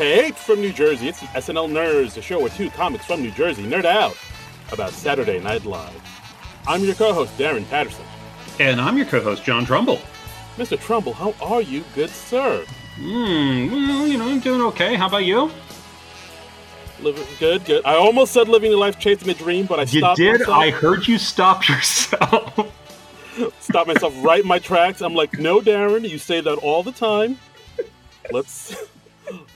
Taped from New Jersey, it's SNL Nerds, the show where two comics from New Jersey nerd out about Saturday Night Live. I'm your co-host, Darren Patterson. And I'm your co-host, John Trumbull. Mr. Trumbull, how are you, good sir? Hmm, well, you know, I'm doing okay. How about you? Living good, good. I almost said living the life chasing a dream, but I You stopped did? myself. I heard you stop yourself. stop myself right in my tracks. I'm like, no, Darren, you say that all the time. Let's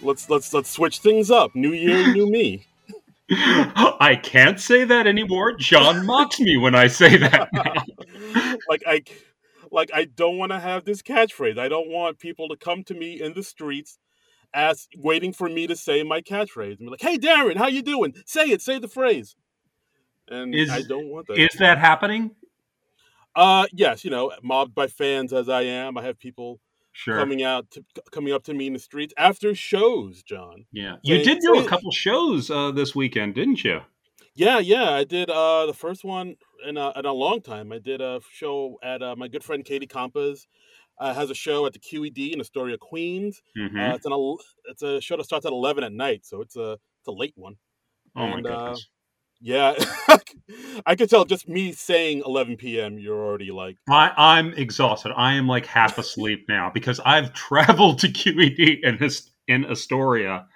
let's let's let's switch things up. New year, new me. I can't say that anymore. John mocks me when I say that like I like I don't want to have this catchphrase. I don't want people to come to me in the streets as waiting for me to say my catchphrase and be like, "Hey Darren, how you doing? Say it, say the phrase." And Is- I don't want that. Is that happening? uh yes, you know, mobbed by fans as I am, I have people Sure. coming out to, coming up to me in the streets after shows, John. yeah. You Say- did do a couple shows uh, this weekend, didn't you? Yeah, yeah, I did uh the first one in a, in a long time. I did a show at uh, my good friend Katie Compass. Uh, has a show at the QED in Astoria, Queens. Uh, it's an it's a show that starts at eleven at night, so it's a it's a late one. oh my and, uh, goodness. Yeah, I could tell just me saying eleven p.m. You're already like, I, I'm exhausted. I am like half asleep now because I've traveled to QED in His- in Astoria,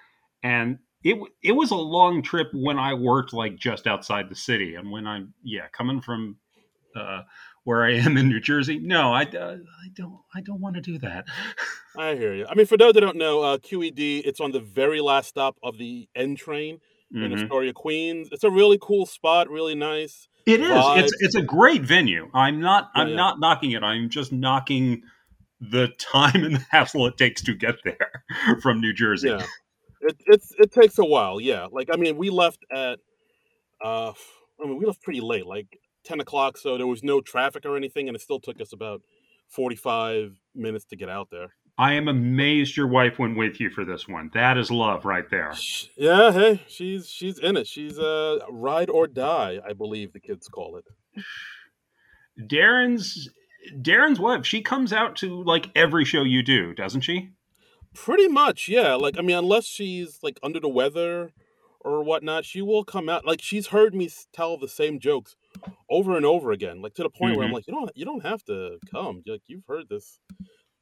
and it it was a long trip when I worked like just outside the city, and when I'm yeah coming from uh, where I am in New Jersey. No, I, uh, I don't I don't want to do that. I hear you. I mean, for those that don't know, uh, QED it's on the very last stop of the N train in Mhm. Astoria, Queens. It's a really cool spot, really nice. It is. Vibes. It's it's a great venue. I'm not I'm yeah. not knocking it. I'm just knocking the time and the hassle it takes to get there from New Jersey. Yeah, it it's it takes a while. Yeah, like I mean, we left at uh, I mean, we left pretty late, like ten o'clock, so there was no traffic or anything, and it still took us about forty five minutes to get out there. I am amazed your wife went with you for this one. That is love right there. Yeah, hey, she's she's in it. She's uh ride or die, I believe the kids call it. Darren's Darren's wife, she comes out to like every show you do, doesn't she? Pretty much, yeah. Like I mean, unless she's like under the weather or whatnot, she will come out. Like she's heard me tell the same jokes over and over again, like to the point where I'm Mhm. like, you don't you don't have to come. Like you've heard this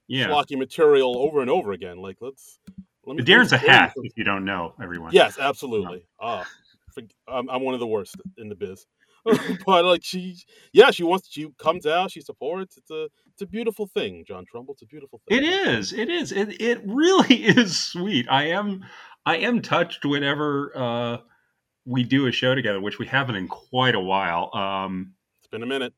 Yeah. schlocky material over and over again. Like let's let me Darren's a some- if you don't know, everyone. Yes, absolutely. Ah, for, I'm, I'm one of the worst in the biz. but like she, yeah, she wants. She comes out. She supports. It's a it's a beautiful thing, John Trumbull. It's a beautiful thing. It is. It is. It it really is sweet. I am I am touched whenever uh we do a show together, which we haven't in quite a while. Um It's been a minute.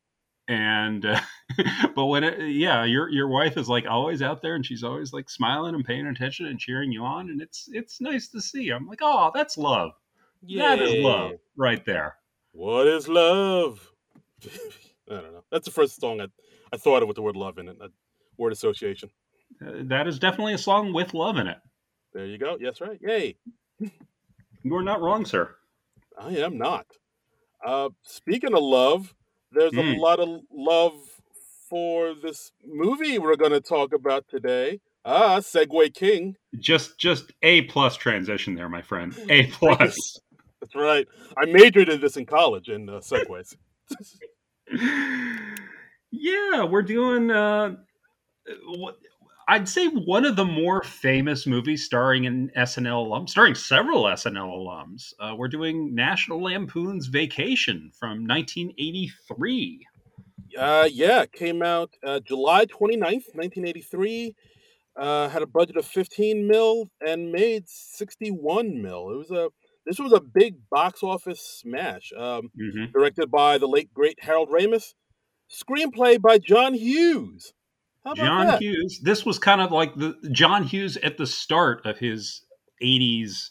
And uh, but when it, yeah, your your wife is like always out there and she's always like smiling and paying attention and cheering you on and it's it's nice to see. I'm like, "Oh, that's love. That is love right there." What is love? I don't know. That's the first song I, I thought of with the word love in it. Word association. Uh, that is definitely a song with love in it. There you go. Yes, right. Yay. You're not wrong, sir. I am not. Uh, speaking of love, there's Mm. a lot of love for this movie we're going to talk about today. Ah, Segue King. Just just a plus transition there, my friend. A plus. That's right. I majored in this in college in uh, segues. yeah, we're doing. Uh, what I'd say one of the more famous movies starring an SNL alum, starring several SNL alums. Uh, we're doing National Lampoon's Vacation from 1983. Uh, yeah, came out uh, July 29th, 1983. Uh, had a budget of 15 mil and made 61 mil. It was a this was a big box office smash. Um, Mm-hmm. directed by the late great Harold Ramis. Screenplay by John Hughes. John that? Hughes. This was kind of like the John Hughes at the start of his 80s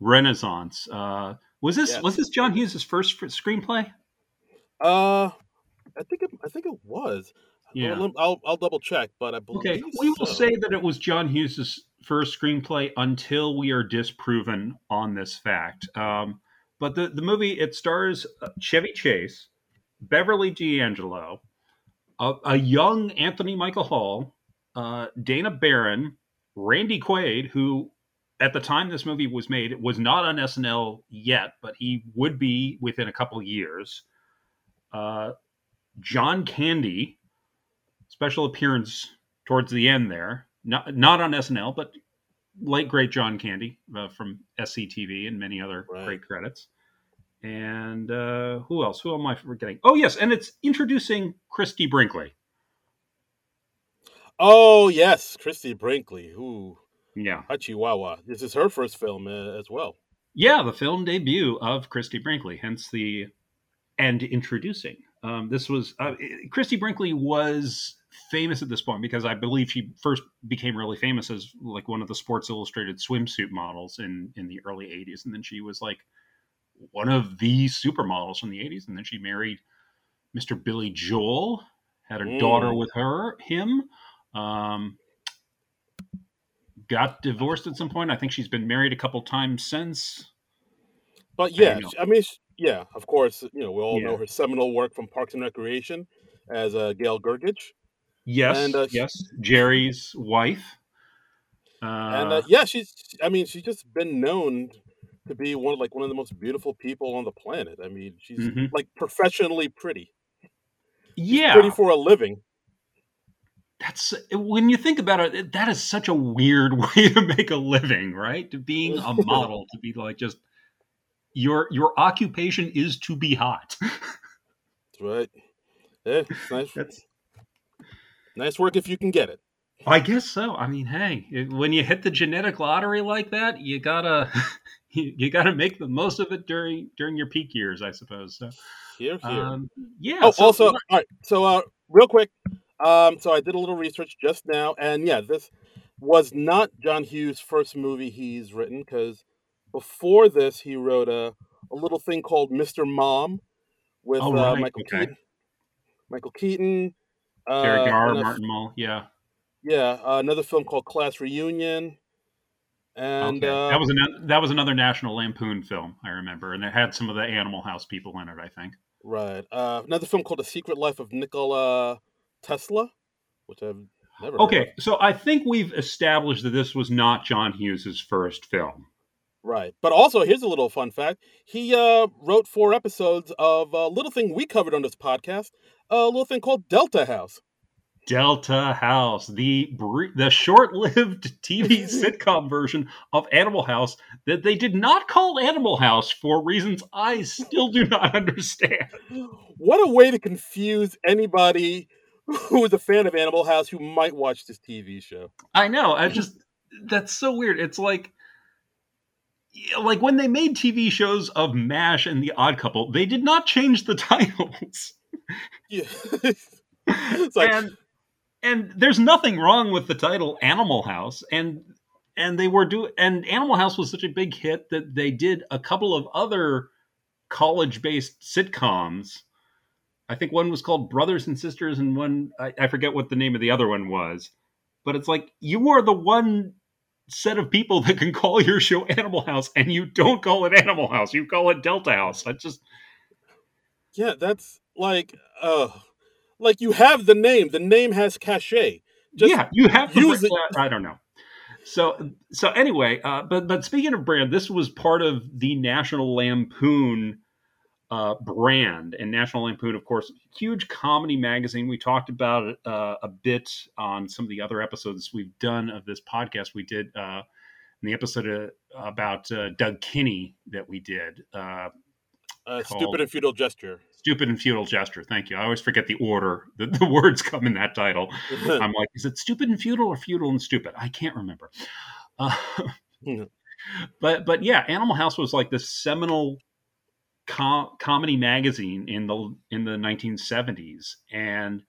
renaissance. Uh, was this Yes. was this John Hughes' first screenplay? Uh, I think it, I think it was. Yeah. Lem- I'll I'll double check, but I believe. Okay, we will so. say that it was John Hughes' first screenplay until we are disproven on this fact. Um, but the, the movie, it stars uh, Chevy Chase, Beverly D'Angelo, a, a young Anthony Michael Hall, uh, Dana Barron, Randy Quaid, who at the time this movie was made, was not on SNL yet, but he would be within a couple years. Uh, John Candy, special appearance towards the end there, not not on SNL, but late great John Candy uh, from SCTV and many other Right. great credits. And uh, who else? Who am I forgetting? Oh yes, and it's introducing Christie Brinkley. Oh yes, Christie Brinkley. who. Yeah, A Chihuahua. This is her first film uh, as well. yeah, the film debut of Christie Brinkley. Hence the and introducing. Um, this was uh, Christie Brinkley was famous at this point because I believe she first became really famous as like one of the Sports Illustrated swimsuit models in in the early '80s, and then she was like one of the supermodels from the '80s, and then she married Mr. Billy Joel, had a Mm. daughter with her, him. Um, got divorced at some point. I think she's been married a couple times since. But yeah, she- I mean, yeah, of course, you know, we all know her seminal work from Parks and Recreation as uh, Gayle Gergich. Yes, And, uh, yes, Jerry's wife. Uh, and uh, yeah, she's. I mean, she's just been known to be one of like one of the most beautiful people on the planet. I mean, she's Mhm. like professionally pretty. yeah, Pretty for a living. that's when you think about it. that is such a weird way to make a living, right? To being a model, to be like just your your occupation is to be hot. That's right. Yeah, nice. That's Nice work if you can get it. I guess so. I mean, hey, when you hit the genetic lottery like that, you gotta you, you gotta make the most of it during during your peak years, I suppose. So, Here, here. um, yeah. oh, so- also, all right. So, uh, real quick, um, so I did a little research just now, and yeah, this was not John Hughes' first movie he's written because before this, he wrote a, a little thing called Mr. Mom with Oh, uh, Michael okay. Keaton. Michael Keaton. Terry uh, Garr, and a- Martin Mull, yeah. Yeah, uh, another film called Class Reunion. And Okay. uh, that was an, that was another National Lampoon film, I remember, and it had some of the Animal House people in it. I think. right. Uh, another film called The Secret Life of Nikola Tesla, which I've never. heard of. Okay, so I think we've established that this was not John Hughes's first film. Right. But also, here's a little fun fact. He uh, wrote four episodes of a little thing we covered on this podcast, a little thing called Delta House. Delta House, the br- the short-lived TV sitcom version of Animal House that they did not call Animal House for reasons I still do not understand. What a way to confuse anybody who is a fan of Animal House who might watch this TV show. I know. I just that's so weird. It's like like when they made TV shows of MASH and The Odd Couple, they did not change the titles. Yeah. it's like, and and there's nothing wrong with the title Animal House and and they were do and Animal House was such a big hit that they did a couple of other college-based sitcoms. I think one was called Brothers and Sisters and one I, I forget what the name of the other one was. But it's like you are the one set of people that can call your show Animal House and you don't call it Animal House. You call it Delta House. I just yeah, that's like, uh, like you have the name. The name has cachet. Just yeah, you have to use it. that- I don't know. So so anyway, uh, but but speaking of brand, this was part of the National Lampoon uh, brand, and National Lampoon, of course, huge comedy magazine. We talked about it uh, a bit on some of the other episodes we've done of this podcast. We did uh, in the episode uh, about uh, Doug Kenney that we did. Uh, Uh, called- stupid and futile gesture. Stupid and futile gesture. Thank you. I always forget the order that the words come in that title. I'm like, is it stupid and futile or futile and stupid? I can't remember. Uh, Mhm. but but yeah, Animal House was like this seminal com- comedy magazine in the in the 1970s, and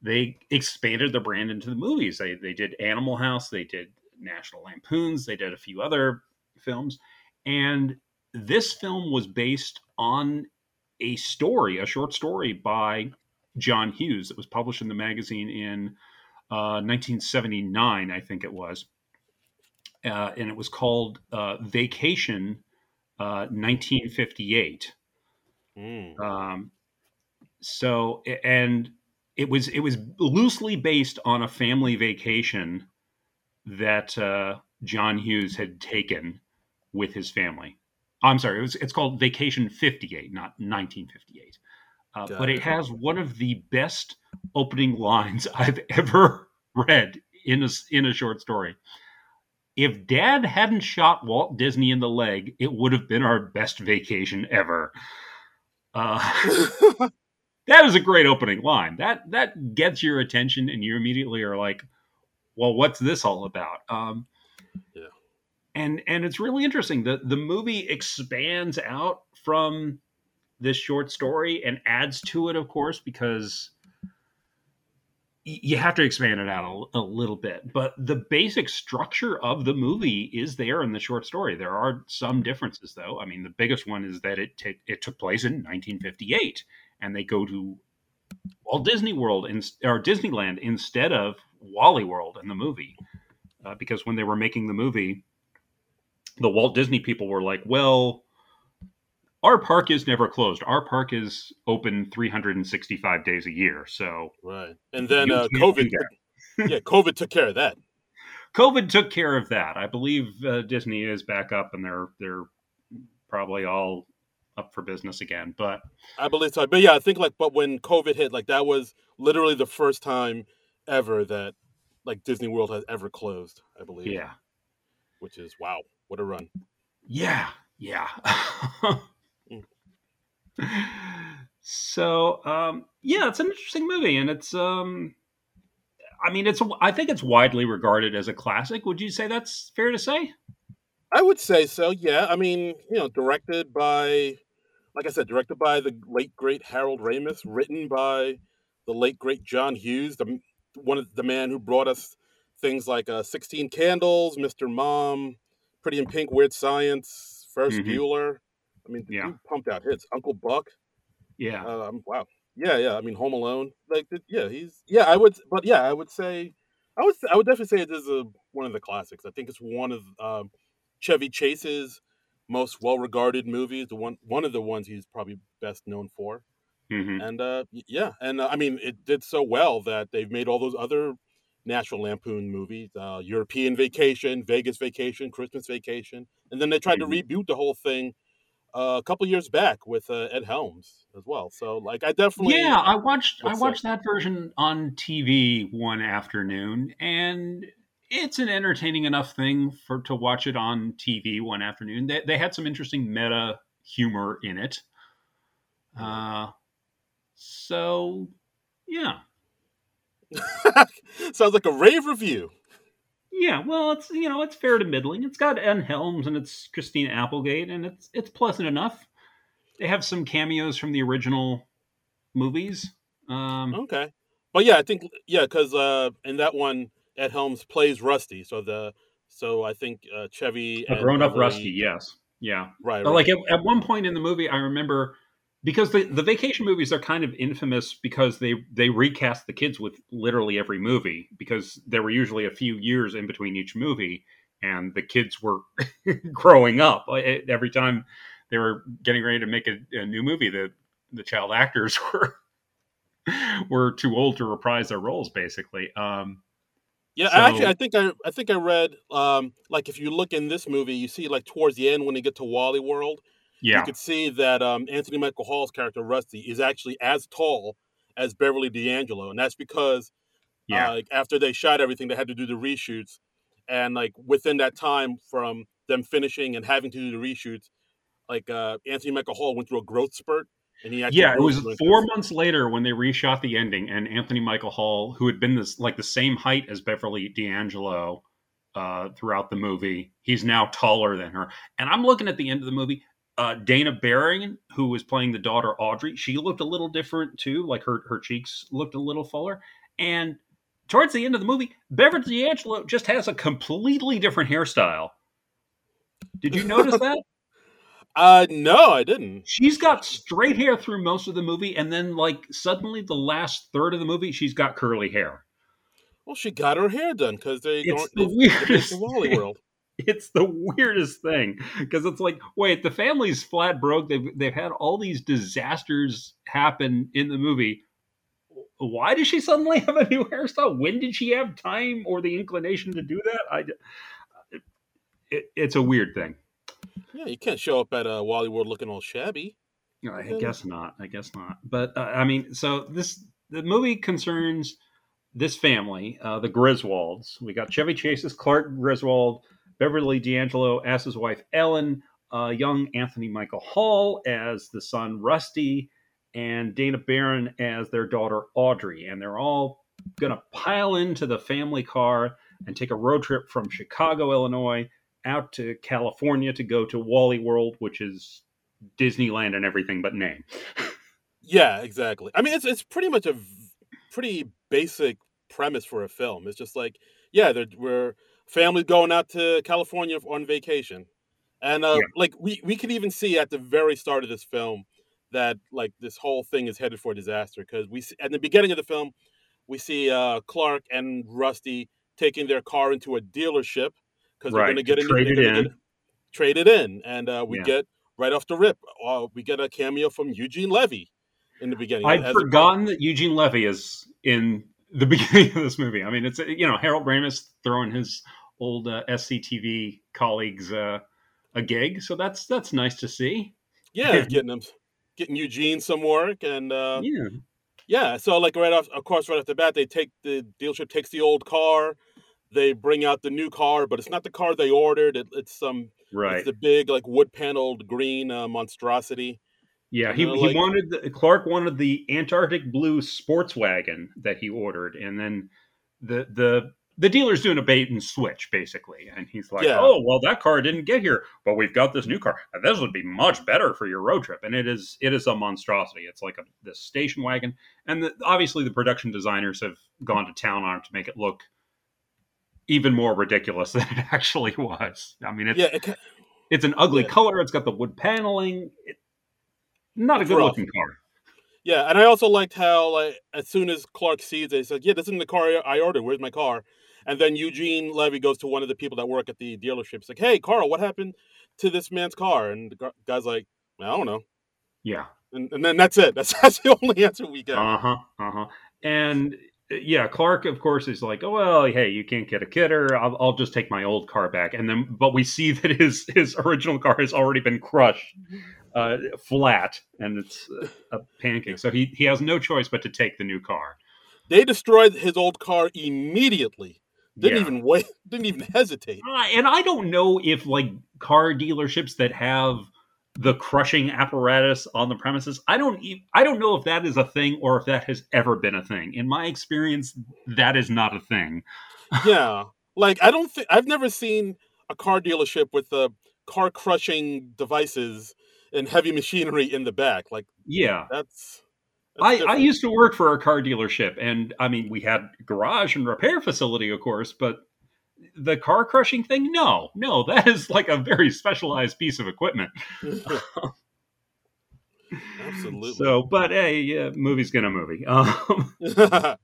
they expanded the brand into the movies. They they did Animal House, they did National Lampoons, they did a few other films, and this film was based on a story, a short story by John Hughes that was published in the magazine in uh, 1979, I think it was. Uh, and it was called uh, Vacation uh, 1958. Mm. Um, so, and it was it was loosely based on a family vacation that uh, John Hughes had taken with his family. I'm sorry, it was, it's called Vacation 58, not 1958. Uh, but it has one of the best opening lines I've ever read in a, in a short story. If dad hadn't shot Walt Disney in the leg, it would have been our best vacation ever. Uh, that is a great opening line. That that gets your attention, and you immediately are like, "Well, what's this all about?" Um, Yeah. And and it's really interesting. the The movie expands out from this short story and adds to it, of course, because you have to expand it out a, a little bit. But the basic structure of the movie is there in the short story. There are some differences, though. I mean, the biggest one is that it ta- it took place in 1958, and they go to Walt Disney World in, or Disneyland instead of Wally World in the movie, uh, because when they were making the movie, the Walt Disney people were like, "Well." Our park is never closed. Our park is open 365 days a year. So Right. And then uh, COVID. yeah, COVID took care of that. COVID took care of that. I believe uh, Disney is back up and they're they're probably all up for business again. But I believe so. But yeah, I think like, but when COVID hit, like that was literally the first time ever that like Disney World has ever closed. I believe. yeah, Which is wow, what a run. yeah, yeah. Mm. so um, yeah, it's an interesting movie, and it's um, I mean, it's I think it's widely regarded as a classic. Would you say that's fair to say? I would say so. Yeah. I mean, you know, directed by, like I said, directed by the late great Harold Ramis, written by the late great John Hughes, the one of the man who brought us things like uh, Sixteen Candles, Mr. Mom, Pretty in Pink, Weird Science, Ferris Mhm. Bueller. I mean, Yeah. pumped out hits. Uncle Buck. Yeah, Um, wow. Yeah, yeah. I mean, Home Alone. Like, yeah, he's yeah. I would, but yeah, I would say, I would, I would definitely say it is a one of the classics. I think it's one of um, Chevy Chase's most well-regarded movies. The one, one of the ones he's probably best known for. hmm And uh, yeah, and uh, I mean, it did so well that they've made all those other National Lampoon movies: uh, European Vacation, Vegas Vacation, Christmas Vacation, and then they tried to reboot the whole thing uh, a couple years back with uh, Ed Helms as well. So, like, I definitely yeah. I watched I watched that version on TV one afternoon, and it's an entertaining enough thing for to watch it on TV one afternoon. They they had some interesting meta humor in it. Uh, so yeah, sounds like a rave review. yeah. Well, it's you know it's fair to middling. It's got Ed Helms and it's Christina Applegate, and it's it's pleasant enough. They have some cameos from the original movies. Um, Okay, but yeah, I think yeah, because uh, in that one, Ed Helms plays Rusty. So the so I think uh, Chevy a grown up Rusty, yes, yeah. right? But right. like at, at one point in the movie, I remember because the, the vacation movies are kind of infamous because they they recast the kids with literally every movie because there were usually a few years in between each movie and the kids were growing up. Every time they were getting ready to make a, a new movie the the child actors were were too old to reprise their roles basically. Um Yeah, So- actually, I think I I think I read um like if you look in this movie, you see like towards the end when they get to Wally World, yeah you could see that um Anthony Michael Hall's character Rusty is actually as tall as Beverly D'Angelo, and that's because yeah uh, like after they shot everything, they had to do the reshoots, and like within that time from them finishing and having to do the reshoots, like uh Anthony Michael Hall went through a growth spurt, and he Yeah, it was four months later when they reshot the ending, and Anthony Michael Hall, who had been this like the same height as Beverly D'Angelo uh, throughout the movie, he's now taller than her. And I'm looking at the end of the movie. Uh, Dana Barron, who was playing the daughter Audrey, she looked a little different too. Like her her cheeks looked a little fuller. And towards the end of the movie, Beverly D'Angelo just has a completely different hairstyle. Did you notice that? Uh, no, I didn't. She's got straight hair through most of the movie, and then like suddenly the last third of the movie, she's got curly hair. Well, she got her hair done because they It's don't. the they- they made weirdest the Wally. World. It's the weirdest thing because it's like, wait, the family's flat broke. They've they've had all these disasters happen in the movie. Why does she suddenly have a new hairstyle? When did she have time or the inclination to do that? I, it, it's a weird thing. Yeah, you can't show up at a Wally World looking all shabby. I guess not. I guess not. But uh, I mean, so this the movie concerns this family, uh, the Griswolds. We got Chevy Chase's Clark Griswold, Beverly D'Angelo as his wife Ellen, uh, young Anthony Michael Hall as the son Rusty, and Dana Barron as their daughter Audrey. And they're all going to pile into the family car and take a road trip from Chicago, Illinois, out to California to go to Wally World, which is Disneyland and everything but name. Yeah, exactly. I mean, it's it's pretty much a v- pretty basic premise for a film. It's just like, yeah, we're family going out to California on vacation, and uh, Yeah. like we we could even see at the very start of this film that like this whole thing is headed for disaster because we see, at the beginning of the film we see uh, Clark and Rusty taking their car into a dealership because they're going to get trade it gonna in. get- trade it in, and uh, we Yeah. get right off the rip, uh, we get a cameo from Eugene Levy in the beginning. I'd as forgotten that Eugene Levy is in the beginning of this movie. I mean, it's you know Harold Ramis throwing his old uh, SCTV colleagues uh, a gig, so that's that's nice to see. yeah, getting them, getting Eugene some work, and uh, Yeah, yeah. So like right off, of course, right off the bat, they take the dealership takes the old car, they bring out the new car, but it's not the car they ordered. It, it's some, right. it's the big like wood paneled green uh, monstrosity. Yeah, he, know, he like- wanted the, Clark wanted the Antarctic blue sports wagon that he ordered, and then the the the dealer's doing a bait and switch basically, and he's like, Yeah. "Oh, well, that car didn't get here, but we've got this new car. This would be much better for your road trip." And it is it is a monstrosity. It's like a this station wagon, and the, obviously the production designers have gone to town on it to make it look even more ridiculous than it actually was. I mean, it's yeah, it, it's an ugly Yeah. color. It's got the wood paneling. It, not a good rough. looking car. yeah. And I also liked how like as soon as Clark sees it, he says, "Yeah, this isn't the car I ordered. Where's my car?" And then Eugene Levy goes to one of the people that work at the dealership. He's like, "Hey, Carl, what happened to this man's car?" And the guy's like, "I don't know." Yeah. And, and then that's it. That's, that's the only answer we get. Uh huh. Uh huh. And yeah, Clark, of course, is like, oh well, hey, you can't get a kidder. I'll, I'll just take my old car back. And then, but we see that his his original car has already been crushed uh, flat, and it's a, pancake. So he he has no choice but to take the new car. They destroyed his old car immediately. Didn't Yeah. even wait. Didn't even hesitate. Uh, and I don't know if like car dealerships that have the crushing apparatus on the premises, I don't e- I don't know if that is a thing or if that has ever been a thing. In my experience, that is not a thing. yeah, like I don't think I've never seen a car dealership with the car crushing devices and heavy machinery in the back. Like Yeah. that's. that's I, I used to work for a car dealership, and I mean, we had garage and repair facility, of course, but the car crushing thing, no, no, that is like a very specialized piece of equipment. Absolutely. So, but hey, yeah, movie's gonna movie. Um,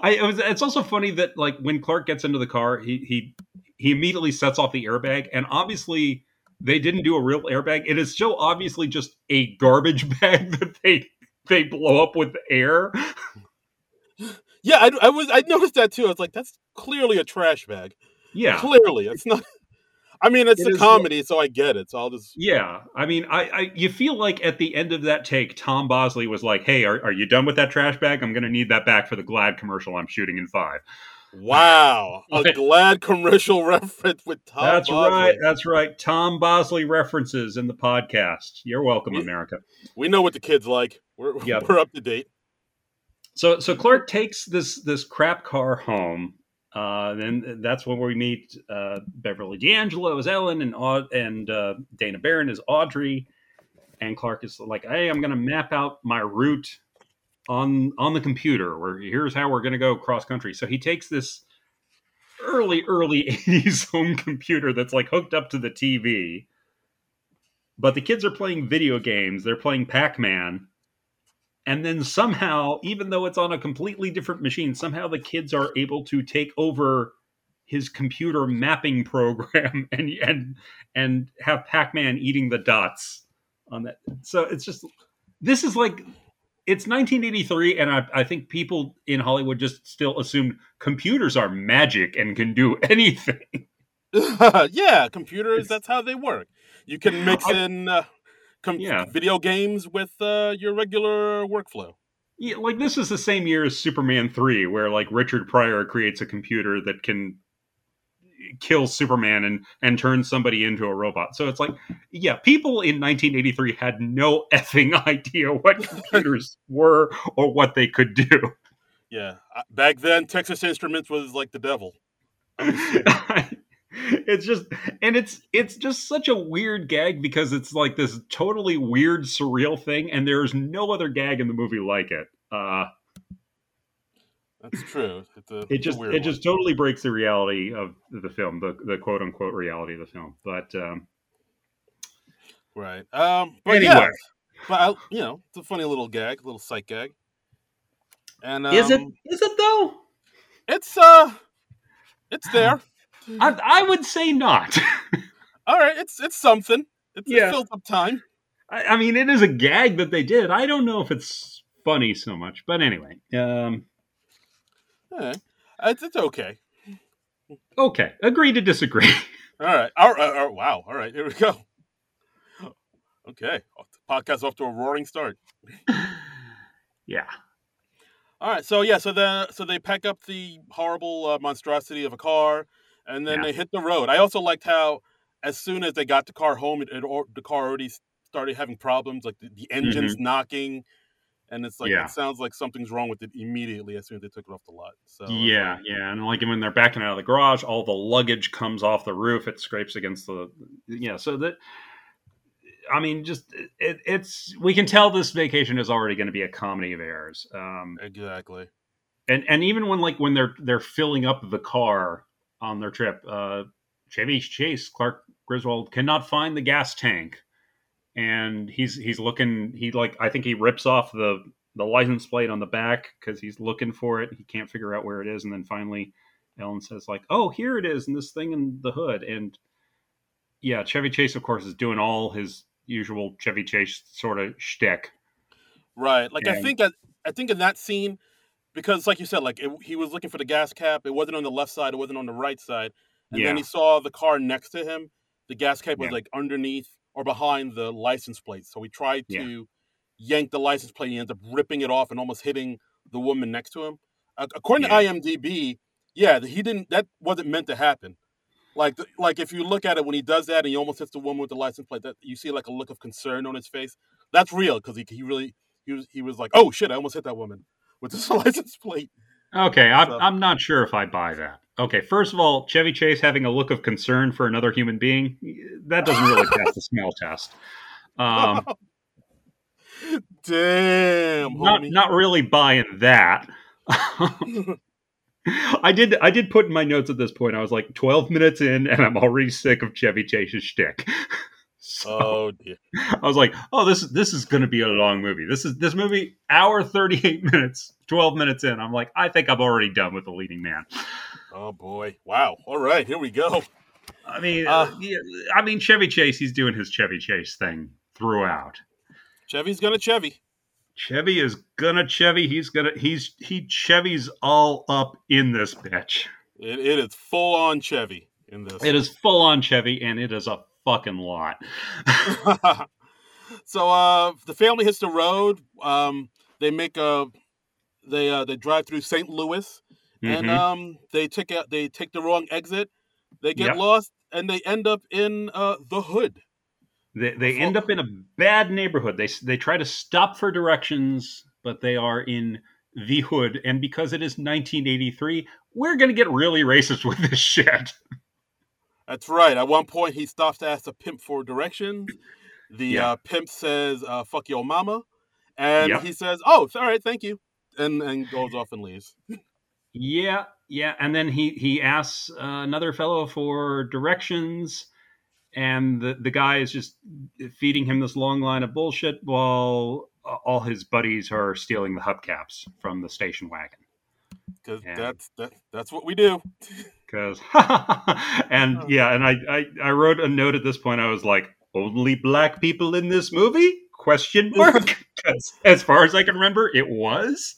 I it was, it's also funny that like when Clark gets into the car, he he he immediately sets off the airbag, and obviously they didn't do a real airbag. It is so obviously just a garbage bag that they they blow up with air. yeah, I, I was. I noticed that too. I was like, that's clearly a trash bag. Yeah, Clearly, it's not. I mean, it's It a is- comedy, so I get it. So I'll just. Yeah, I mean, I, I you feel like at the end of that take, Tom Bosley was like, "Hey, are, are you done with that trash bag? I'm going to need that back for the Glad commercial I'm shooting in five. Wow, a glad commercial reference with Tom. that's Bosley. right. That's right. Tom Bosley references in the podcast. You're welcome, Yeah. America. We know what the kids like. We're Yep. we're up to date. So so Clark takes this this crap car home. Uh, then that's when we meet uh, Beverly D'Angelo as Ellen and Aud- and uh, Dana Barron as Audrey, and Clark is like, "Hey, I'm going to map out my route on on the computer. Where here's how we're going to go cross country." So he takes this early early 80s home computer that's like hooked up to the TV. But the kids are playing video games. They're playing Pac-Man and then somehow even though it's on a completely different machine somehow the kids are able to take over his computer mapping program and and and have pac-man eating the dots on that so it's just this is like it's 1983 and I, I think people in hollywood just still assumed computers are magic and can do anything yeah, computers. That's how they work. You can mix in uh, com- Yeah. video games with uh, your regular workflow. Yeah, like this is the same year as Superman 3, where like Richard Pryor creates a computer that can kill Superman and and turn somebody into a robot. So it's like, yeah, people in 1983 had no effing idea what computers were or what they could do. Yeah, back then Texas Instruments was like the devil. it's just and it's it's just such a weird gag because it's like this totally weird surreal thing and there's no other gag in the movie like it. Uh That's true. It's a, it it's a just it one. just totally breaks the reality of the film, the the quote unquote reality of the film. But um, right. Um, but anyway, yeah, but I, you know, it's a funny little gag, a little sight gag. And um, is it is it though? It's uh, it's there. I, I would say not. All right, it's it's something. It's Yeah. it fills up time. I, I mean, it is a gag that they did. I don't know if it's funny so much, but anyway. Um, Yeah, it's it's okay. okay, agree to disagree. All right. All right. All right. Wow. All right. Here we go. Okay. Podcast off to a roaring start. yeah. All right. So yeah. So then so they pack up the horrible uh, monstrosity of a car, and then Yeah. they hit the road. I also liked how as soon as they got the car home, it, it or, the car already started having problems, like the, the engine's knocking, and it's like. Yeah. it sounds like something's wrong with it immediately as soon as they took it off the lot. So Yeah, like- yeah, and like when they're backing out of the garage, all the luggage comes off the roof. It scrapes against the yeah. So that I mean, just it, it's we can tell this vacation is already going to be a comedy of errors. Um, exactly. and and even when like when they're they're filling up the car on their trip, uh, Chevy Chase Clark Griswold cannot find the gas tank, and he's he's looking. He like I think he rips off the the license plate on the back because he's looking for it. He can't figure out where it is, and then finally Ellen says like, "Oh, here it is, in this thing in the hood." And yeah, Chevy Chase, of course, is doing all his usual Chevy Chase sort of shtick. Right. Like I think I, I think in that scene, because like you said, like it, he was looking for the gas cap. It wasn't on the left side. It wasn't on the right side. And then he saw the car next to him. The gas cap was Yeah. like underneath or behind the license plate. So he tried Yeah. to yank the license plate. He ends up ripping it off and almost hitting the woman next to him. Uh, according Yeah. to IMDb, yeah, he didn't. That wasn't meant to happen. Like, the, like if you look at it when he does that and he almost hits the woman with the license plate, that you see like a look of concern on his face. That's real because he, he really he was he was like, oh shit, I almost hit that woman with this license plate. Okay, I'm, So- I'm not sure if I buy that. Okay, first of all, Chevy Chase having a look of concern for another human being, that doesn't really pass the smell test. Um, Damn, not homie. not really buying that. I did I did put in my notes at this point. I was like 12 minutes in, and I'm already sick of Chevy Chase's shtick. So oh dear. I was like, oh, this is this is going to be a long movie. This is this movie hour 38 minutes, 12 minutes in. I'm like, I think I'm already done with the leading man. Oh boy. Wow. All right, here we go. I mean, Uh, uh, yeah, I mean Chevy Chase. He's doing his Chevy Chase thing throughout. Chevy's gonna Chevy. Chevy is gonna Chevy. He's gonna he's he Chevy's all up in this bitch. It, it is full on Chevy in this. It is full on Chevy, and it is a fucking lot. so uh the family hits the road. Um they make a they uh they drive through St. Louis and Mhm. um they take out they take the wrong exit. They get Yep. lost and they end up in uh the hood. they they end up in a bad neighborhood. They they try to stop for directions, but they are in the hood, and because it is 1983, we're gonna get really racist with this shit. That's right. At one point he stops to ask the pimp for directions. The Yeah. uh, pimp says uh, fuck your mama and Yep. he says, "Oh, all right, thank you." And and goes off and leaves. Yeah, yeah, and then he he asks uh, another fellow for directions, and the the guy is just feeding him this long line of bullshit while all his buddies are stealing the hubcaps from the station wagon. Cuz that's that, that's what we do. Because and yeah, and I, I I wrote a note at this point. I was like, only black people in this movie? Question mark. as far as I can remember, it was.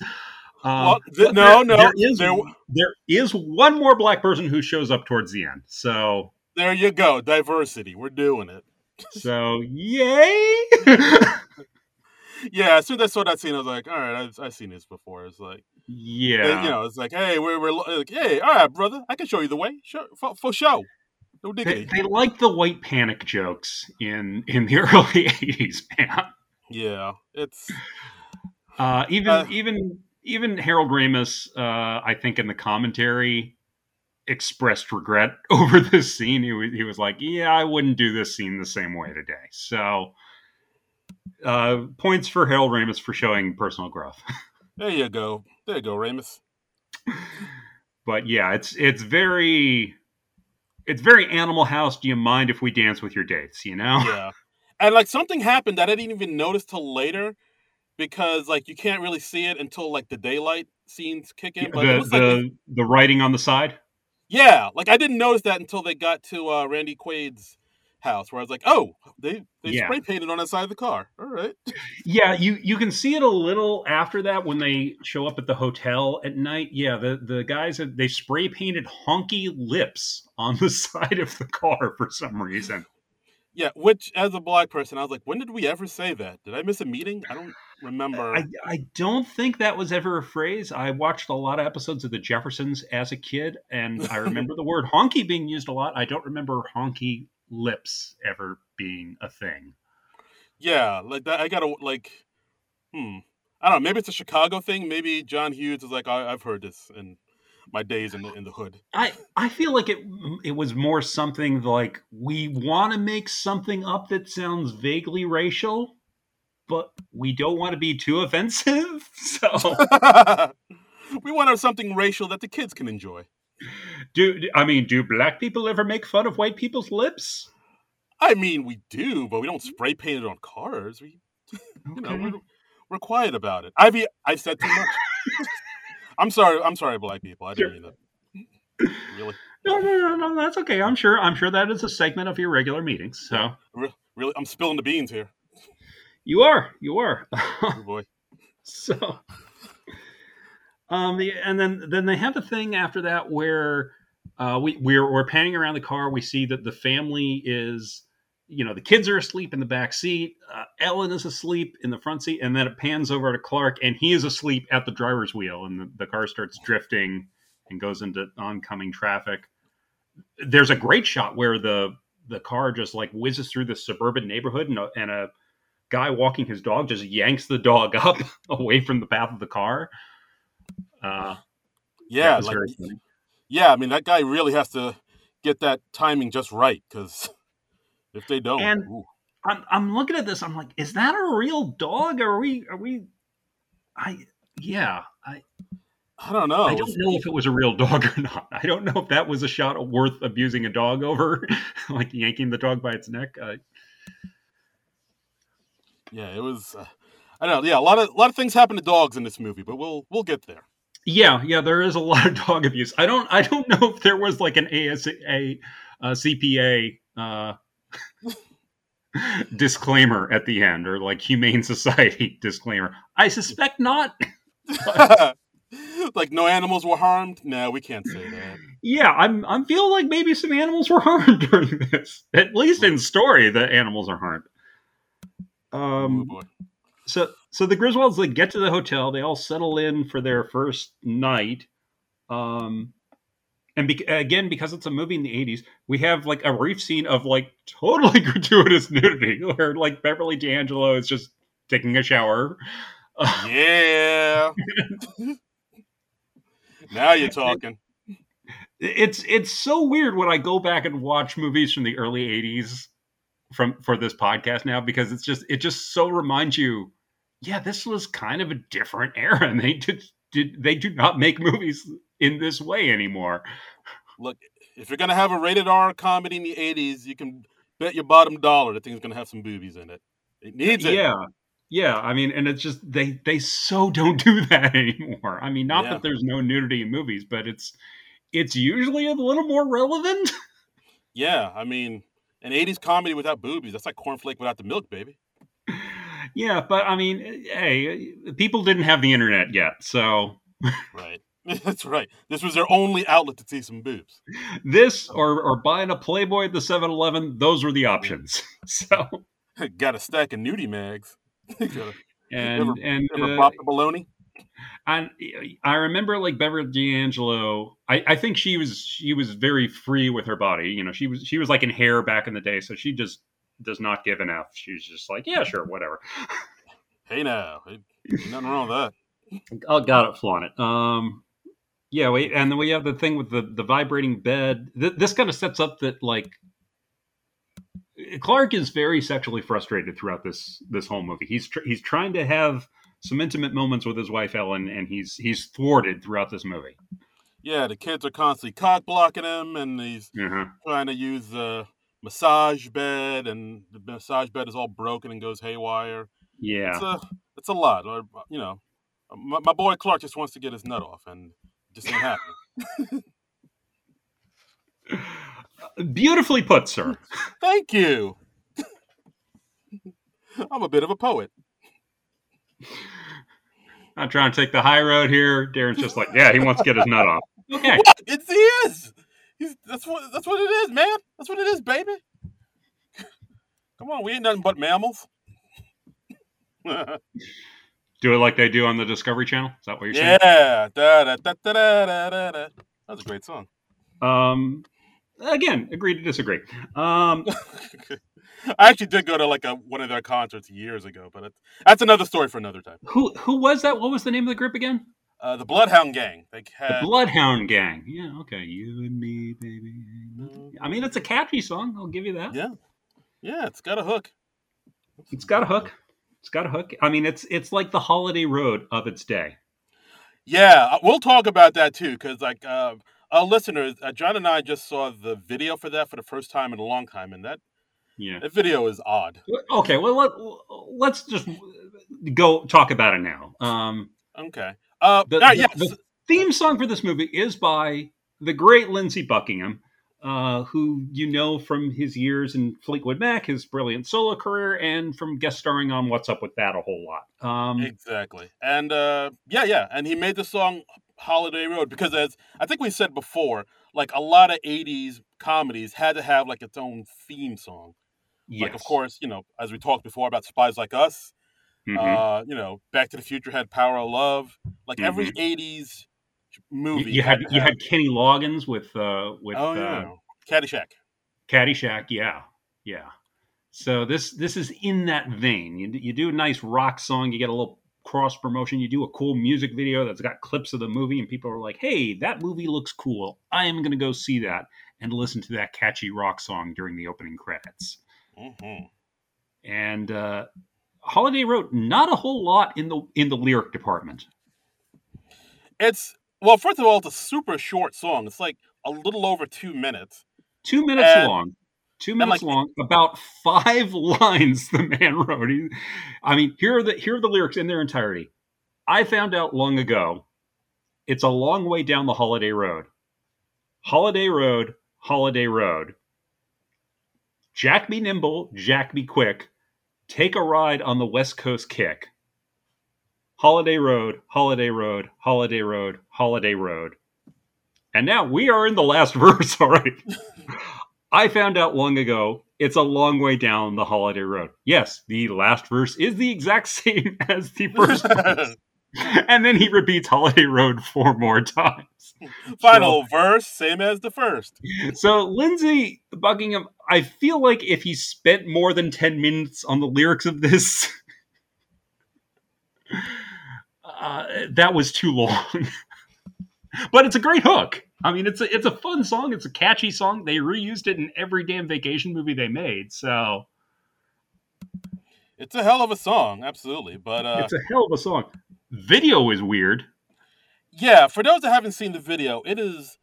Um, Well, no, no, There is, there- there is one more black person who shows up towards the end. So there you go, diversity. We're doing it. So yay! yeah, as soon as I saw that scene, I was like, all right, I've, I've seen this before. It's like, yeah, you know, it's like, hey, we're, we're like, hey, all right, brother, I can show you the way, sure, for, for show. No they, they like the white panic jokes in in the early '80s, man. Yeah, it's uh, even uh, even even Harold Ramis. Uh, I think in the commentary expressed regret over this scene. He was, he was like, "Yeah, I wouldn't do this scene the same way today." So, uh, points for Harold Ramis for showing personal growth. there you go. There you go, Ramis. but yeah, it's it's very it's very Animal House. Do you mind if we dance with your dates? You know? Yeah. And like something happened that I didn't even notice till later, because like you can't really see it until like the daylight scenes kick in. But the the, like the writing on the side. Yeah, like I didn't notice that until they got to uh, Randy Quaid's house, where I was like, "Oh, they they yeah. spray painted on the side of the car." All right. Yeah, you you can see it a little after that when they show up at the hotel at night. Yeah, the the guys they spray painted honky lips on the side of the car for some reason. Yeah, which as a black person, I was like, when did we ever say that? Did I miss a meeting? I don't remember. I, I don't think that was ever a phrase. I watched a lot of episodes of The Jeffersons as a kid, and I remember the word honky being used a lot. I don't remember honky lips ever being a thing. Yeah, like that. I gotta like, hmm. I don't know. Maybe it's a Chicago thing. Maybe John Hughes is like, I, have heard this in my days in the in the hood. I I feel like it it was more something like we want to make something up that sounds vaguely racial, but we don't want to be too offensive. So we want something racial that the kids can enjoy. Do I mean do black people ever make fun of white people's lips? I mean, we do, but we don't spray paint it on cars. We, you okay. know, we're, we're quiet about it. I've I've said too much. I'm sorry. I'm sorry, black people. I didn't sure. mean that. Really? No, no, no, no. That's okay. I'm sure. I'm sure that is a segment of your regular meetings. So really, I'm spilling the beans here. You are. You are. oh boy. So, um, the, and then then they have the thing after that where uh, we we're we're panning around the car. We see that the family is you know the kids are asleep in the back seat uh, ellen is asleep in the front seat and then it pans over to clark and he is asleep at the driver's wheel and the, the car starts drifting and goes into oncoming traffic. There's a great shot where the the car just like whizzes through the suburban neighborhood and a, and a guy walking his dog just yanks the dog up away from the path of the car. Uh, yeah like, yeah i mean that guy really has to get that timing just right because if they don't, and I'm, I'm looking at this. I'm like, is that a real dog? Are we? Are we? I yeah. I I don't know. I don't know if it was a real dog or not. I don't know if that was a shot worth abusing a dog over, like yanking the dog by its neck. Uh, yeah, it was. Uh, I don't know. Yeah, a lot of a lot of things happen to dogs in this movie, but we'll we'll get there. Yeah, yeah, there is a lot of dog abuse. I don't I don't know if there was like an ASA a, a CPA uh, disclaimer at the end or like humane society disclaimer. I suspect not. Like no animals were harmed? No we can't say that. Yeah i'm i'm feeling like maybe some animals were harmed during this. At least in story the animals are harmed. Um oh so so the griswolds like get to the hotel they all settle in for their first night. Um and be- again, because it's a movie in the 80s, we have like a brief scene of like totally gratuitous nudity where like Beverly D'Angelo is just taking a shower. Yeah. now you're talking. It's it's so weird when I go back and watch movies from the early 80s from for this podcast now because it's just it just so reminds you yeah, this was kind of a different era and they did, did they do not make movies in this way anymore. Look, if you're gonna have a rated R comedy in the '80s, you can bet your bottom dollar the thing's gonna have some boobies in it. It uh, needs it. Yeah, yeah. I mean, and it's just they they so don't do that anymore. I mean, not yeah. that there's no nudity in movies, but it's it's usually a little more relevant. yeah, I mean, an '80s comedy without boobies that's like cornflake without the milk, baby. Yeah, but I mean, eh, hey, people didn't have the internet yet, so right. That's right. This was their only outlet to see some boobs. This or or buying a Playboy at the 7-Eleven, those were the options. So Got a stack of nudie mags. And Ever- and Ever uh, baloney? and I remember like Beverly D'Angelo. I, I think she was she was very free with her body. You know, she was she was like in hair back in the day, so she just does not give an F. She's just like, yeah, sure, whatever. Hey now, ain't nothing wrong with that. Oh, got it, flaunt it. Um, yeah, wait, and then we have the thing with the the vibrating bed. Th- this kind of sets up that like Clark is very sexually frustrated throughout this this whole movie. He's tr- he's trying to have some intimate moments with his wife Ellen, and he's he's thwarted throughout this movie. Yeah, the kids are constantly cock blocking him, and he's Uh-huh. trying to use the massage bed, and the massage bed is all broken and goes haywire. Yeah, It's a it's a lot. Or you know, my, my boy Clark just wants to get his nut off, and just ain't happening. beautifully put, sir. Thank you. I'm a bit of a poet. I'm trying to take the high road here. Darren's just like, yeah, he wants to get his nut off. Okay, What? It's he is. He's that's what that's what it is, man. That's what it is, baby. Come on, we ain't nothing but mammals. Do it like they do on the Discovery Channel. Is that what you're saying? yeah. Da, da, da, da, da, da, da. That's a great song. Um, again, agree to disagree. Um, I actually did go to like a one of their concerts years ago, but it, that's another story for another time. who who was that? What was the name of the group again? Uh, the Bloodhound Gang. They The Bloodhound Gang. Yeah, okay. You and me, baby. I mean, it's a catchy song. I'll give you that. yeah, yeah. It's got a hook. It's got a hook. It's got a hook. I mean, it's it's like the Holiday Road of its day. Yeah, uh, we'll talk about that too, because like uh, our listeners, uh, John and I just saw the video for that for the first time in a long time, and that Yeah. that video is odd. Okay. Well, let, let's just go talk about it now. Um, Okay. Uh, The- right, the- yes. the- theme song for this movie is by the great Lindsey Buckingham, uh, who you know from his years in Fleetwood Mac, his brilliant solo career, and from guest starring on What's Up with That a whole lot. Um, Exactly. And uh yeah, yeah. And he made the song Holiday Road because as I think we said before, like a lot of 80s comedies had to have like its own theme song. Yes. Like of course, you know, as we talked before about Spies Like Us, Mhm. uh, you know, Back to the Future had Power of Love. Like every 80s you, movie you had you had Kenny Loggins with uh, with Oh uh, yeah. Caddyshack. Caddyshack. Yeah, yeah. So this this is in that vein. You, you do a nice rock song, you get a little cross promotion, you do a cool music video that's got clips of the movie, and people are like, "Hey, that movie looks cool. I am going to go see that and listen to that catchy rock song during the opening credits." hmm And uh, Holiday Road, not a whole lot in the in the lyric department. It's well, first of all, it's a super short song. It's like a little over two minutes. Two minutes And- long. Two minutes like- long. About five lines the man wrote. He, I mean, here are the here are the lyrics in their entirety. I found out long ago. It's a long way down the holiday road. Holiday road, holiday road. Jack be nimble, Jack be quick. Take a ride on the West Coast kick. Holiday road, holiday road, holiday road, holiday road. And now we are in the last verse, all right. I found out long ago it's a long way down the holiday road. Yes, the last verse is the exact same as the first verse. And then he repeats holiday road four more times. Final verse, same as the first. So Lindsey Buckingham, I feel like if he spent more than 10 minutes on the lyrics of this, uh, that was too long. but it's a great hook. I mean, it's a it's a fun song. It's a catchy song. They reused it in every damn vacation movie they made. So It's a hell of a song, absolutely. But uh, it's a hell of a song. Video is weird. yeah, for those that haven't seen the video, it is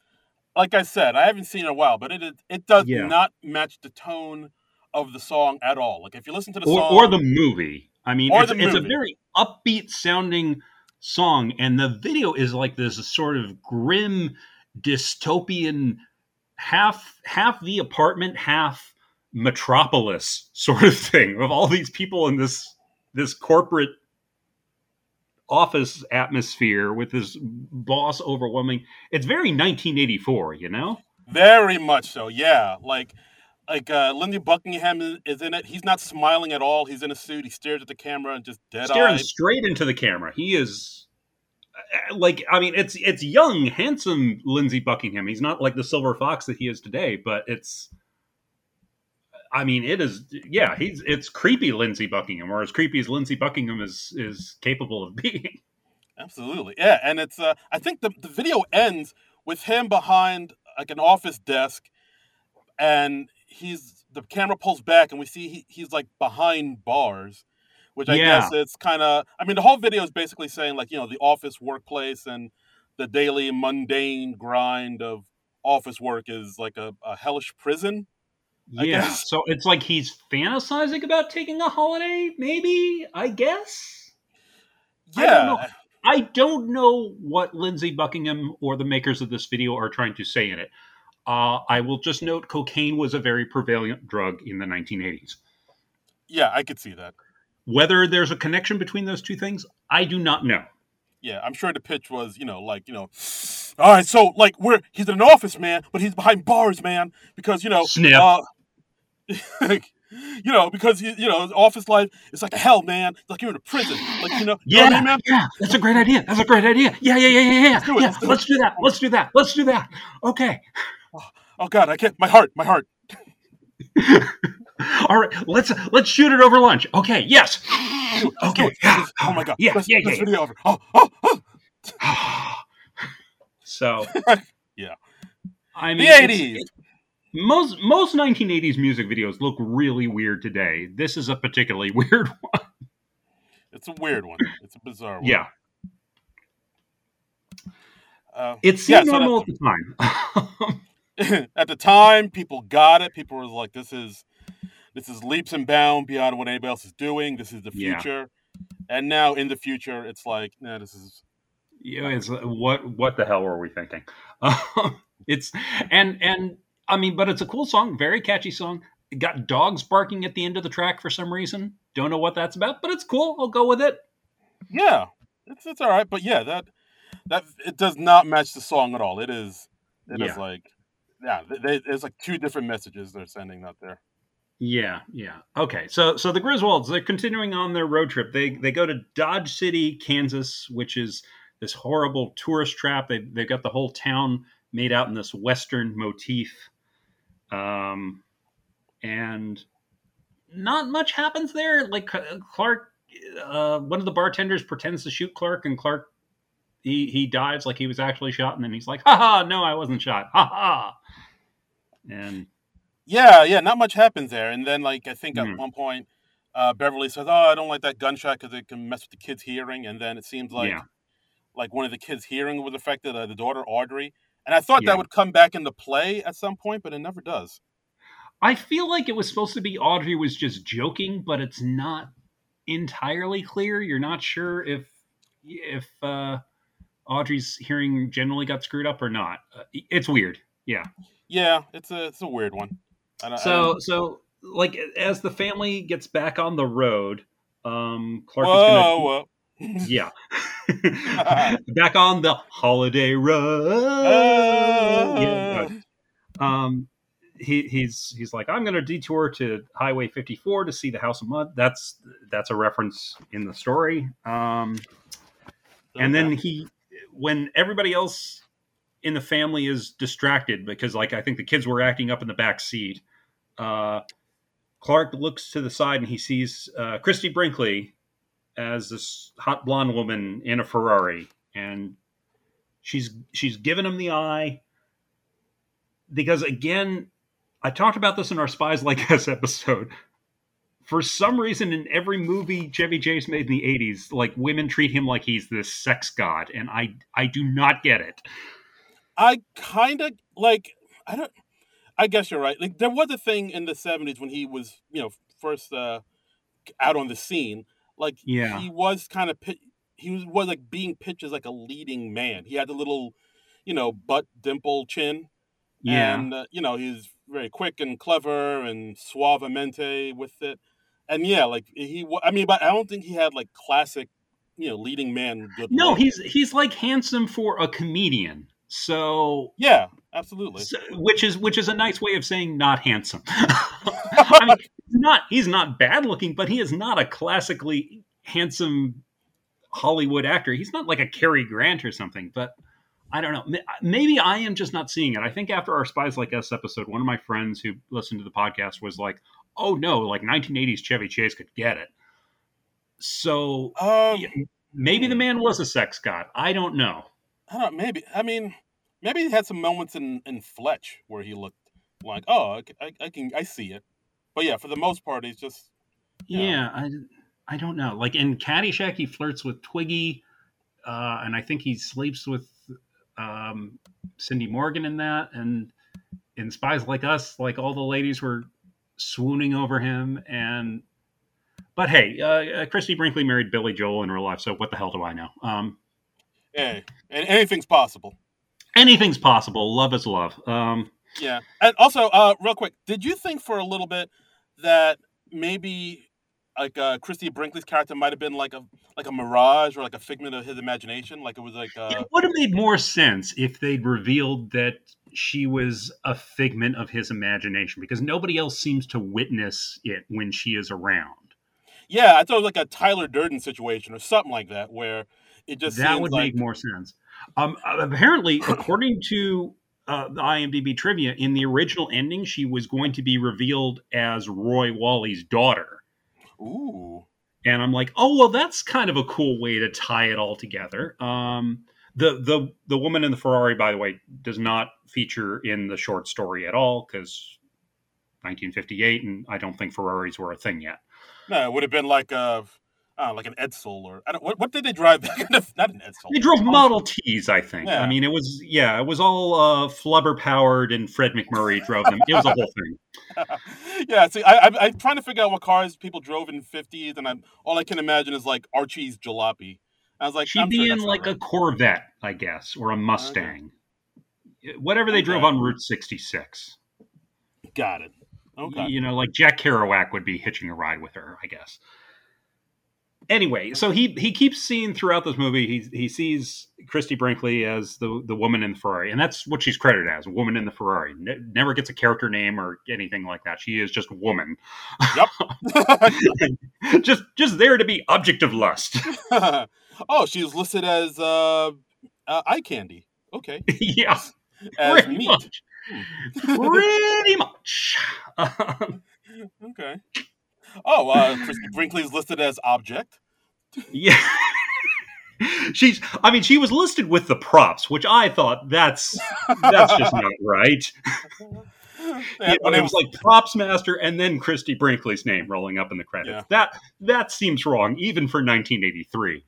like I said, I haven't seen it in a while, but it is it does Yeah. not match the tone of the song at all. Like if you listen to the or, song, or the movie. I mean, Or it's, the it's a very upbeat sounding song, and the video is like this sort of grim dystopian half half the apartment, half metropolis sort of thing of all these people in this this corporate office atmosphere with this boss overwhelming. It's very 1984, you know. Very much so. Yeah, like like uh, Lindsey Buckingham is, in it. He's not smiling at all. He's in a suit. He stares at the camera and just dead staring straight into the camera. He is uh, like I mean it's it's young, handsome Lindsey Buckingham. He's not like the silver fox that he is today, but it's I mean it is yeah, he's it's creepy Lindsey Buckingham or as creepy as Lindsey Buckingham is is capable of being. Absolutely. Yeah, and it's uh I think the the video ends with him behind like an office desk and he's the camera pulls back and we see he, he's like behind bars which i Yeah. guess it's kind of i mean the whole video is basically saying like you know the office workplace and the daily mundane grind of office work is like a, a hellish prison I Yeah. guess. So it's like he's fantasizing about taking a holiday, maybe, I guess. I yeah don't know. I don't know what Lindsey Buckingham or the makers of this video are trying to say in it. Uh, I will just note cocaine was a very prevalent drug in the 1980s. yeah i could see that Whether there's a connection between those two things, I do not know. yeah i'm sure the pitch was you know like you know all right so like we're he's in an office man but he's behind bars man because you know Snip. uh, you know, because you, you know, office life is like a hell, man. It's like you're in a prison. Like you know, you know Yeah, I mean, man? yeah, that's a great idea. That's a great idea. Yeah, yeah, yeah, yeah, yeah. do it, yeah. let's do Let's do that. Let's do that. Let's do that. Okay. Oh God, I can't. My heart, my heart. All right. Let's let's shoot it over lunch. Okay. Yes. Okay. Let's- Oh my God. Yeah, Let's, yeah, let's yeah, video over. Oh, oh, oh. so Yeah. I The mean, it's- 80s. most most 1980s music videos look really weird today. This is a particularly weird one. It's a weird one. It's a bizarre one. Yeah, Uh, it Yeah, seemed so normal at the time. at the time, people got it. People were like, "This is, this is leaps and bounds beyond what anybody else is doing. This is the Yeah. future." And now in the future, it's like, nah, this is yeah, it's uh, what what the hell were we thinking? It's and and I mean, but it's a cool song, very catchy song. It got dogs barking at the end of the track for some reason. Don't know what that's about, but it's cool. I'll go with it. Yeah, it's it's all right, but yeah, that that it does not match the song at all. It is it is Yeah. like yeah, they, there's like two different messages they're sending out there. Yeah, yeah. Okay, so so the Griswolds they're continuing on their road trip. They they go to Dodge City, Kansas, which is this horrible tourist trap. They they've got the whole town made out in this western motif, um, and not much happens there. Like Clark, uh, one of the bartenders pretends to shoot Clark, and Clark he he dives like he was actually shot, and then he's like, "Ha ha! No, I wasn't shot. Ha ha!" And Yeah, yeah, not much happens there. And then like I think at Hmm. one point, uh, Beverly says, "Oh, I don't like that gunshot because it can mess with the kid's hearing." And then it seems like Yeah. like one of the kids' hearing was affected, uh, the daughter Audrey. And I thought Yeah. that would come back into play at some point, but it never does. I feel like it was supposed to be Audrey was just joking, but it's not entirely clear. You're not sure if if uh, Audrey's hearing generally got screwed up or not. Uh, it's weird. Yeah. Yeah, it's a it's a weird one. I don't, I So so like as the family gets back on the road, um, Clark whoa, is gonna whoa. yeah back on the holiday road. Uh, Yeah, um he, he's he's like i'm going to detour to highway 54 to see the house of mud that's that's a reference in the story um and then he when everybody else in the family is distracted because like i think the kids were acting up in the back seat uh clark looks to the side and he sees uh christie brinkley as this hot blonde woman in a ferrari. And she's she's given him the eye because again i talked about this in our spies like us episode for some reason in every movie chevy chase made in the 80s like women treat him like he's this sex god and i i do not get it I kind of like. I don't. I guess you're right. Like there was a thing in the '70s when he was, you know, first uh, out on the scene. Like Yeah. he was kind of he was was like being pitched as like a leading man. He had the little, you know, butt dimple chin, yeah and uh, you know he's very quick and clever and suavemente with it. And yeah, like he, I mean, but I don't think he had like classic you know leading man. Good No, he's he's like handsome for a comedian. So yeah, absolutely. So- which is which is a nice way of saying not handsome. I mean, he's not he's not bad looking, but he is not a classically handsome Hollywood actor. He's not like a Cary Grant or something. But I don't know. Maybe I am just not seeing it. I think after our Spies Like Us episode, one of my friends who listened to the podcast was like, "Oh no, like 1980s Chevy Chase could get it." So Um, yeah, maybe the man was a sex god. I don't know. I don't. Maybe. I mean, maybe he had some moments in in Fletch where he looked like, oh, I can, I see it. But yeah, for the most part, he's just. Yeah. Yeah, I, I don't know. Like in Caddyshack, he flirts with Twiggy, uh, and I think he sleeps with um, Cindy Morgan in that. And in Spies Like Us, like all the ladies were swooning over him. And but hey, uh, uh, Christie Brinkley married Billy Joel in real life, so what the hell do I know? Um, Hey, and anything's possible. anything's possible. Love is love. Um, Yeah, and also, uh, real quick, did you think for a little bit that maybe like uh, Christie Brinkley's character might have been like a like a mirage or like a figment of his imagination? Like it was like uh, it would have made more sense if they'd revealed that she was a figment of his imagination because nobody else seems to witness it when she is around. yeah, I thought it was like a Tyler Durden situation or something like that where it just that would like make more sense. Um, apparently, according to uh, the IMDb trivia, in the original ending, she was going to be revealed as Roy Walley's daughter. Ooh, and I'm like, oh well, that's kind of a cool way to tie it all together. Um, the the the woman in the Ferrari, by the way, does not feature in the short story at all because 1958, and I don't think Ferraris were a thing yet. no, it would have been like a. Uh, like an Edsel or I don't, what, what did they drive? Not an Edsel. They drove Um, Model Ts, I think. Yeah. I mean, it was yeah, it was all uh, flubber powered, and Fred MacMurray drove them. It was a whole thing. yeah, see, I, I, I'm trying to figure out what cars people drove in '50s, and I'm all I can imagine is like Archie's jalopy. I was like, She'd I'm be sure in like a. Corvette, I guess, or a Mustang, whatever they drove on Route 66. Got it. Okay. You know, like Jack Kerouac would be hitching a ride with her, I guess. Anyway, so he he keeps seeing throughout this movie he he sees Christie Brinkley as the the woman in the Ferrari, and that's what she's credited as, woman in the Ferrari. Ne- never gets a character name or anything like that. She is just woman, just just there to be object of lust. oh, she's listed as uh, uh, eye candy. Okay, yeah, as pretty meat. much. pretty much. Um, Okay. Oh, uh, Christie Brinkley's listed as object. Yeah. She's I mean she was listed with the props, which I thought that's that's just not right. Yeah, You know, when it was like props master and then Christie Brinkley's name rolling up in the credits. Yeah. That that seems wrong even for 1983.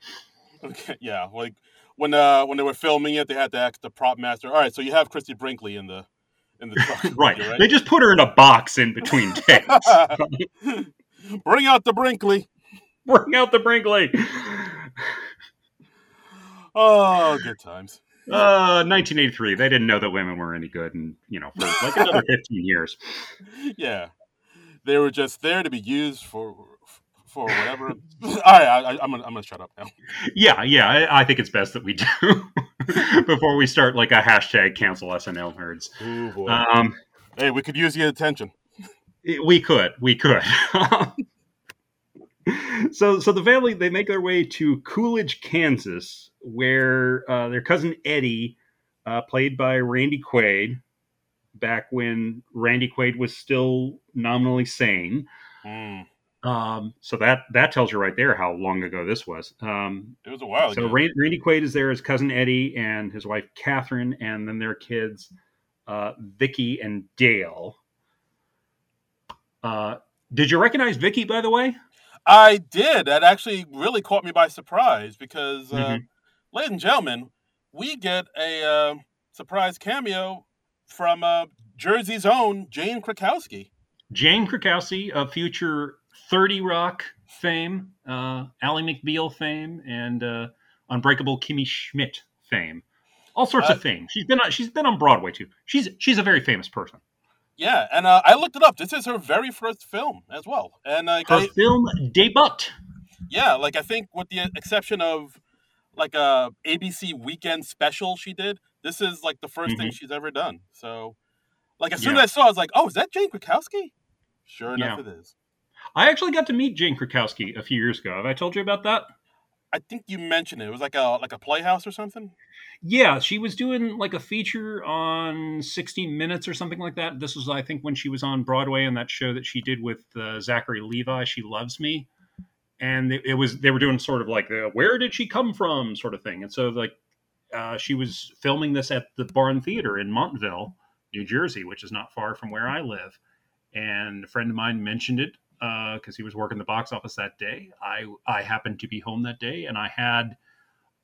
Okay, yeah, like when uh when they were filming it, they had to ask the prop master. All right, so you have Christie Brinkley in the in the truck, Right. right? They just put her in a box in between takes. Bring out the Brinkley. Bring out the Brinkley. Oh, good times. Uh 1983. They didn't know that women were any good and, you know, for like another 15 years. Yeah, they were just there to be used for for whatever. All right, I, I, I'm gonna I'm gonna shut up now. Yeah, yeah, I, I think it's best that we do before we start like a hashtag cancel SNL nerds. Oh boy. Um, hey, we could use your attention. We could, we could. so, so the family they make their way to Coolidge, Kansas, where uh, their cousin Eddie, uh, played by Randy Quaid, back when Randy Quaid was still nominally sane. Mm, Um, so that that tells you right there how long ago this was. Um, it was a while so ago. Ran- Randy Quaid is there as cousin Eddie and his wife Catherine, and then their kids, uh, Vicky and Dale. Uh, did you recognize Vicky, by the way? I did. That actually really caught me by surprise because, uh, Mhm. ladies and gentlemen, we get a uh, surprise cameo from uh, Jersey's own Jane Krakowski. Jane Krakowski of future 30 Rock fame, uh, Ally McBeal fame, and uh, Unbreakable Kimmy Schmidt fame. All sorts Uh, of fame. She's been on, she's been on Broadway too. She's she's a very famous person. Yeah, and uh, I looked it up. This is her very first film as well, and uh, Her I, film debut. Yeah, like I think with the exception of like a ABC weekend special she did, this is like the 1st thing Mhm. she's ever done. So, like as soon Yeah. as I saw, it, I was like, "Oh, is that Jane Krakowski?" Sure enough, Yeah. it is. I actually got to meet Jane Krakowski a few years ago. Have I told you about that? I think you mentioned it. It was like a like a playhouse or something. Yeah, she was doing like a feature on 60 Minutes or something like that. This was, I think, when she was on Broadway and that show that she did with uh, Zachary Levi, She Loves Me. And it, it was, they were doing sort of like, the, where did she come from sort of thing. And so, like, uh, she was filming this at the Barn Theater in Montville, New Jersey, which is not far from where I live. And a friend of mine mentioned it because he was working the box office that day. I, I happened to be home that day and I had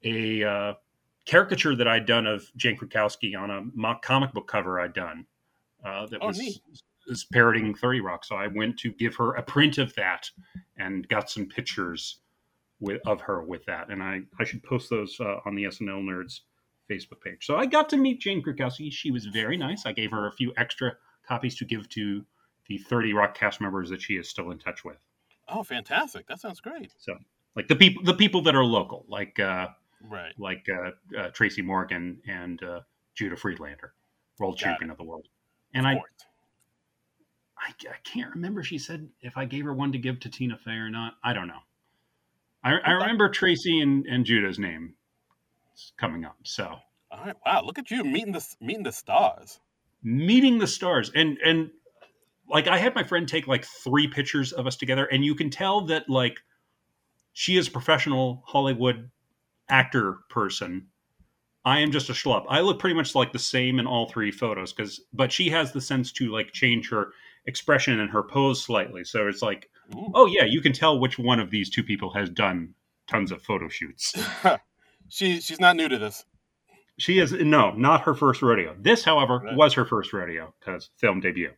a, uh, caricature that I'd done of Jane Krakowski on a mock comic book cover I'd done uh, that Oh, was, neat. was parodying 30 Rock. So I went to give her a print of that and got some pictures with of her with that. And I, I should post those uh, on the SNL Nerds Facebook page. So I got to meet Jane Krakowski. She was very nice. I gave her a few extra copies to give to the 30 Rock cast members that she is still in touch with. Oh, fantastic! That sounds great. So like the people the people that are local, like uh, Right. like uh, uh, Tracy Morgan and uh, Judah Friedlander, world Got champion of the world. And I. I, I can't remember. She said if I gave her one to give to Tina Fey or not. I don't know. I, I remember Tracy and, and Judah's name coming up. So All right. Wow. Look at you meeting the meeting the stars. meeting the stars and and like I had my friend take like three pictures of us together, and you can tell that like she is a professional Hollywood actor person. I am just a schlub. I look pretty much like the same in all three photos because, but she has the sense to like change her expression and her pose slightly. So it's like, Ooh. oh yeah, you can tell which one of these two people has done tons of photo shoots. she she's not new to this. She is no, not her first rodeo. This, however, Right. was her first rodeo because film debut.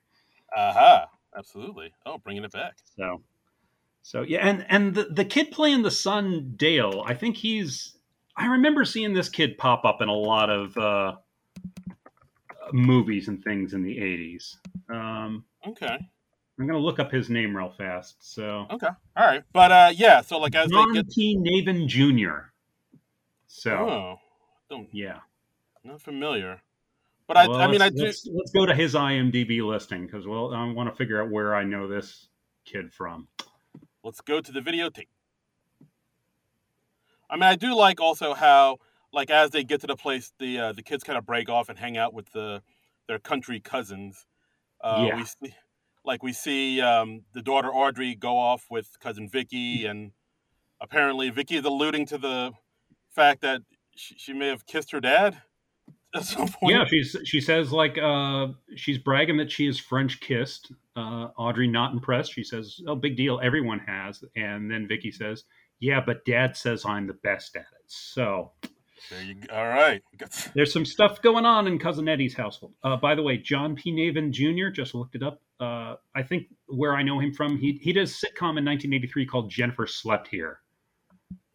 Aha. Absolutely. Oh, bringing it back. So, so yeah, and and the the kid playing the son, Dale. I think he's. I remember seeing this kid pop up in a lot of uh, movies and things in the '80s. Um, Okay. I'm gonna look up his name real fast. So, Okay. All right. But uh, yeah. So like as they John get. T. Navin Jr. So, Oh, don't yeah. not familiar. But I Well, I mean I do. Let's, let's go to his IMDb listing because well, I want to figure out where I know this kid from. Let's go to the videotape. I mean, I do like also how, like, as they get to the place, the uh, the kids kind of break off and hang out with the their country cousins. Uh, Yeah. We see, like, we see um, the daughter Audrey go off with cousin Vicky, and apparently Vicky is alluding to the fact that she, she may have kissed her dad at some point. Yeah, she's she says like uh she's bragging that she is French kissed. Uh Audrey not impressed. She says, "Oh, big deal. Everyone has." And then Vicky says, "Yeah, but Dad says I'm the best at it." So There you go. All right. There's some stuff going on in Cousin Eddie's household. Uh, by the way, John P. Navin Jr. just looked it up. Uh, I think where I know him from, he he does a sitcom in 1983 called Jennifer Slept Here.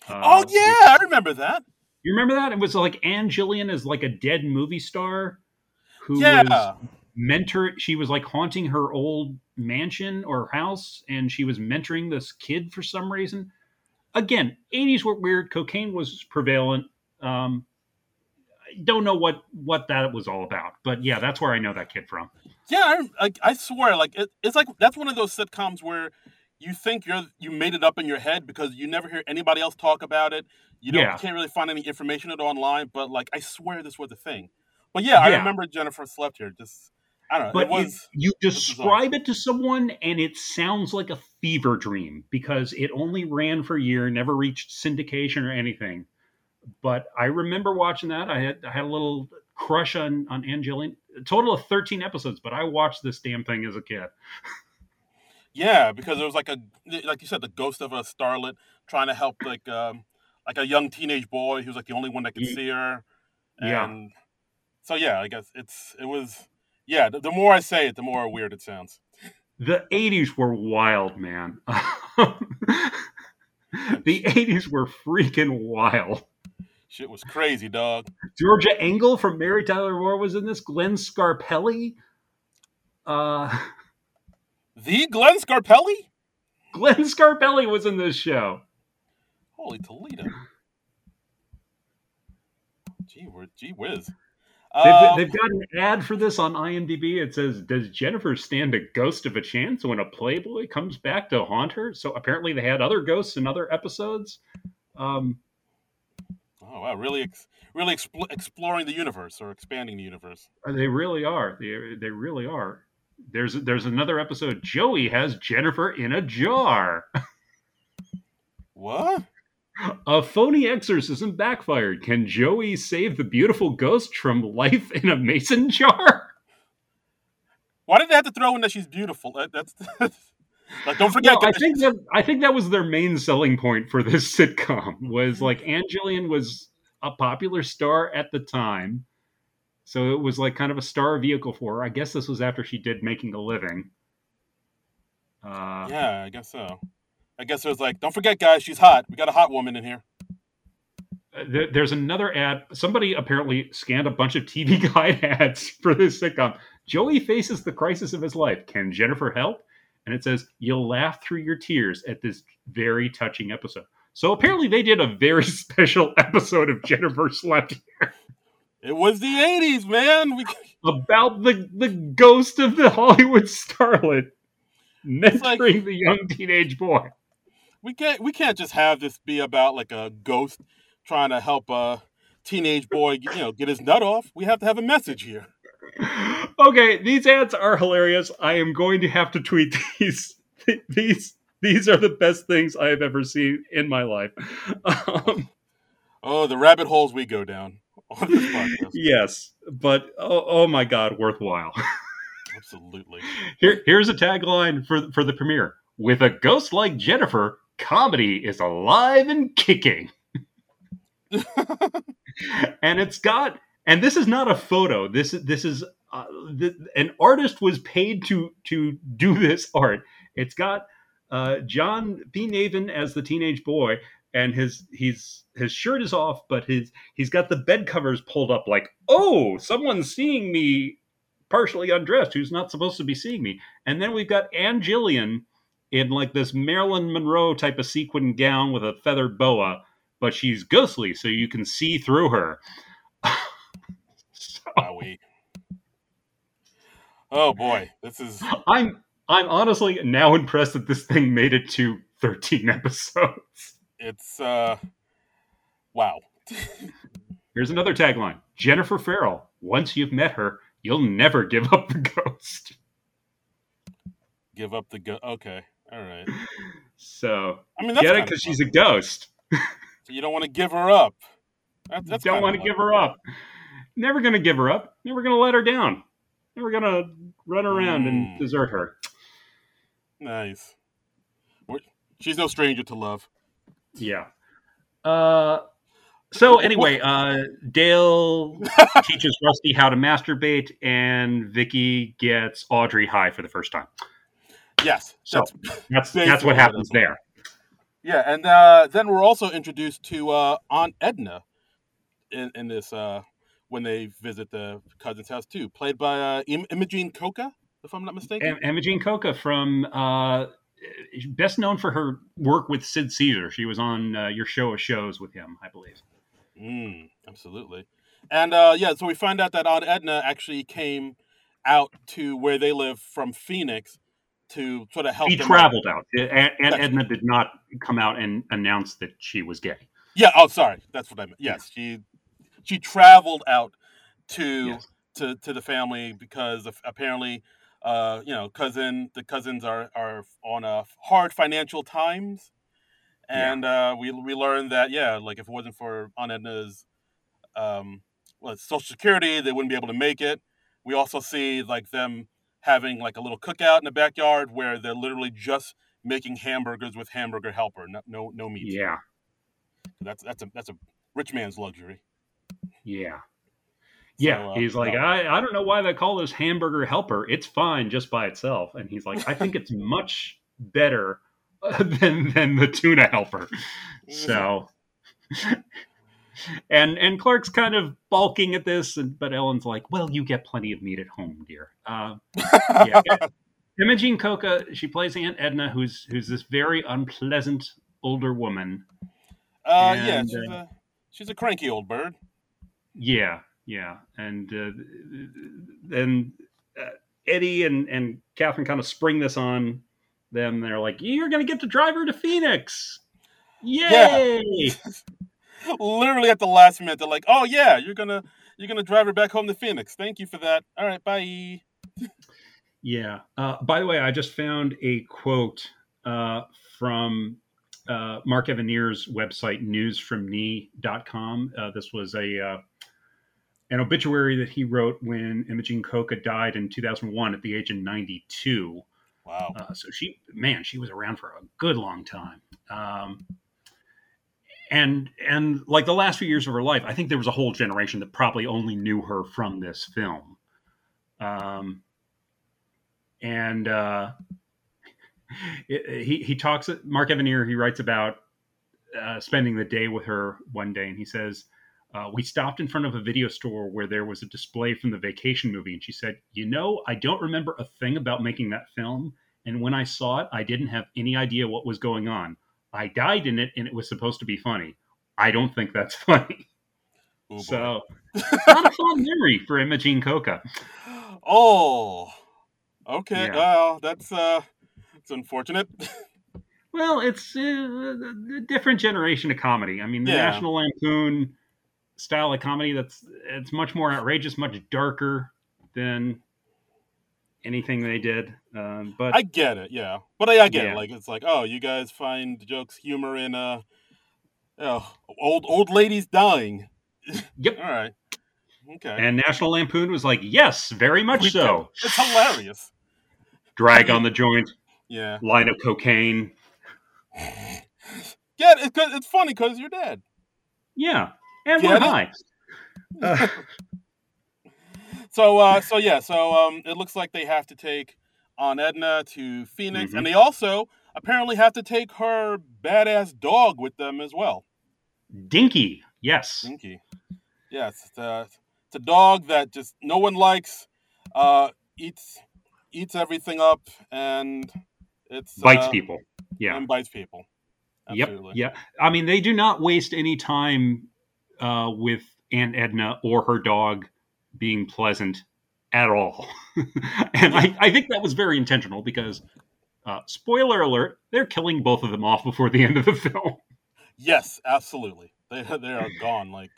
Uh, oh yeah, I remember that. You remember that? It was like Ann Jillian is like a dead movie star who Yeah. was mentor. She was like haunting her old mansion or house, and she was mentoring this kid for some reason. Again, 80s were weird. Cocaine was prevalent. Um, I don't know what what that was all about, but yeah, that's where I know that kid from. Yeah, I, like I swear, like it, it's like that's one of those sitcoms where you think you're you made it up in your head because you never hear anybody else talk about it. You don't Yeah. you can't really find any information on it online, but like I swear this was a thing. But yeah, I remember Jennifer slept here. Just I don't know. But it was you, you describe it to someone, and it sounds like a fever dream because it only ran for a year, never reached syndication or anything. But I remember watching that. I had I had a little crush on on Ann Jillian. A total of thirteen episodes, but I watched this damn thing as a kid. yeah, because it was like a like you said, the ghost of a starlet trying to help like um like a young teenage boy who's like the only one that could see her. Yeah. So yeah, I guess it's it was yeah. The, the more I say it, the more weird it sounds. The '80s were wild, man. the '80s were freaking wild. Shit was crazy, dog. Georgia Engel from Mary Tyler Moore was in this. Glenn Scarpelli. Uh, The Glenn Scarpelli? Glenn Scarpelli was in this show. Holy Toledo. Gee, whiz, gee whiz. They've, Um, they've got an ad for this on IMDb. It says, "Does Jennifer stand a ghost of a chance when a Playboy comes back to haunt her?" So apparently, they had other ghosts in other episodes. Um, oh wow, really, really expl- exploring the universe or expanding the universe. they really are. They they really are. There's there's another episode. Joey has Jennifer in a jar. What? A phony exorcism backfired. Can Joey save the beautiful ghost from life in a mason jar? Why did they have to throw in that she's beautiful? That- That's like don't forget. Well, I think that I think that was their main selling point for this sitcom was hmm. like Ann Jillian was a popular star at the time, so it was like kind of a star vehicle for her. I guess this was after she did Making a Living. Uh, Yeah, I guess so. I guess it was like, don't forget, guys, she's hot. We got a hot woman in here. there- there's another ad. Somebody apparently scanned a bunch of TV guide ads for this sitcom. Joey faces the crisis of his life. Can Jennifer help? And it says, You'll laugh through your tears at this very touching episode. So apparently, they did a very special episode of Jennifer Slept It was the '80s, man. We about the, the ghost of the Hollywood starlet mentoring like- the young teenage boy. we can't we can't just have this be about like a ghost trying to help a teenage boy, you know, get his nut off. We have to have a message here. okay, these ads are hilarious. I am going to have to tweet these. These these are the best things I have ever seen in my life. Um, Oh, the rabbit holes we go down on this podcast. yes, but oh, oh my god, worthwhile. Absolutely. Here, here's a tagline for for the premiere: With a ghost like Jennifer, comedy is alive and kicking. and it's got and this is not a photo this this is uh, th- an artist was paid to to do this art it's got uh, john p navin as the teenage boy and his he's his shirt is off but his he's got the bed covers pulled up like oh someone's seeing me partially undressed who's not supposed to be seeing me and then we've got ann jillian in like this marilyn monroe type of sequin gown with a feathered boa but she's ghostly, so you can see through her. so, Wowie. Oh boy, this is I'm I'm honestly now impressed that this thing made it to 13 episodes. It's uh wow. Here's another tagline: Jennifer Farrell. Once you've met her, you'll never give up the ghost. Give up the ghost. Okay, all right. So I mean, that's get it because she's a ghost. So you don't want to give her up. That, that's Don't want to give her up. Never gonna give her up. Never gonna let her down. Never gonna run around and Mm. desert her. Nice. She's no stranger to love. Yeah. Uh, so anyway, uh, Dale teaches Rusty how to masturbate, and Vicky gets Audrey high for the first time. Yes. So That's, that's that's what happens there. yeah, and uh, then we're also introduced to uh, Aunt Edna in, in this uh, when they visit the cousin's house too, played by uh, Im- Imogene Coca, if I'm not mistaken. Im- Imogene Coca from uh, best known for her work with Sid Caesar. She was on uh, your show of shows with him, I believe. Mm, absolutely. And uh, yeah, so we find out that Aunt Edna actually came out to where they live from Phoenix to sort of help She them traveled out. Aunt, Aunt Edna did not come out and announce that she was gay. Yeah. Oh, sorry. That's what I meant. Yes, she she traveled out to Yes. to to the family because apparently, uh, you know, cousin the cousins are are on a hard financial times, Yeah. and uh, we we learned that yeah, like if it wasn't for Aunt Edna's um, well, Social Security, they wouldn't be able to make it. We also see like them having like a little cookout in the backyard where they're literally just making hamburgers with hamburger helper, no no, no meat. Yeah, That's that's a that's a rich man's luxury. yeah. Yeah, So, uh, he's like, no. I, I don't know why they call this hamburger helper. It's fine just by itself. And he's like, I think it's much better uh, than than the tuna helper. So, and and Clark's kind of balking at this, and, but Ellen's like, well, you get plenty of meat at home, dear. Uh, yeah. Imogene Coca, she plays Aunt Edna, who's who's this very unpleasant older woman. Uh, yeah, she's uh, a she's a cranky old bird. Yeah, yeah, and uh, then uh, Eddie and and Catherine kind of spring this on them. They're like, "You're gonna get to drive her to Phoenix, yay!" Literally at the last minute, they're like, "Oh yeah, you're gonna you're gonna drive her back home to Phoenix. Thank you for that. All right, bye." Yeah. Uh, by the way, I just found a quote uh, from uh, Mark Evanier's website, newsfromme.com. Uh, this was a uh, an obituary that he wrote when Imogene Coca died in 2001 at the age of 92. Wow. Uh, so she, man, she was around for a good long time. Um, and and like the last few years of her life, I think there was a whole generation that probably only knew her from this film. Um, and uh, it- he he talks. Mark Evanier he writes about uh, spending the day with her one day, and he says. Uh, we stopped in front of a video store where there was a display from the vacation movie, and she said, You know, I don't remember a thing about making that film. And when I saw it, I didn't have any idea what was going on. I died in it, and it was supposed to be funny. I don't think that's funny. Oh. So, not a fond memory for Imogene Coca. oh, okay. Yeah. Well, that's uh, it's unfortunate. Well, it's uh, a different generation of comedy. I mean, the Yeah. National Lampoon style of comedy that's it's much more outrageous, much darker than anything they did. Um, but I get it, yeah, but I, I get Yeah. it. Like it's like, oh, you guys find jokes, humor in uh, oh, old old ladies dying. Yep. All right. Okay. and National Lampoon was like, yes, very much We so. do. It's hilarious. Drag on the joint, Yeah. line of cocaine. Yeah, it's it's funny because you're dead. Yeah, and Get high. Uh, So uh, so yeah, so um, it looks like they have to take Aunt Edna to Phoenix, Mhm. and they also apparently have to take her badass dog with them as well. Dinky, yes. Dinky. Yes, it's a, it's a dog that just no one likes. Uh, eats eats everything up, and it's Bites uh, people. Yeah. and bites people. Absolutely. Yep. Yeah. I mean, they do not waste any time uh, with Aunt Edna or her dog being pleasant at all. and I, I think that was very intentional because, uh, spoiler alert, they're killing both of them off before the end of the film. Yes, absolutely. They they are gone. Like,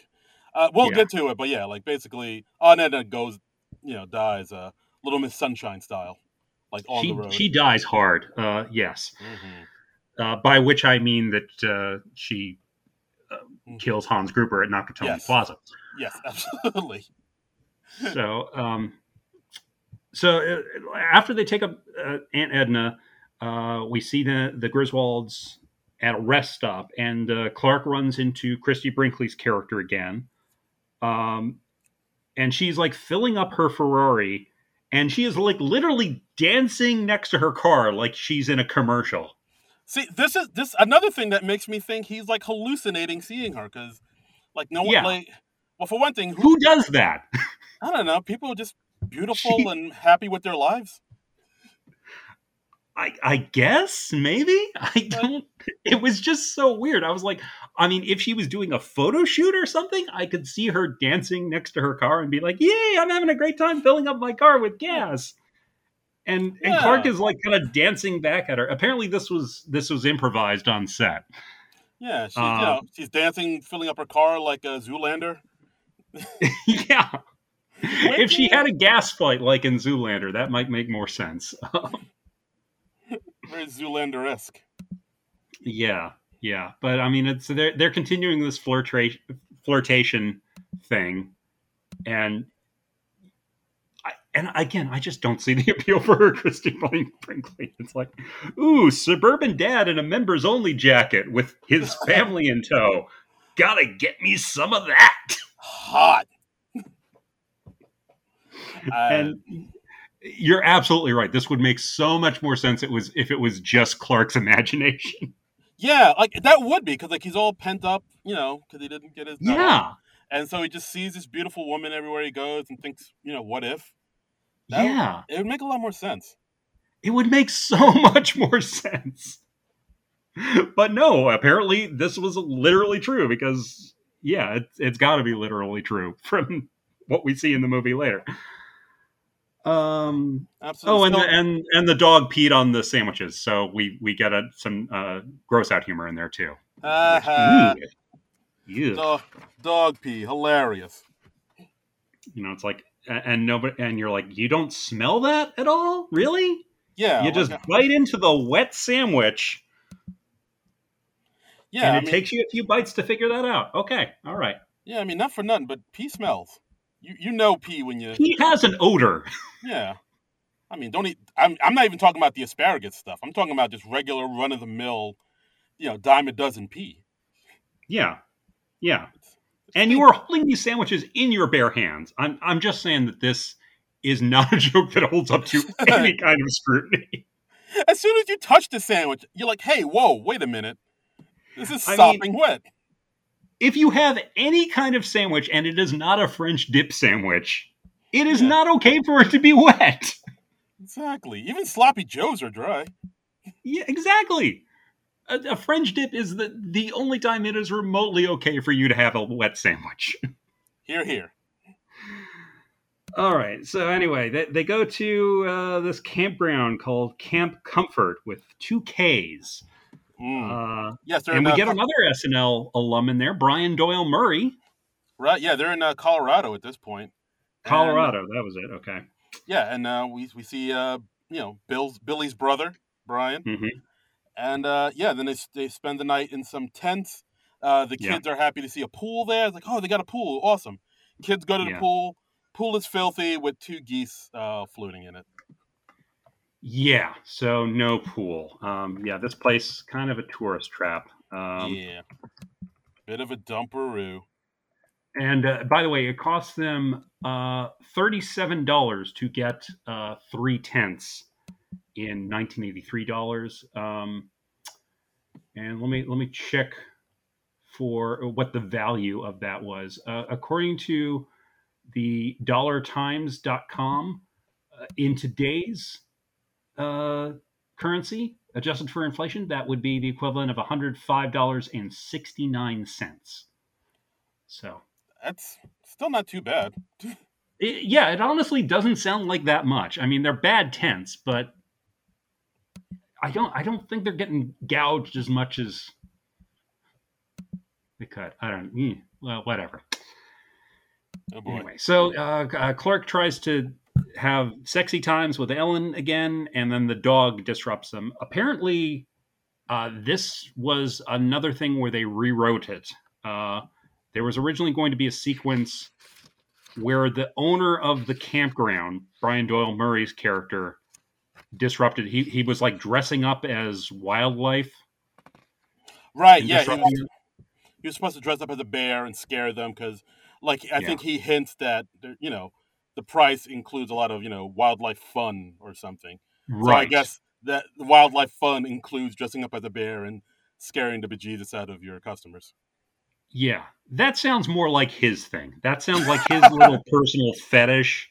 uh, we'll Yeah. get to it, but yeah, like basically, Aunt Edna goes, you know, dies, uh, Little Miss Sunshine style, like on she, the road. she dies hard. Uh, yes. Mhm. Uh, by which I mean that uh, she kills Hans Gruber at Nakatomi Yes. Plaza. Yes, absolutely. so um so uh, after they take up uh, aunt edna uh we see the the griswolds at a rest stop and uh, clark runs into christie brinkley's character again um and she's like filling up her ferrari and she is like literally dancing next to her car like she's in a commercial See, this is this another thing that makes me think he's like hallucinating seeing her because, like, no one Yeah. like. Well, for one thing, who who does that I don't know, people are just beautiful She- and happy with their lives. I, I guess maybe I don't. It was just so weird. I was like, I mean, if she was doing a photo shoot or something, I could see her dancing next to her car and be like, "Yay, I'm having a great time filling up my car with gas." And and Clark is like kind of dancing back at her. Apparently, this was this was improvised on set. Yeah, she's Uh, you know she's dancing, filling up her car like a Zoolander. yeah. If she had a gas fight like in Zoolander, that might make more sense. Very Zoolander esque. Yeah, yeah, but I mean, it's they're they're continuing this flirtation flirtation thing, and and again, I just don't see the appeal for her, Christie Brinkley. It's like, ooh, suburban dad in a members only jacket with his family in tow. Gotta get me some of that. Hot. And you're absolutely right. This would make so much more sense. It was if it was just Clark's imagination. yeah, like that would be because like he's all pent up, you know, because he didn't get his. Yeah, and so he just sees this beautiful woman everywhere he goes and thinks, you know, what if? That- yeah. It would make a lot more sense. It would make so much more sense. but no, apparently this was literally true because yeah, it, it's got to be literally true from what we see in the movie later. Um. Absolutely. Oh, and the, and and the dog peed on the sandwiches, so we we get a, some uh, gross out humor in there too. Which, ew. dog, dog pee, hilarious. You know, it's like and nobody and you're like, you don't smell that at all, really? Yeah, you just uh, bite into the wet sandwich, yeah. and I it mean, takes you a few bites to figure that out. Okay, all right. yeah. I mean, not for nothing, but pee smells. You you know pee when you He has an odor. yeah. I mean, don't eat. I'm I'm not even talking about the asparagus stuff. I'm talking about just regular run of the mill, you know, dime a dozen pee. Yeah, yeah. And you are holding these sandwiches in your bare hands. I'm I'm just saying that this is not a joke that holds up to any kind of scrutiny. As soon as you touch the sandwich, you're like, hey, whoa, wait a minute. This is I mean- sopping wet. If you have any kind of sandwich and it is not a French dip sandwich, it is Yeah. not okay for it to be wet. Exactly. Even sloppy joes are dry. Yeah, exactly. A, a French dip is the the only time it is remotely okay for you to have a wet sandwich. Here, here. All right. So anyway, they, they go to uh, this campground called Camp Comfort with two Ks, Mm. uh, yes, and in we uh, get another SNL alum in there, Brian Doyle Murray, right. Yeah, they're in uh, Colorado at this point. And- Colorado. that was it. Okay. yeah, and uh, we we see uh, you know Bill's Billy's brother Brian, hmm and uh, yeah, then they they spend the night in some tents. Uh, the Yeah. kids are happy to see a pool there. It's like, oh, they got a pool, awesome. Kids go to the Yeah. pool. Pool is filthy with two geese uh, floating in it. Yeah. So no pool. Um, yeah, this place kind of a tourist trap. Um, yeah, bit of a dumperoo. And uh, by the way, it costs them uh, thirty-seven dollars to get uh, three tenths in nineteen eighty-three dollars. Um, and let me let me check for what the value of that was. Uh, according to the dollartimes.com, uh, in today's uh, currency, adjusted for inflation, that would be the equivalent of $105.69. So, That's still not too bad. it, yeah, it honestly doesn't sound like that much. I mean, they're bad tents, but I don't I don't think they're getting gouged as much as they could. I don't. eh, well, whatever. Oh. Anyway, so uh, uh, Clark tries to have sexy times with Ellen again, and then the dog disrupts them. Apparently, uh, this was another thing where they rewrote it. Uh, there was originally going to be a sequence where the owner of the campground, Brian Doyle Murray's character, disrupted. He he was like dressing up as wildlife. Right, yeah. He was, he was supposed to dress up as a bear and scare them because, like, I Yeah. think he hints that, you know, the price includes a lot of, you know, wildlife fun or something. right. So I guess that the wildlife fun includes dressing up as a bear and scaring the bejesus out of your customers. Yeah, that sounds more like his thing. That sounds like his little personal fetish.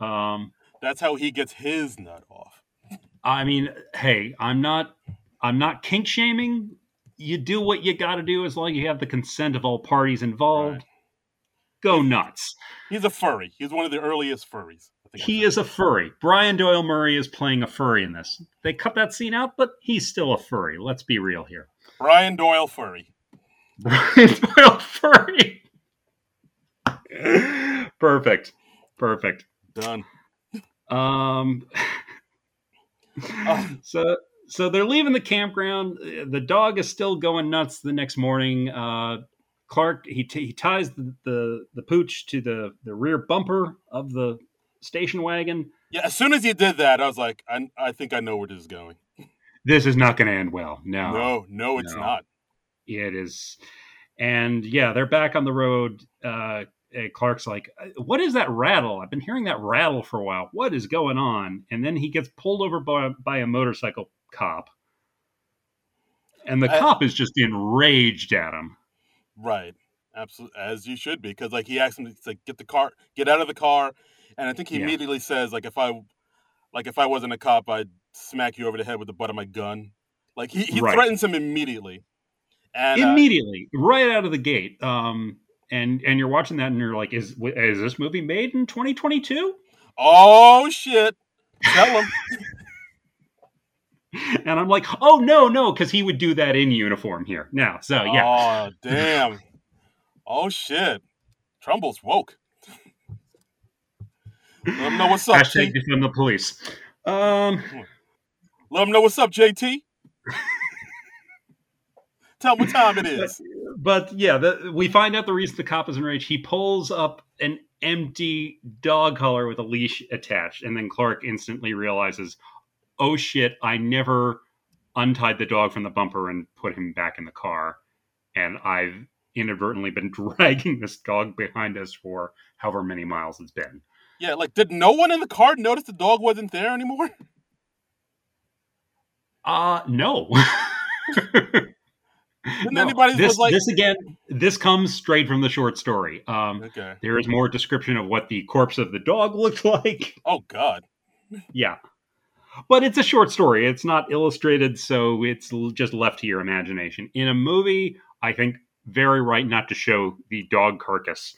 Um, That's how he gets his nut off. I mean, hey, I'm not, I'm not kink shaming. You do what you got to do as long as you have the consent of all parties involved. Right. Go nuts. He's a furry. He's one of the earliest furries. I think He is a furry. Brian Doyle Murray is playing a furry in this. They cut that scene out, but he's still a furry. Let's be real here. Brian Doyle furry. Brian Doyle furry. Perfect. Perfect. Done. Um, Oh. so so they're leaving the campground. The dog is still going nuts the next morning. Uh, Clark he, t- he ties the, the the pooch to the the rear bumper of the station wagon. Yeah, as soon as he did that, I was like, I, I think I know where this is going. This is not going to end well. No, No, no, it's No. not. it is. And yeah, they're back on the road. Uh, Clark's like, "What is that rattle? I've been hearing that rattle for a while. What is going on?" And then he gets pulled over by, by a motorcycle cop, and the I- cop is just enraged at him. Right. Absolutely. As you should be. Because, like, he asks him to like, get the car, get out of the car. And I think he Yeah. immediately says, like, if I, like, if I wasn't a cop, I'd smack you over the head with the butt of my gun. Like he, he Right. threatens him immediately. And uh, Immediately, right out of the gate. Um, and and you're watching that, and you're like, is is this movie made in 2022? oh shit, tell him. And I'm like, oh no, no, because he would do that in uniform here now. So yeah, Oh damn. Oh shit. Trumbull's woke. Let him know what's up. hashtag defund the police. Um, Let him know what's up, JT. Tell what time it is. but yeah, the, we find out the reason the cop is enraged. He pulls up an empty dog collar with a leash attached, and then Clark instantly realizes, "Oh shit! I never untied the dog from the bumper and put him back in the car, and I've inadvertently been dragging this dog behind us for however many miles it's been." Yeah, like did no one in the car notice the dog wasn't there anymore? Uh no. Anybody this, like this again? This comes straight from the short story. Um, Okay. There is more description of what the corpse of the dog looked like. Oh god. Yeah. But it's a short story. It's not illustrated, so it's just left to your imagination. In a movie, I think very right not to show the dog carcass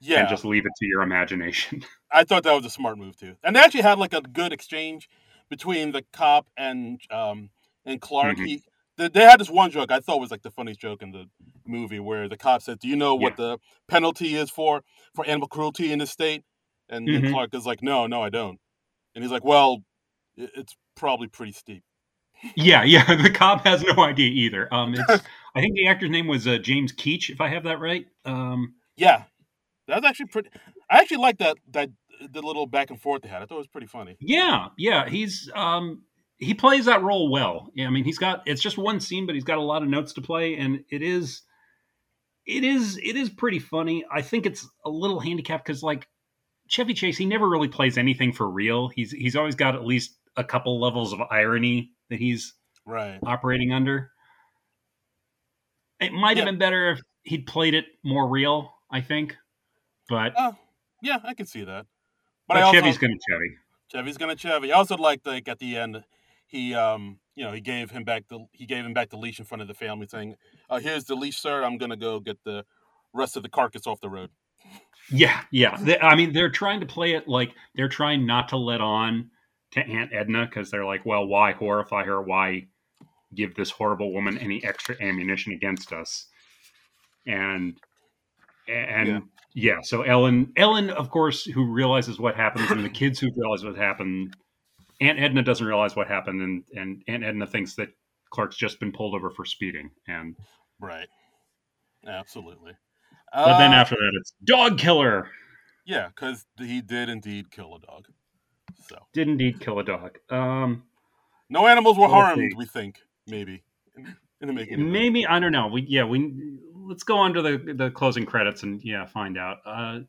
Yeah. and just leave it to your imagination. I thought that was a smart move too. And they actually had like a good exchange between the cop and um and Clark. Mhm. He they, had this one joke I thought was like the funniest joke in the movie where the cop said, "Do you know what the penalty is for for animal cruelty in this state?" And, and Mhm. Clark is like, "No, no, I don't." And he's like, "Well, it's probably pretty steep." yeah, yeah. The cop has no idea either. Um, it's, I think the actor's name was uh, James Keach, if I have that right. Um, Yeah, that's actually pretty. I actually like that that the little back and forth they had. I thought it was pretty funny. Yeah, yeah, he's um he plays that role well. I mean, he's got it's just one scene, but he's got a lot of notes to play, and it is it is it is pretty funny. I think it's a little handicapped because like Chevy Chase, he never really plays anything for real. He's he's always got at least a couple levels of irony that he's Right. operating under. It might have Yeah. been better if he'd played it more real. I think, but, Oh, yeah, I can see that. But, but also, Chevy's gonna Chevy. Chevy's gonna Chevy. I also liked like at the end, he um you know he gave him back the he gave him back the leash in front of the family, saying, uh, "Here's the leash, sir. I'm gonna go get the rest of the carcass off the road." Yeah, yeah. They, I mean, they're trying to play it like they're trying not to let on to Aunt Edna because they're like, well, why horrify her? Why give this horrible woman any extra ammunition against us? And and Yeah. yeah. so Ellen, Ellen, of course, who realizes what happens, and the kids who realize what happened. Aunt Edna doesn't realize what happened, and and Aunt Edna thinks that Clark's just been pulled over for speeding, and Right. Absolutely. but then Uh, after that, it's dog killer. yeah, because he did indeed kill a dog. So Did indeed kill a dog. Um, no animals were harmed. see. We think maybe in, in the making. Maybe I don't know. We yeah we let's go on to the the closing credits and yeah find out. Uh,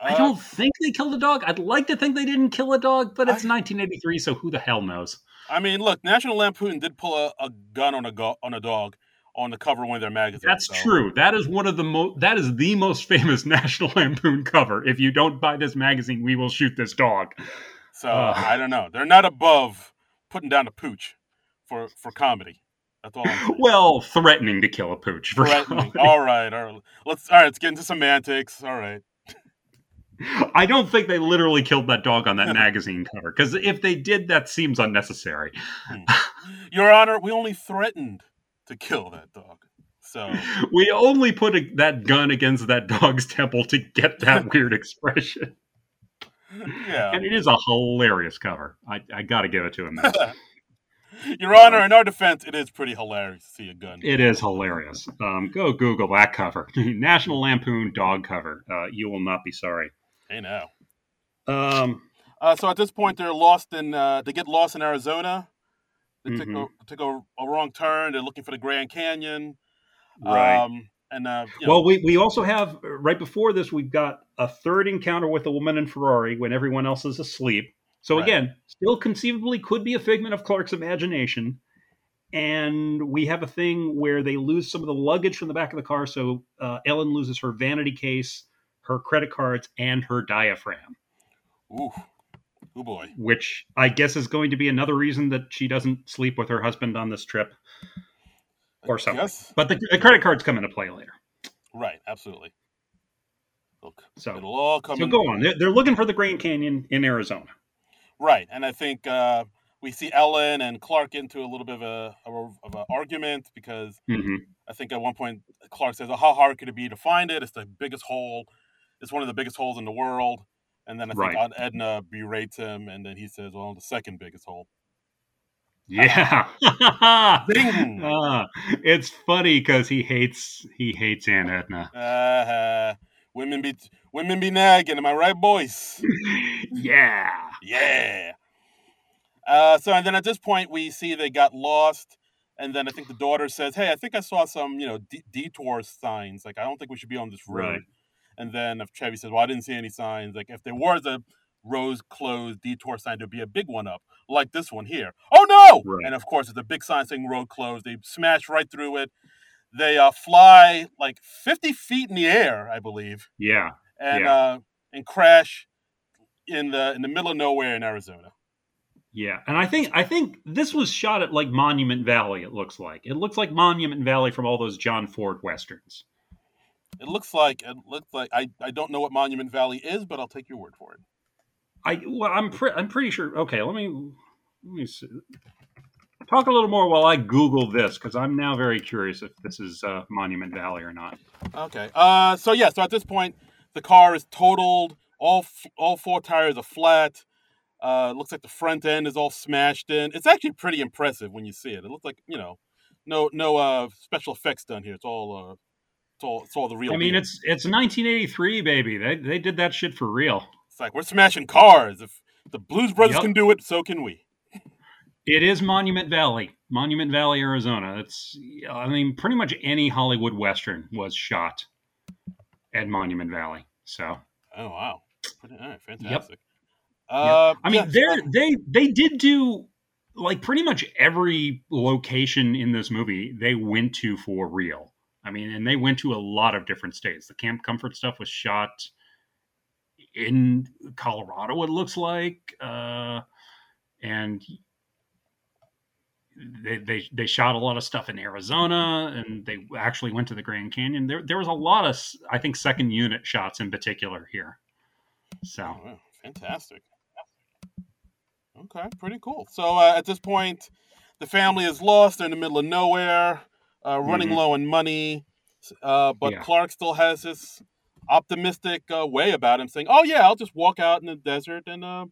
I Uh, don't think they killed a dog. I'd like to think they didn't kill a dog, but it's I- 1983, so who the hell knows? I mean, look, National Lampoon did pull a, a gun on a go- on a dog on the cover of one of their magazines. That's so- true. That is one of the most. That is the most famous National Lampoon cover. If you don't buy this magazine, we will shoot this dog. So Uh. I don't know. They're not above putting down a pooch for for comedy. That's all. I'm. Well, threatening to kill a pooch. For Threatening. All right, all right. Let's all right. Let's get into semantics. All right. I don't think they literally killed that dog on that magazine cover because if they did, that seems unnecessary. Your Honor, we only threatened to kill that dog. So We only put a, that gun against that dog's temple to get that weird expression. yeah. And it is a hilarious cover. I, I got to give it to him. Your Honor, in our defense, it is pretty hilarious to see a gun. It is hilarious. Um, go Google that cover. National Lampoon dog cover. Uh, you will not be sorry. Hey now. Um, Uh, so at this point, they're lost in. Uh, they get lost in Arizona. They took a, took a, a wrong turn. They're looking for the Grand Canyon. right. Um, and uh, you know, well, we, we also have, right before this, we've got a third encounter with a woman in Ferrari when everyone else is asleep. So, Right. again, still conceivably could be a figment of Clark's imagination. And we have a thing where they lose some of the luggage from the back of the car. So, uh, Ellen loses her vanity case, her credit cards, and her diaphragm. ooh, Oh boy. which I guess is going to be another reason that she doesn't sleep with her husband on this trip or something. Yes. But the, the credit cards come into play later. Right. Absolutely. Look, So, it'll all come. so in- go on. They're, they're looking for the Grand Canyon in Arizona. Right, and I think uh, we see Ellen and Clark into a little bit of a of an argument because hmm I think at one point Clark says, oh, "How hard could it be to find it? It's the biggest hole. It's one of the biggest holes in the world." And then I think Right. Aunt Edna berates him, and then he says, "Well, the second biggest hole." Yeah. Ding. Ah, it's funny because he hates he hates Aunt Edna. Uh, women be women be nagging. Am I right, boys? yeah. Yeah. Uh, so and then at this point we see they got lost, and then I think the daughter says, "Hey, I think I saw some, you know, de- detour signs. Like I don't think we should be on this road." Right. And then if Chevy says, "Well, I didn't see any signs. Like if there was a rose closed detour sign, there'd be a big one up, like this one here. Oh no! Right. And of course, it's a big sign saying road closed. They smash right through it. They uh, fly like 50 feet in the air, I believe, Yeah. and Yeah. uh, and crash in the in the middle of nowhere in Arizona. Yeah. And I think I think this was shot at like Monument Valley, it looks like. It looks like Monument Valley from all those John Ford westerns. It looks like it looks like I, I don't know what Monument Valley is, but I'll take your word for it. I well, I'm pre- I'm pretty sure. Okay, let me let me see. talk a little more while I Google this because I'm now very curious if this is uh, Monument Valley or not. Okay. Uh, so yeah. So at this point, the car is totaled. All f- all four tires are flat. Uh, it looks like the front end is all smashed in. It's actually pretty impressive when you see it. It looks like you know, no no uh special effects done here. It's all uh, it's all it's all the real. I mean, deal. it's it's 1983, baby. They they did that shit for real. it's like we're smashing cars. If the Blues Brothers Yep. can do it, so can we. It is Monument Valley, Monument Valley, Arizona. It's I mean, pretty much any Hollywood western was shot at Monument Valley. So Oh wow. Pretty, all right, fantastic. Yeah. Uh, I mean, yeah, they they did do like pretty much every location in this movie they went to for real. I mean, and they went to a lot of different states. The Camp Comfort stuff was shot in Colorado. It looks like, uh, and they, they they shot a lot of stuff in Arizona, and they actually went to the Grand Canyon. There there was a lot of I think second unit shots in particular here. So. Oh, fantastic. Okay, pretty cool. So uh, at this point, the family is lost. They're in the middle of nowhere, uh, running Mhm. low on money. Uh, but Yeah. Clark still has this optimistic uh, way about him, saying, "Oh yeah, I'll just walk out in the desert and, uh,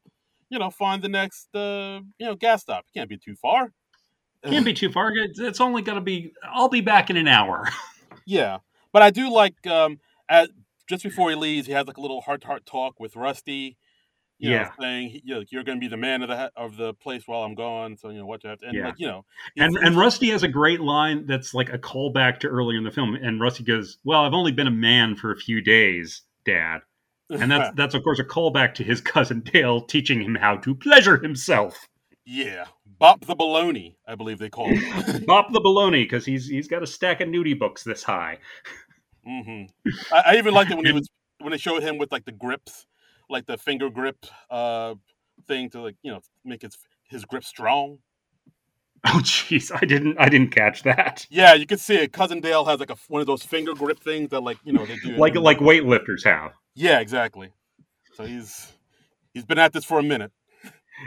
you know, find the next, uh, you know, gas stop. It can't be too far." Can't be too far. It's only going to be. I'll be back in an hour. Yeah, but I do like um, at just before he leaves, he has like a little heart to heart talk with Rusty. You Yeah. know, saying you know, you're going to be the man of the of the place while I'm gone. So you know what you have to, and Yeah. like you know, And and Rusty has a great line that's like a callback to earlier in the film. And Rusty goes, "Well, I've only been a man for a few days, Dad." And that's that's of course a callback to his cousin Dale teaching him how to pleasure himself. yeah, Bop the baloney, I believe they call it. Bop the baloney because he's he's got a stack of nudie books this high. hmm I, I even liked it when he was when they showed him with like the grips, like the finger grip uh thing to like you know make his his grip strong. Oh, jeez, I didn't I didn't catch that. Yeah, you can see it. Cousin Dale has like a one of those finger grip things that like you know they do Like like weightlifters have. Yeah, exactly. So he's he's been at this for a minute.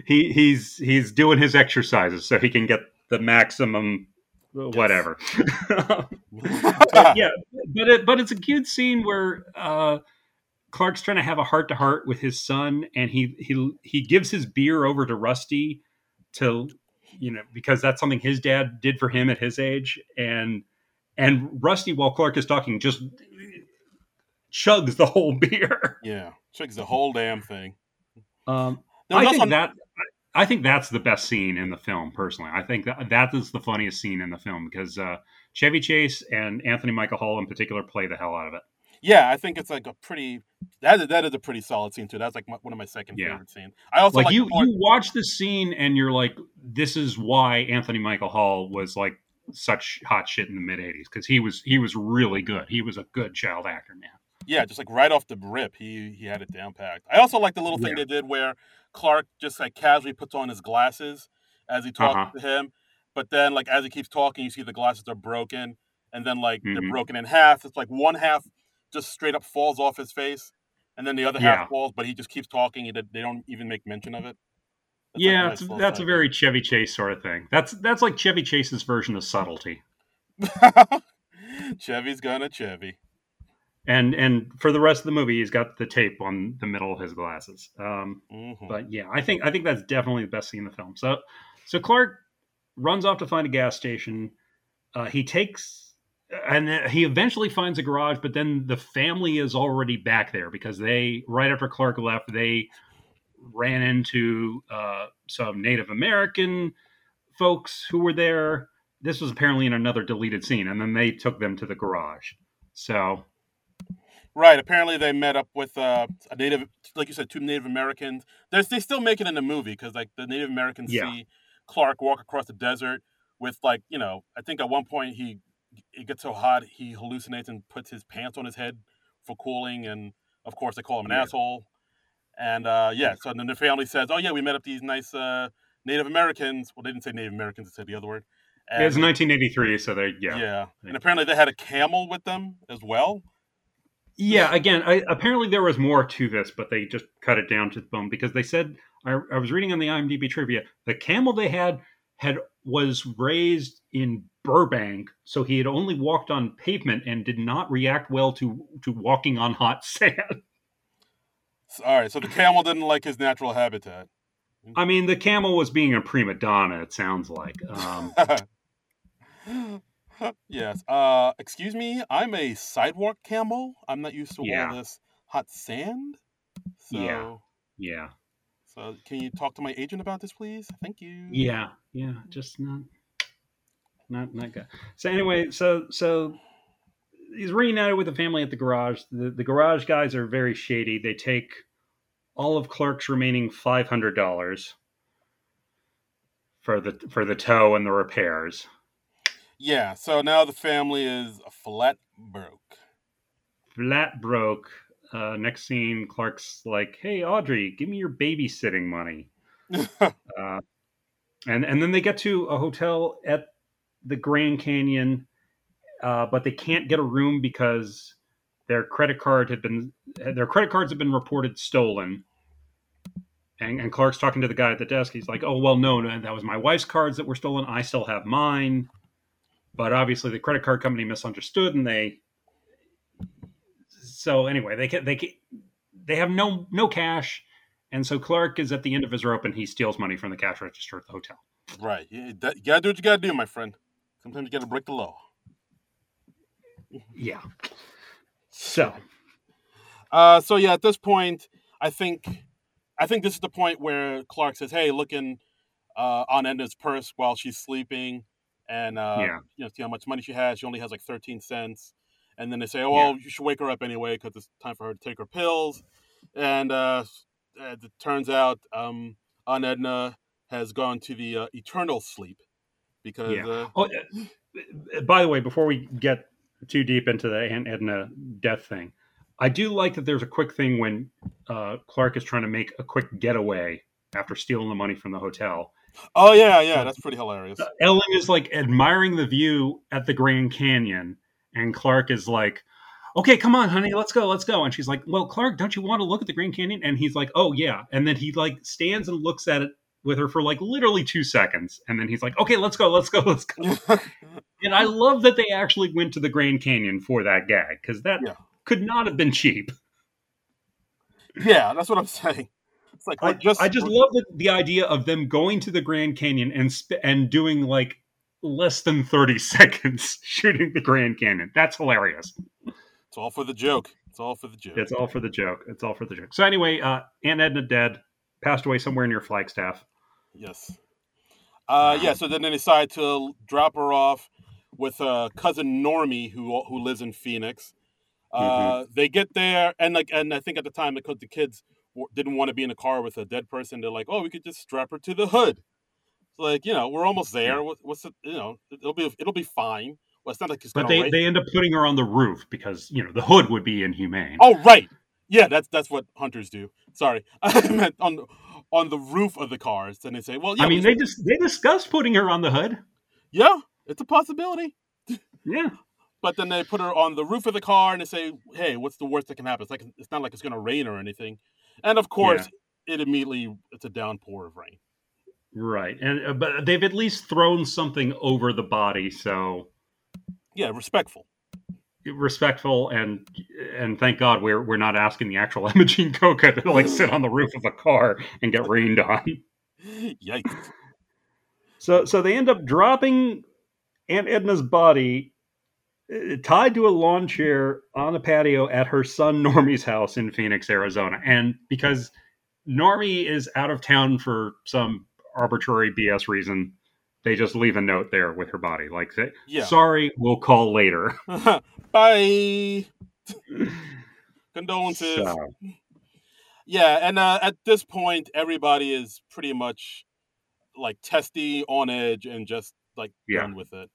He he's he's doing his exercises so he can get the maximum whatever. But yeah, but it, but it's a cute scene where uh, Clark's trying to have a heart to heart with his son, and he he he gives his beer over to Rusty to you know because that's something his dad did for him at his age, and and Rusty while Clark is talking just chugs the whole beer. Yeah, chugs the whole damn thing. Um, I think that I think that's the best scene in the film. Personally, I think that that is the funniest scene in the film because uh, Chevy Chase and Anthony Michael Hall in particular play the hell out of it. Yeah, I think it's like a pretty that is, that is a pretty solid scene too. That's like my, one of my second Yeah. favorite scenes. I also like like you, part- you watch this scene and you're like, this is why Anthony Michael Hall was like such hot shit in the mid '80s because he was he was really good. He was a good child actor, man. yeah, just like right off the rip, he he had it down packed. I also like the little thing Yeah. they did where Clark just like casually puts on his glasses as he talks Uh-huh. to him. But then, like as he keeps talking, you see the glasses are broken, and then like Mhm. they're broken in half. It's like one half just straight up falls off his face, and then the other Yeah. half falls. But he just keeps talking. He they don't even make mention of it. That's, like, a yeah, nice that's a very Chevy Chase sort of thing. That's that's like Chevy Chase's version of subtlety. Chevy's gonna Chevy. And and for the rest of the movie, he's got the tape on the middle of his glasses. Um, Mhm. but yeah, I think I think that's definitely the best scene in the film. So so Clark runs off to find a gas station. Uh, he takes and he eventually finds a garage, but then the family is already back there because they right after Clark left, they ran into uh, some Native American folks who were there. This was apparently in another deleted scene, and then they took them to the garage. So Right. Apparently, they met up with uh, a native, like you said, two Native Americans. There's, they still make it in the movie because like the Native Americans Yeah. see Clark walk across the desert with like you know I think at one point he it gets so hot he hallucinates and puts his pants on his head for cooling, and of course they call him an Yeah. asshole. And uh, yeah, so then the family says, "Oh yeah, we met up these nice uh, Native Americans." Well, they didn't say Native Americans; they said the other word. it was And- 1983, so they yeah. yeah. and apparently they had a camel with them as well. Yeah, again, I, apparently there was more to this, but they just cut it down to the bone because they said I, I was reading on the IMDb trivia the camel they had had was raised in Burbank, so he had only walked on pavement and did not react well to to walking on hot sand. All right, so the camel didn't like his natural habitat. I mean, the camel was being a prima donna. It sounds like. Um, yes. Uh, excuse me. I'm a sidewalk camel. I'm not used to Yeah. all this hot sand. So, Yeah. yeah, So, can you talk to my agent about this, please? Thank you. yeah, yeah. Just not, not not good. So anyway, so so he's reunited with the family at the garage. The, the garage guys are very shady. They take all of Clark's remaining five hundred dollars for the for the tow and the repairs. Yeah. So now the family is flat broke. Flat broke. Uh, next scene, Clark's like, "Hey, Audrey, give me your babysitting money." uh, and and then they get to a hotel at the Grand Canyon, uh, but they can't get a room because their credit card had been their credit cards have been reported stolen. And, and Clark's talking to the guy at the desk. He's like, "Oh well, no, no, that was my wife's cards that were stolen. I still have mine." But obviously, the credit card company misunderstood, and they. So anyway, they can, they can, they have no no cash, and so Clark is at the end of his rope, and he steals money from the cash register at the hotel. right. You, that, you gotta do what you gotta do, my friend. Sometimes you gotta break the law. Yeah. So Uh, so yeah, at this point, I think, I think this is the point where Clark says, "Hey, looking uh, on Edna's purse while she's sleeping, and uh, Yeah. you know, see how much money she has. She only has like thirteen cents." And then they say, "Oh, well, you should wake her up anyway because it's time for her to take her pills." And uh, it turns out, um, Aunt Edna has gone to the uh, eternal sleep because Yeah. uh, Oh, uh, by the way, before we get too deep into the Aunt Edna death thing, I do like that there's a quick thing when uh, Clark is trying to make a quick getaway after stealing the money from the hotel. oh yeah, yeah, that's pretty hilarious. Ellen is like admiring the view at the Grand Canyon, and Clark is like, "Okay, come on, honey, let's go, let's go." And she's like, "Well, Clark, don't you want to look at the Grand Canyon?" And he's like, "Oh yeah." And then he like stands and looks at it with her for like literally two seconds, and then he's like, "Okay, let's go, let's go, let's go." And I love that they actually went to the Grand Canyon for that gag because that Yeah. could not have been cheap. yeah, that's what I'm saying. It's like I just, I just love the, the idea of them going to the Grand Canyon and sp- and doing like less than 30 seconds shooting the Grand Canyon. That's hilarious. It's all for the joke. It's all for the joke. It's all for the joke. It's all for the joke. So anyway, uh, Aunt Edna dead, passed away somewhere near Flagstaff. Yes. Uh, yeah. So then they decide to drop her off with uh, cousin Normie, who who lives in Phoenix. Uh, They get there, and like, and I think at the time because the kids didn't want to be in a car with a dead person, they're like, "Oh, we could just strap her to the hood." Like, you know, we're almost there. What's it? You know, it'll be it'll be fine. Well, it's not like it's But they, rain. they end up putting her on the roof because, you know, the hood would be inhumane. Oh, right. Yeah, that's that's what hunters do. Sorry, I meant on on the roof of the cars, and they say, "Well, yeah, I mean, they just they discuss putting her on the hood. yeah, it's a possibility." Yeah, But then they put her on the roof of the car and they say, "Hey, what's the worst that can happen? It's like it's not like it's going to rain or anything." And of course, it immediately it's a downpour of rain. Right. And uh, but they've at least thrown something over the body, so Yeah, respectful. respectful and and thank God we're we're not asking the actual Imogene Coca to like sit on the roof of a car and get rained on. Yikes! So so they end up dropping Aunt Edna's body uh, tied to a lawn chair on a patio at her son Normie's house in Phoenix, Arizona. And because Normie is out of town for some arbitrary BS reason, they just leave a note there with her body, like, say, Yeah. "Sorry, we'll call later." Bye. Condolences. So, Yeah, and uh, at this point, everybody is pretty much like testy, on edge, and just like Yeah. done with it.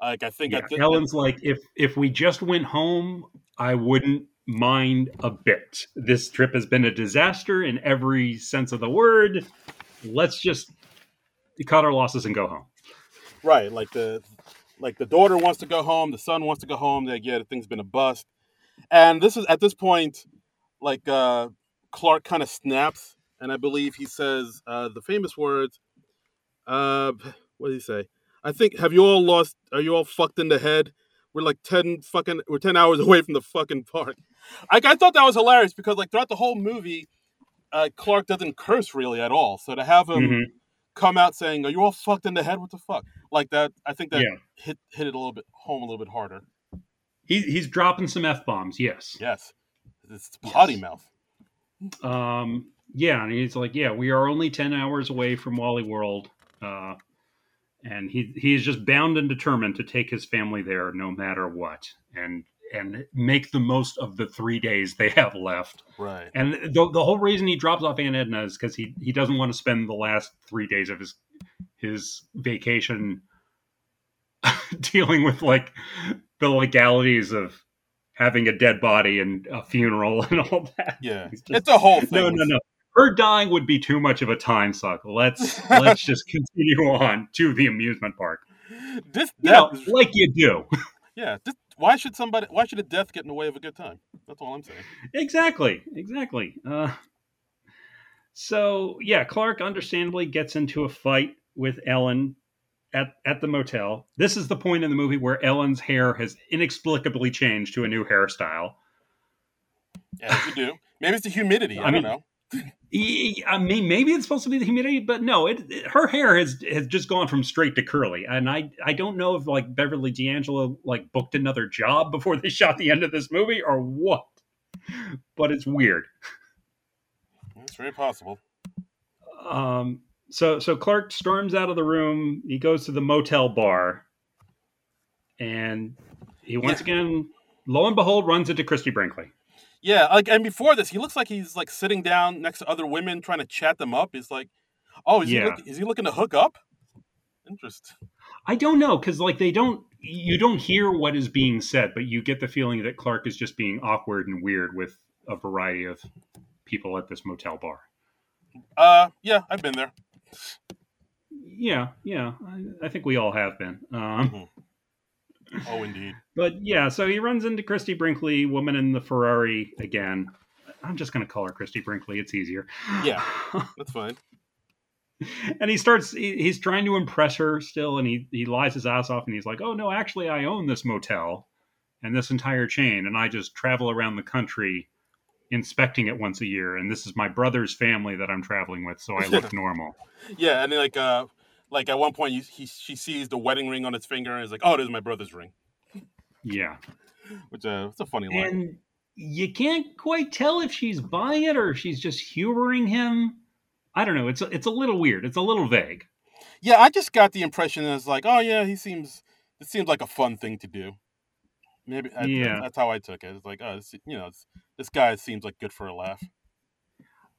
Like I think yeah, at thi- Ellen's like, if if we just went home, I wouldn't mind a bit. This trip has been a disaster in every sense of the word. Let's just cut our losses and go home. right, like the like the daughter wants to go home, the son wants to go home. They get thing's been a bust, and this is at this point, like uh, Clark kind of snaps, and I believe he says uh, the famous words. Uh, what did he say? I think have you all lost? Are you all fucked in the head? We're like ten fucking. We're ten hours away from the fucking park. Like I thought that was hilarious because like throughout the whole movie, uh, Clark doesn't curse really at all. So to have him Mhm. come out saying, "Are you all fucked in the head? What the fuck?" Like that, I think that Yeah. hit hit it a little bit home a little bit harder. He, he's dropping some f bombs. Yes. Yes, it's potty Yes. mouth. Um. Yeah, and he's like, yeah, we are only ten hours away from Wally World. Uh, and he he is just bound and determined to take his family there no matter what, and and make the most of the three days they have left. Right. And the, the whole reason he drops off Aunt Edna is because he, he doesn't want to spend the last three days of his his vacation dealing with like the legalities of having a dead body and a funeral and all that. Yeah, He's just- it's a whole thing. no, no, no. Her dying would be too much of a time suck. Let's let's just continue on to the amusement park. This You know, like you do. yeah. This, why should somebody? Why should a death get in the way of a good time? That's all I'm saying. exactly exactly uh, so yeah clark understandably gets into a fight with ellen at, at the motel this is the point in the movie where ellen's hair has inexplicably changed to a new hairstyle As you do. Maybe it's the humidity. I, I mean- don't know. I mean, maybe it's supposed to be the humidity, but no, it, it- her hair has has just gone from straight to curly, and I I don't know if like Beverly D'Angelo like booked another job before they shot the end of this movie or what, but it's weird. It's very possible. Um, so so Clark storms out of the room. He goes to the motel bar, and he once again, lo and behold, runs into Christie Brinkley. Yeah, like and before this, he looks like he's like sitting down next to other women trying to chat them up. He's like, oh, is Yeah. he look, is he looking to hook up? Interest. I don't know because like they don't, you don't hear what is being said, but you get the feeling that Clark is just being awkward and weird with a variety of people at this motel bar. Uh, yeah, I've been there. Yeah, yeah, I, I think we all have been. Um, Oh, indeed. But yeah, so he runs into Christie Brinkley, woman in the Ferrari again. I'm just going to call her Christie Brinkley. It's easier. Yeah. That's fine. and he starts, he, he's trying to impress her still, and he, he lies his ass off and he's like, oh, no, actually, I own this motel and this entire chain, and I just travel around the country inspecting it once a year. And this is my brother's family that I'm traveling with, so I look normal. Yeah, and like uh, like at one point, you, he she sees the wedding ring on his finger and is like, oh, this is my brother's ring. Yeah. Which uh, it's a funny line. And you can't quite tell if she's buying it or if she's just humoring him. I don't know. It's a, it's a little weird. It's a little vague. Yeah, I just got the impression that it's like, oh yeah, he seems. It seems like a fun thing to do. Maybe I, Yeah. that's how I took it. It's like, oh, this, you know, this guy seems like good for a laugh.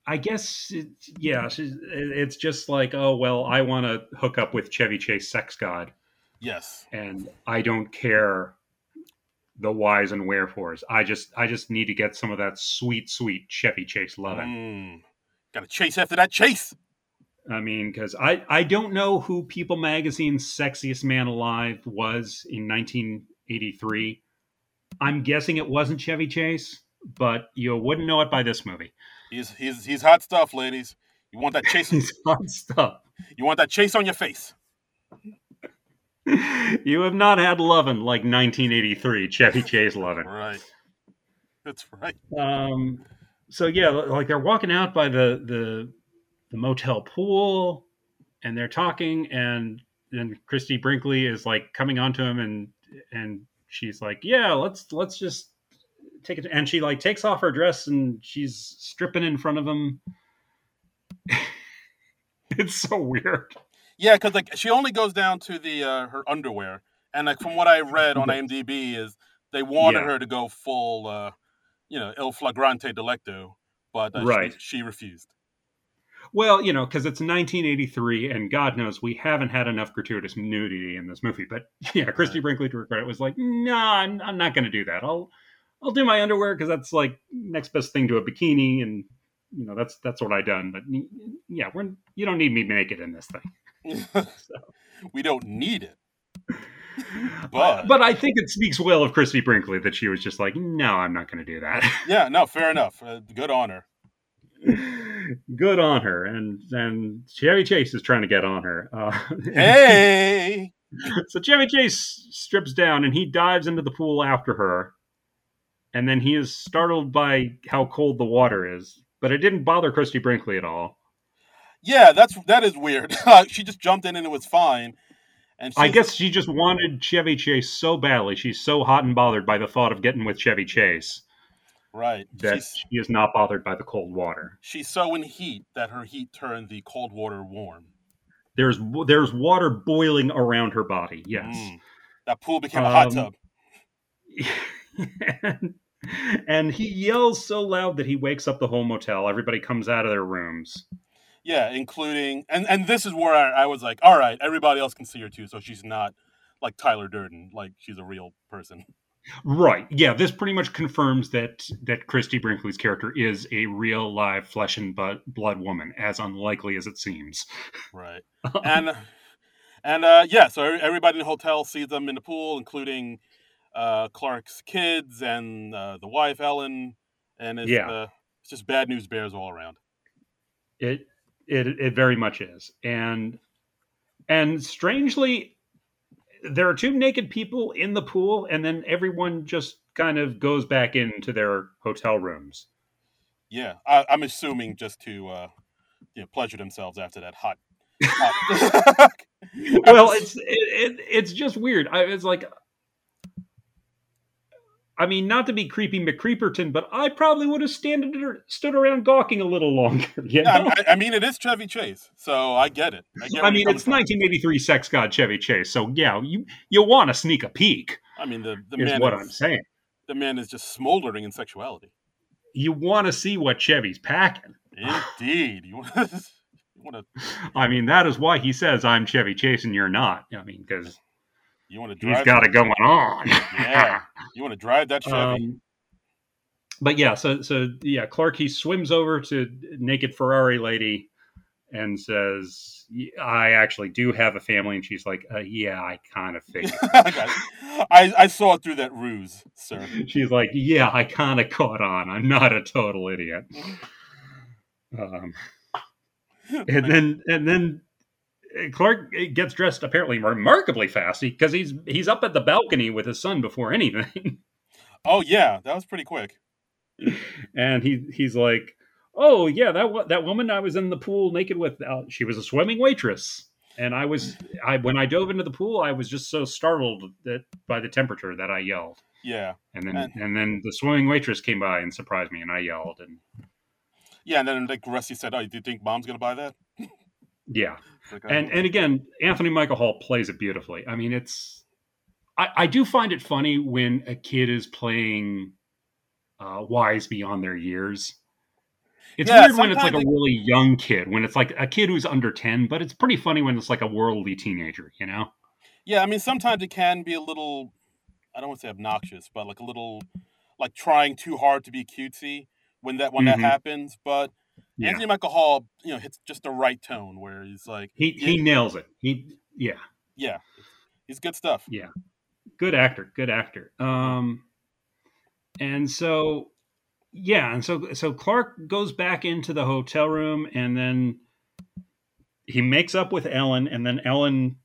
I guess, it, yeah, it's just like, oh, well, I want to hook up with Chevy Chase Sex God, Yes. and I don't care the whys and wherefores. I just, I just need to get some of that sweet, sweet Chevy Chase loving. Mm. Got to chase after that chase. I mean, because I, I don't know who People Magazine's sexiest man alive was in 1983. I'm guessing it wasn't Chevy Chase, but you wouldn't know it by this movie. He's he's he's hot stuff, ladies. You want that chase? He's hot stuff. You want that chase on your face? you have not had lovin' like 1983 Chevy Chase lovin'. Right. That's right. Um. So yeah, like they're walking out by the the the motel pool, and they're talking, and then Christie Brinkley is like coming onto him, and and she's like, "Yeah, let's let's just take it." And she like takes off her dress, and she's stripping in front of him. it's so weird. Yeah, because like she only goes down to the uh, her underwear, and like from what I read on IMDb is they wanted Yeah. her to go full, uh, you know, il flagrante delicto, but uh, Right. she, she refused. Well, you know, because it's 1983, and God knows we haven't had enough gratuitous nudity in this movie. But yeah, Christie Brinkley, to her credit, was like, "No, I'm, I'm not going to do that. I'll I'll do my underwear because that's like next best thing to a bikini, and you know that's that's what I done. But yeah, we're you don't need me naked in this thing. we don't need it. But, But- but I think it speaks well of Christie Brinkley that she was just like, no, I'm not going to do that. Yeah, no, fair enough. Uh, good on her. Good on her, and and Chevy Chase is trying to get on her. Uh, Hey, so Chevy Chase strips down and he dives into the pool after her, and then he is startled by how cold the water is. But it didn't bother Christie Brinkley at all. yeah, that's that is weird. she just jumped in and it was fine. And I guess she just wanted Chevy Chase so badly. She's so hot and bothered by the thought of getting with Chevy Chase right. that She's, she is not bothered by the cold water. she's so in heat that her heat turned the cold water warm. There's there's water boiling around her body. Yes. Mm. That pool became a hot Um, tub. and, and he yells so loud that he wakes up the whole motel. Everybody comes out of their rooms. Yeah, including and and this is where I, I was like, all right, everybody else can see her too, so she's not like Tyler Durden, like she's a real person. Right. Yeah, this pretty much confirms that that Christie Brinkley's character is a real live flesh and blood woman, as unlikely as it seems. Right. and and uh yeah, so everybody in the hotel sees them in the pool, including uh Clark's kids and uh, the wife Ellen, and it's Yeah. uh, it's just bad news bears all around. It it it very much is. And and strangely there are two naked people in the pool and then everyone just kind of goes back into their hotel rooms. Yeah, I, I'm assuming just to uh, you know, pleasure themselves after that hot. hot- well, it's it, it, it's just weird. I it's like, I mean, not to be creepy McCreeperton, but I probably would have standed stood around gawking a little longer. You yeah. I, I mean it is Chevy Chase, so I get it. I, get I mean, it's coming 1983 sex god Chevy Chase, so yeah, you you want to sneak a peek. I mean the the is man what is, I'm saying. the man is just smoldering in sexuality. You want to see what Chevy's packing. Indeed, you want to. You want to I mean, that is why he says I'm Chevy Chase and you're not. I mean, because you want to he's drive got it going on. Yeah. you want to drive that Chevy. Um, but yeah, so so yeah, Clark he swims over to naked Ferrari lady and says, "I actually do have a family," and she's like, uh, "Yeah, I kind of figured." I, I saw it through that ruse, sir. she's like, "Yeah, I kind of caught on. I'm not a total idiot." Um, and then and then Clark gets dressed apparently remarkably fast because he's he's up at the balcony with his son before anything. Oh yeah, that was pretty quick. and he he's like, "Oh yeah, that that woman I was in the pool naked with, uh, she was a swimming waitress." And I was, I when I dove into the pool, I was just so startled that by the temperature that I yelled. Yeah, And then And- and then the swimming waitress came by and surprised me, and I yelled. And yeah, and then like Rusty said, "Oh, do you think Mom's gonna buy that?" Yeah, like, and and again, Anthony Michael Hall plays it beautifully. I mean, it's I, I do find it funny when a kid is playing uh, wise beyond their years. It's Yeah, weird when it's like a really young kid, when it's like a kid who's under ten, but it's pretty funny when it's like a worldly teenager, you know? yeah, I mean sometimes it can be a little, I don't want to say obnoxious, but like a little, like trying too hard to be cutesy when that when Mhm. that happens. But Yeah. Anthony Michael Hall, you know, hits just the right tone where he's like, He he nails it. He yeah. yeah, he's good stuff. Yeah. Good actor. Good actor. Um and so yeah, and so so Clark goes back into the hotel room and then he makes up with Ellen and then Ellen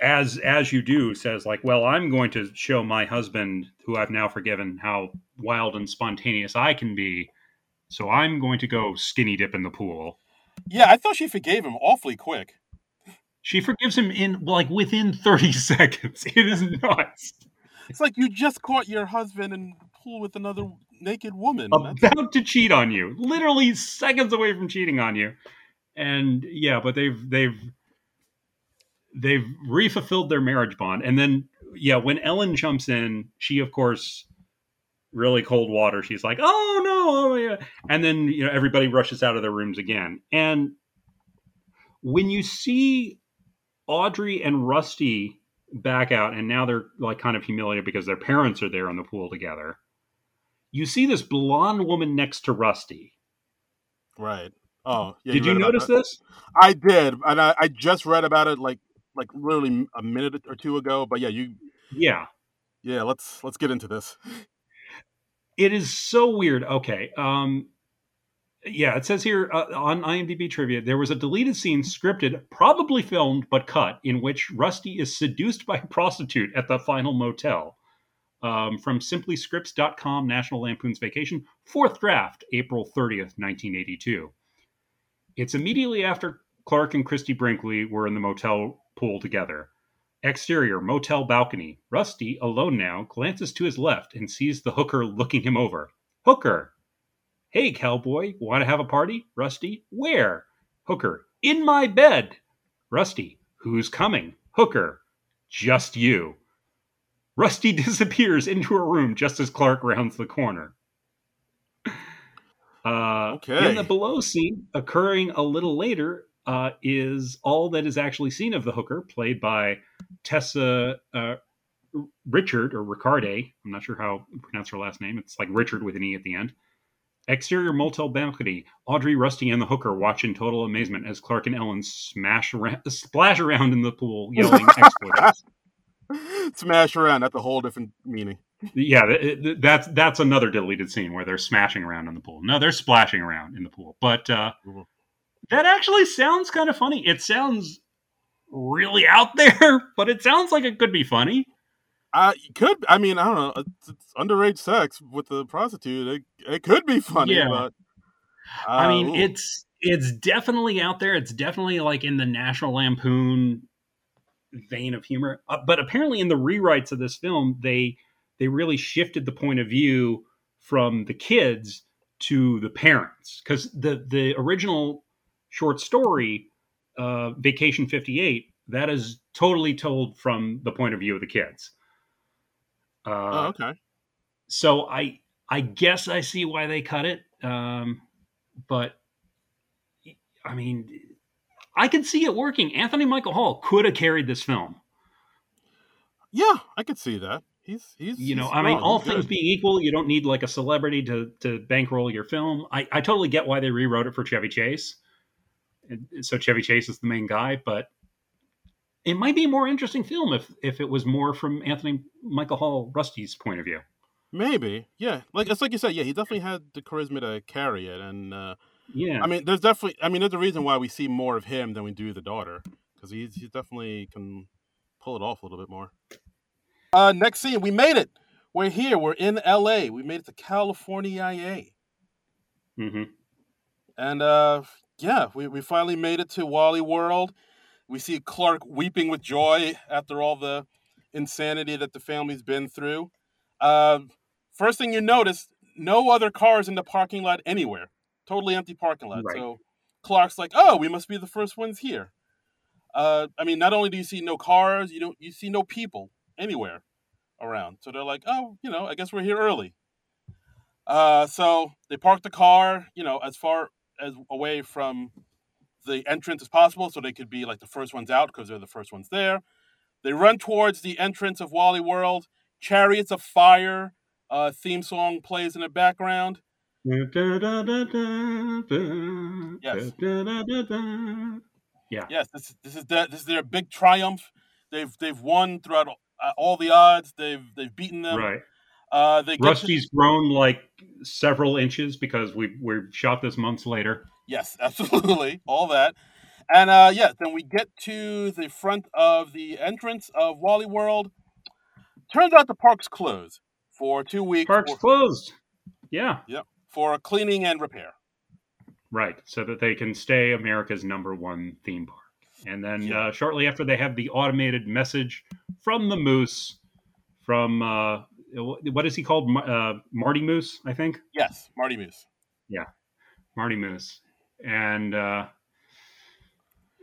as as you do says like, "Well, I'm going to show my husband who I've now forgiven how wild and spontaneous I can be." So I'm going to go skinny dip in the pool. Yeah, I thought she forgave him awfully quick. She forgives him in like within 30 seconds. It is nuts. It's like you just caught your husband in the pool with another naked woman. That's- About to cheat on you. Literally seconds away from cheating on you. And yeah, but they've they've they've refulfilled their marriage bond. And then yeah, when Ellen jumps in, she of course really cold water. She's like, "Oh no!" Oh, yeah. And then you know everybody rushes out of their rooms again. And when you see Audrey and Rusty back out, and now they're like kind of humiliated because their parents are there in the pool together. You see this blonde woman next to Rusty. Right. Oh, yeah, Did you about notice this? I did, and I, I just read about it like like literally a minute or two ago. But yeah, you Yeah. yeah, let's let's get into this. It is so weird. Okay. Um yeah, it says here uh, on IMDb trivia there was a deleted scene scripted, probably filmed but cut, in which Rusty is seduced by a prostitute at the final motel. Um, from simplyscripts.com, National Lampoon's Vacation, fourth draft, April 30th, 1982. It's immediately after Clark and Christie Brinkley were in the motel pool together. Exterior, motel balcony. Rusty, alone now, glances to his left and sees the hooker looking him over. Hooker! Hey, cowboy, want to have a party? Rusty, where? Hooker, in my bed. Rusty, who's coming? Hooker, just you. Rusty disappears into a room just as Clark rounds the corner. Uh, Okay. In the below scene, occurring a little later, uh, is all that is actually seen of the hooker, played by Tessa uh, Richard or Ricarde. I'm not sure how you pronounce her last name. It's like Richard with an E at the end. Exterior motel balcony. Audrey, Rusty, and the hooker watch in total amazement as Clark and Ellen smash around, splash around in the pool, yelling expletives. Smash around. That's a whole different meaning. Yeah, th- th- that's that's another deleted scene where they're smashing around in the pool. No, they're splashing around in the pool. But uh, Mhm. That actually sounds kind of funny. It sounds really out there, but it sounds like it could be funny. Uh, it could I mean I don't know. It's, it's underage sex with the prostitute. It, it could be funny, Yeah. but I uh, mean, ooh. it's it's definitely out there. It's definitely like in the National Lampoon vein of humor. Uh, but apparently, in the rewrites of this film, they they really shifted the point of view from the kids to the parents because the the original short story, uh, Vacation Fifty Eight, that is totally told from the point of view of the kids. Uh, Oh, okay. so I I guess I see why they cut it. Um, but I mean, I can see it working. Anthony Michael Hall could have carried this film. Yeah, I could see that. He's he's You know, he's I mean, all things good. being equal, you don't need like a celebrity to to bankroll your film. I, I totally get why they rewrote it for Chevy Chase. So Chevy Chase is the main guy, but it might be a more interesting film if if it was more from Anthony Michael Hall Rusty's point of view. maybe yeah. Like it's like you said. Yeah, he definitely had the charisma to carry it, and uh, Yeah. I mean, there's definitely. I mean, there's a reason why we see more of him than we do the daughter, because he's he definitely can pull it off a little bit more. Uh, next scene, we made it. We're here. We're in L.A. We made it to California, IA. Mm hmm and uh, yeah, we we finally made it to Wally World. We see Clark weeping with joy after all the insanity that the family's been through. Uh, first thing you notice, no other cars in the parking lot anywhere. Totally empty parking lot. Right. So Clark's like, "Oh, we must be the first ones here." Uh, I mean, not only do you see no cars, you don't you see no people anywhere around. So they're like, "Oh, you know, I guess we're here early." Uh, so they park the car, you know, as far as away from the entrance as possible, so they could be like the first ones out because they're the first ones there. They run towards the entrance of Wally World. Chariots of Fire uh, theme song plays in the background. Yes. Yeah. Yes, this is this is their, this is their big triumph. They've they've won throughout uh, all the odds. They've they've beaten them. Right. Uh, to- Rusty's grown like several inches because we we shot this months later. Yes, absolutely. All that. And uh yeah, then we get to the front of the entrance of Wally World. Turns out the park's closed for two weeks Park's for, closed. Yeah. for cleaning and repair. Right. So that they can stay America's number one theme park. And then Yeah. uh, shortly after, they have the automated message from the Moose, from uh, what is he called? Uh, Marty Moose, I think. Yes, Marty Moose. Yeah, Marty Moose. And uh,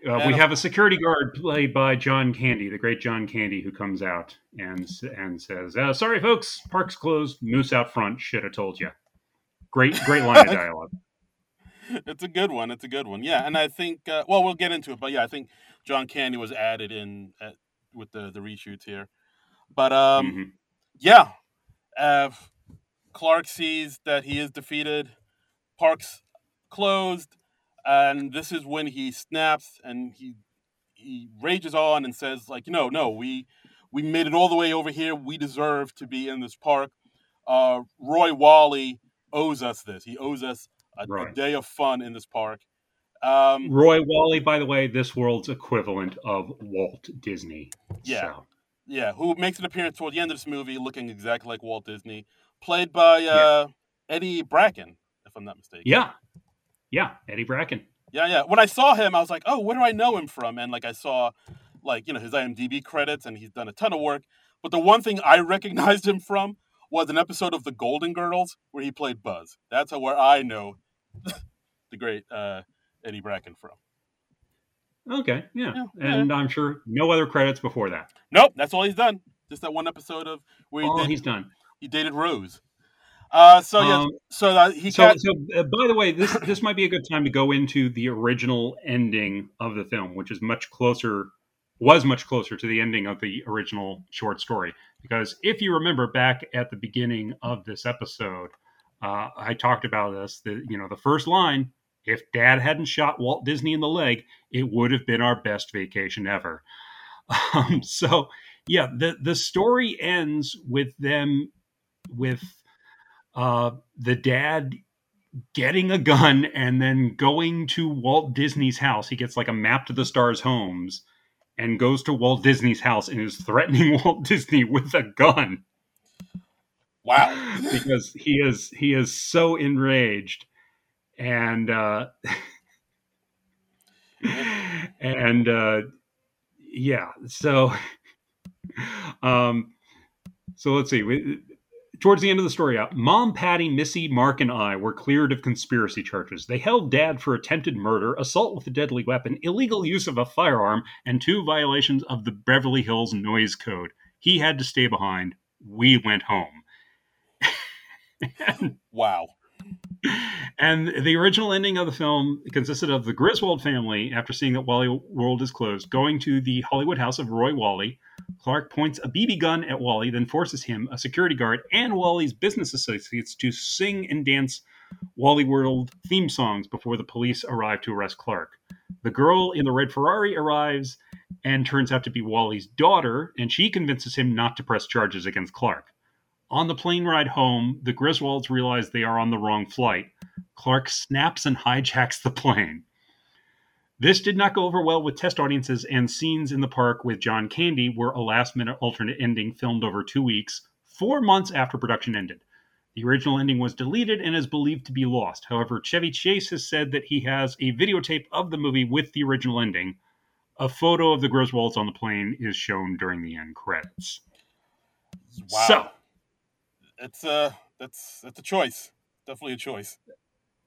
uh, we have a security guard played by John Candy, the great John Candy, who comes out and and says, uh, "Sorry, folks, park's closed. Moose out front. Should have told you." Great, great line of dialogue. it's a good one. It's a good one. Yeah, and I think uh, well, we'll get into it, but yeah, I think John Candy was added in at, with the the reshoots here. But um, Mhm. Yeah, uh, Clark sees that he is defeated. Park's closed, and this is when he snaps and he he rages on and says like, no, no, we we made it all the way over here. We deserve to be in this park. Uh, Roy Wally owes us this. He owes us a, a day of fun in this park. Um, Roy Wally, by the way, this world's equivalent of Walt Disney. Yeah. So, yeah, who makes an appearance toward the end of this movie, looking exactly like Walt Disney, played by uh, Yeah. Eddie Bracken, if I'm not mistaken. yeah. Yeah. Eddie Bracken. Yeah, yeah. When I saw him, I was like, oh, where do I know him from? And like I saw, like you know, his IMDb credits, and he's done a ton of work. But the one thing I recognized him from was an episode of The Golden Girls where he played Buzz. That's how, where I know the great uh, Eddie Bracken from. Okay. Yeah. Yeah, and I'm sure no other credits before that. Nope, that's all he's done. Just that one episode of where he All did he's done. he dated Rose. Uh, so yeah, Um, so that he so, got so uh, by the way, this this might be a good time to go into the original ending of the film, which is much closer, was much closer to the ending of the original short story. Because if you remember back at the beginning of this episode, uh, I talked about this. The you know the first line: "If Dad hadn't shot Walt Disney in the leg, it would have been our best vacation ever." Um, so yeah, the the story ends with them with uh, the dad getting a gun and then going to Walt Disney's house. He gets like a map to the stars homes and goes to Walt Disney's house and is threatening Walt Disney with a gun wow. because he is he is so enraged and uh and uh yeah so um so let's see we, towards the end of the story out mom patty missy mark and i were cleared of conspiracy charges. They held dad for attempted murder assault with a deadly weapon illegal use of a firearm and two violations of the beverly hills noise code. He had to stay behind. We went home. Wow. And the original ending of the film consisted of the Griswold family, after seeing that Wally World is closed, going to the Hollywood house of Roy Wally. Clark points a BB gun at Wally, then forces him, a security guard, and Wally's business associates to sing and dance Wally World theme songs before the police arrive to arrest Clark. The girl in the red Ferrari arrives and turns out to be Wally's daughter, and she convinces him not to press charges against Clark. On the plane ride home, the Griswolds realize they are on the wrong flight. Clark snaps and hijacks the plane. This did not go over well with test audiences, and scenes in the park with John Candy were a last minute alternate ending filmed over two weeks, four months after production ended. The original ending was deleted and is believed to be lost. However, Chevy Chase has said that he has a videotape of the movie with the original ending. A photo of the Griswolds on the plane is shown during the end credits. Wow. So, it's a that's that's a choice. Definitely a choice.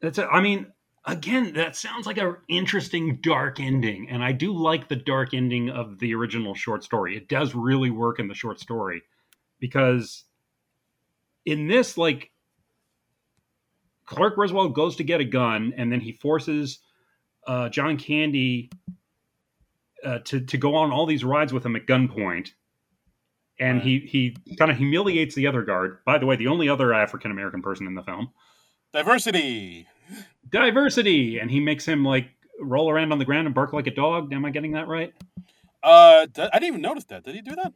That's a, I mean, again, that sounds like an interesting dark ending, and I do like the dark ending of the original short story. It does really work in the short story because in this, like, Clark Griswold goes to get a gun, and then he forces uh, John Candy uh, to to go on all these rides with him at gunpoint. And he, he kind of humiliates the other guard. By the way, the only other African American person in the film. Diversity. Diversity, and he makes him like roll around on the ground and bark like a dog. Am I getting that right? Uh, I didn't even notice that. Did he do that?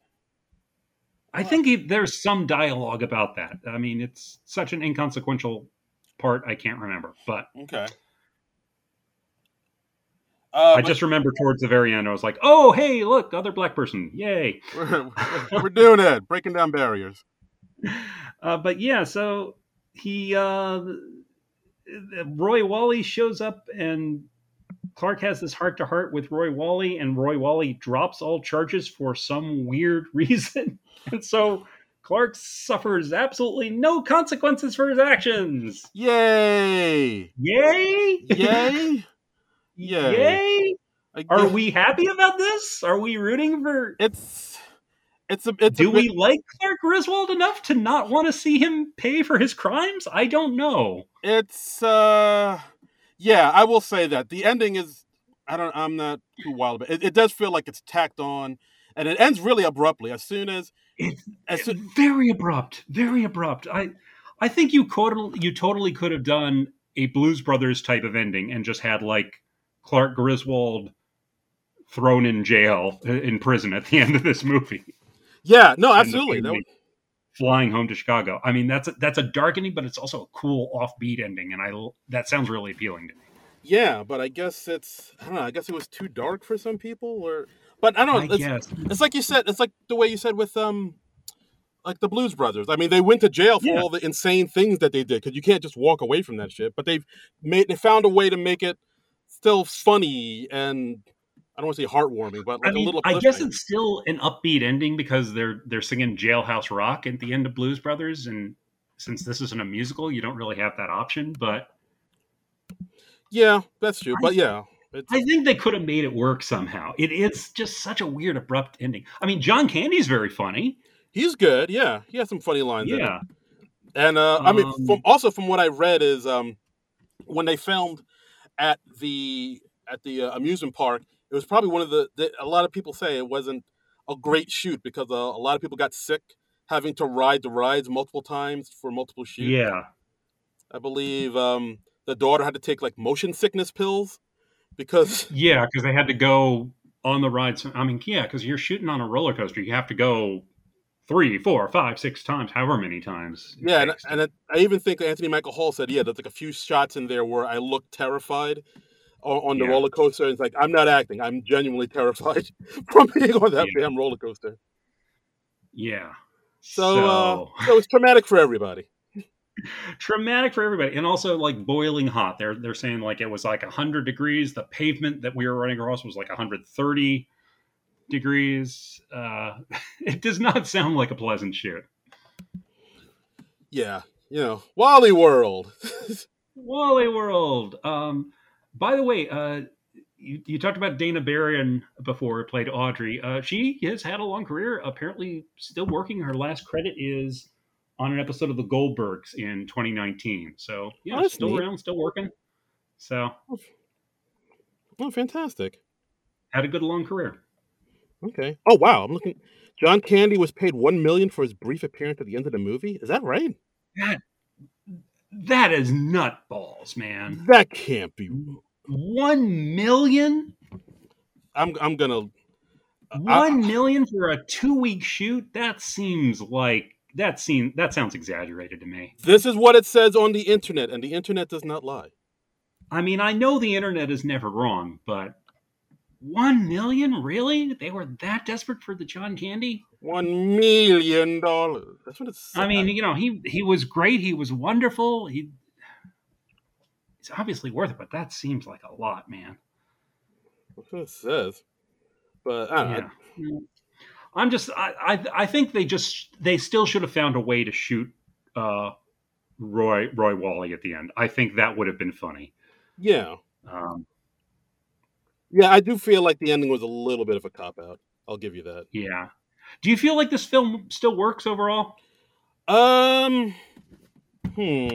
I think he, there's some dialogue about that. I mean, it's such an inconsequential part. I can't remember, but Okay. Uh, I but- just remember towards the very end, I was like, "Oh, hey, look, other black person, yay!" we're, we're doing it, breaking down barriers. Uh, but yeah, so he uh, Roy Wally shows up, and Clark has this heart to heart with Roy Wally, and Roy Wally drops all charges for some weird reason, and so Clark suffers absolutely no consequences for his actions. Yay! Yay! Yay! Yay! Yay! Are we happy about this? Are we rooting for? It's it's a it's Do a we bit- like Clark Griswold enough to not want to see him pay for his crimes? I don't know. It's uh yeah, I will say that the ending is I don't I'm not too wild about it. It does feel like it's tacked on, and it ends really abruptly. As soon as It's as soon, very abrupt, very abrupt. I, I think you totally, you totally could have done a Blues Brothers type of ending and just had like Clark Griswold thrown in jail uh, in prison at the end of this movie, yeah, no, absolutely. That would- flying home to Chicago. I mean, that's a, that's a dark ending, but it's also a cool offbeat ending, and I that sounds really appealing to me. yeah, but I guess it's I don't know. I guess it was too dark for some people, or but I don't. know. It's, guess. it's like you said. It's like the way you said with um, like the Blues Brothers. I mean, they went to jail for Yeah. all the insane things that they did because you can't just walk away from that shit. But they've made they found a way to make it still funny and I don't want to say heartwarming, but like I a mean, little. I guess it's still an upbeat ending because they're they're singing Jailhouse Rock at the end of Blues Brothers, and since this isn't a musical, you don't really have that option. But yeah, that's true. But yeah, I think they could have made it work somehow. It is just such a weird, abrupt ending. I mean, John Candy's very funny. he's good. Yeah, he has some funny lines. in. Yeah, And uh, I mean, Um, from, also from what I read is um, when they filmed at the at the uh, amusement park, it was probably one of the, the. A lot of people say it wasn't a great shoot because uh, a lot of people got sick having to ride the rides multiple times for multiple shoots. yeah. I believe um, the daughter had to take like motion sickness pills because Yeah, because they had to go on the rides. I mean, yeah, because you're shooting on a roller coaster, you have to go three, four, five, six times, however many times. yeah, and, and it, I even think Anthony Michael Hall said yeah, there's like a few shots in there where I looked terrified on, the Yeah. roller coaster. It's like I'm not acting; I'm genuinely terrified from being on that Yeah. damn roller coaster. yeah. So, uh, so it's traumatic for everybody. traumatic for everybody, and also like boiling hot. They're they're saying like it was like hundred degrees. The pavement that we were running across was like 130 degrees. Uh, it does not sound like a pleasant shoot. Yeah, you know, Wally World. Wally World. Um, by the way, uh, you, you talked about Dana Barron before, played Audrey. Uh, she has had a long career. Apparently, still working. Her last credit is on an episode of The Goldbergs in 2019. So yeah, Oh, still neat. around, still working. So oh, fantastic. had a good long career. Okay. Oh wow, I'm looking. John Candy was paid one million for his brief appearance at the end of the movie. Is that right? That that is nutballs, man. That can't be. One million. I'm I'm gonna. I- One million for a two week shoot? That seems like that seems that sounds exaggerated to me. This is what it says on the internet, and the internet does not lie. I mean, I know the internet is never wrong, but one million? Really? They were that desperate for the John Candy? One million dollars. That's what it's. I mean, you know, he he was great. He was wonderful. He he's obviously worth it, but that seems like a lot, man. that's what it says. But I don't know. I'm just I, I I think they just they still should have found a way to shoot uh Roy Roy Wally at the end. I think that would have been funny. Yeah, Um yeah. I do feel like the ending was a little bit of a cop out. I'll give you that. yeah. Do you feel like this film still works overall? Um. Hmm.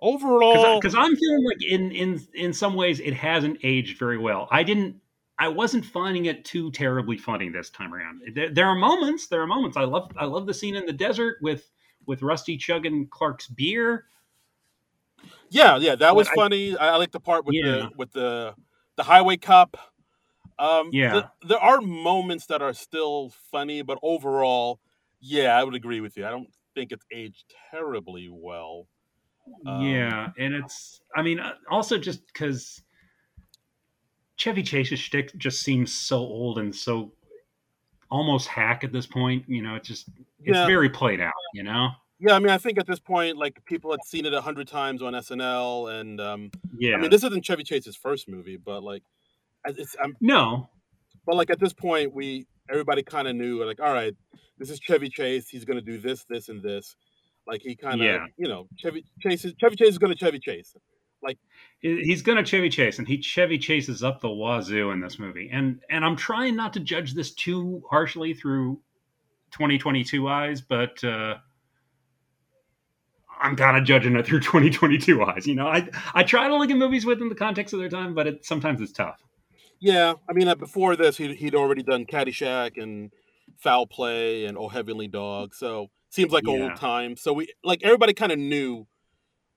Overall, Because I'm feeling like in in in some ways it hasn't aged very well. I didn't. I wasn't finding it too terribly funny this time around. There, there are moments. There are moments. I love. I love the scene in the desert with with Rusty chugging Clark's beer. Yeah, yeah, that was But funny. I, I like the part with Yeah. the with the the highway cop. Um, Yeah. th- there are moments that are still funny, but overall, yeah, I would agree with you. I don't think it's aged terribly well. Um, yeah, and it's I mean uh, also just because Chevy Chase's shtick just seems so old and so almost hack at this point. You know, it's just it's Yeah. very played out. You know. Yeah, I mean, I think at this point, like people had seen it a hundred times on SNL, and um, Yeah. I mean, this isn't Chevy Chase's first movie, but like, it's, I'm, no. but like at this point, we everybody kind of knew, like, all right, this is Chevy Chase. He's going to do this, this, and this. Like he kind of, Yeah. you know, Chevy Chase is Chevy Chase is going to Chevy Chase. Like He's gonna Chevy Chase, and he Chevy chases up the wazoo in this movie. And and I'm trying not to judge this too harshly through 2022 eyes, but uh, I'm kind of judging it through 2022 eyes. You know, I I try to look at movies within the context of their time, but it, sometimes it's tough. Yeah, I mean, uh, before this, he'd, he'd already done Caddyshack and Foul Play and Oh Heavenly Dog, so seems like Yeah. old time. So we like everybody kind of knew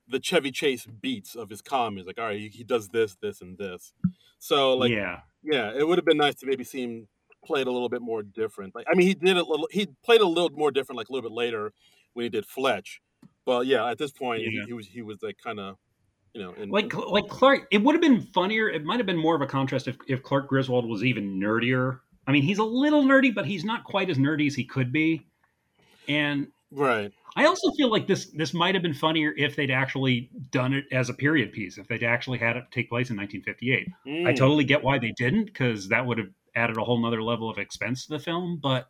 the Chevy Chase beats of his comedies. Like, all right, he, he does this, this, and this. So like, yeah, yeah, it would have been nice to maybe see him played a little bit more different. Like, I mean, he did a little He played a little more different, like a little bit later when he did Fletch. But yeah, at this point, he, Yeah. he was he was like kind of, you know, in, like like Clark. It would have been funnier. It might have been more of a contrast if if Clark Griswold was even nerdier. I mean, he's a little nerdy, but he's not quite as nerdy as he could be. And right. I also feel like this this might have been funnier if they'd actually done it as a period piece. If they'd actually had it take place in 1958, I Mm. totally get why they didn't because that would have added a whole nother level of expense to the film. But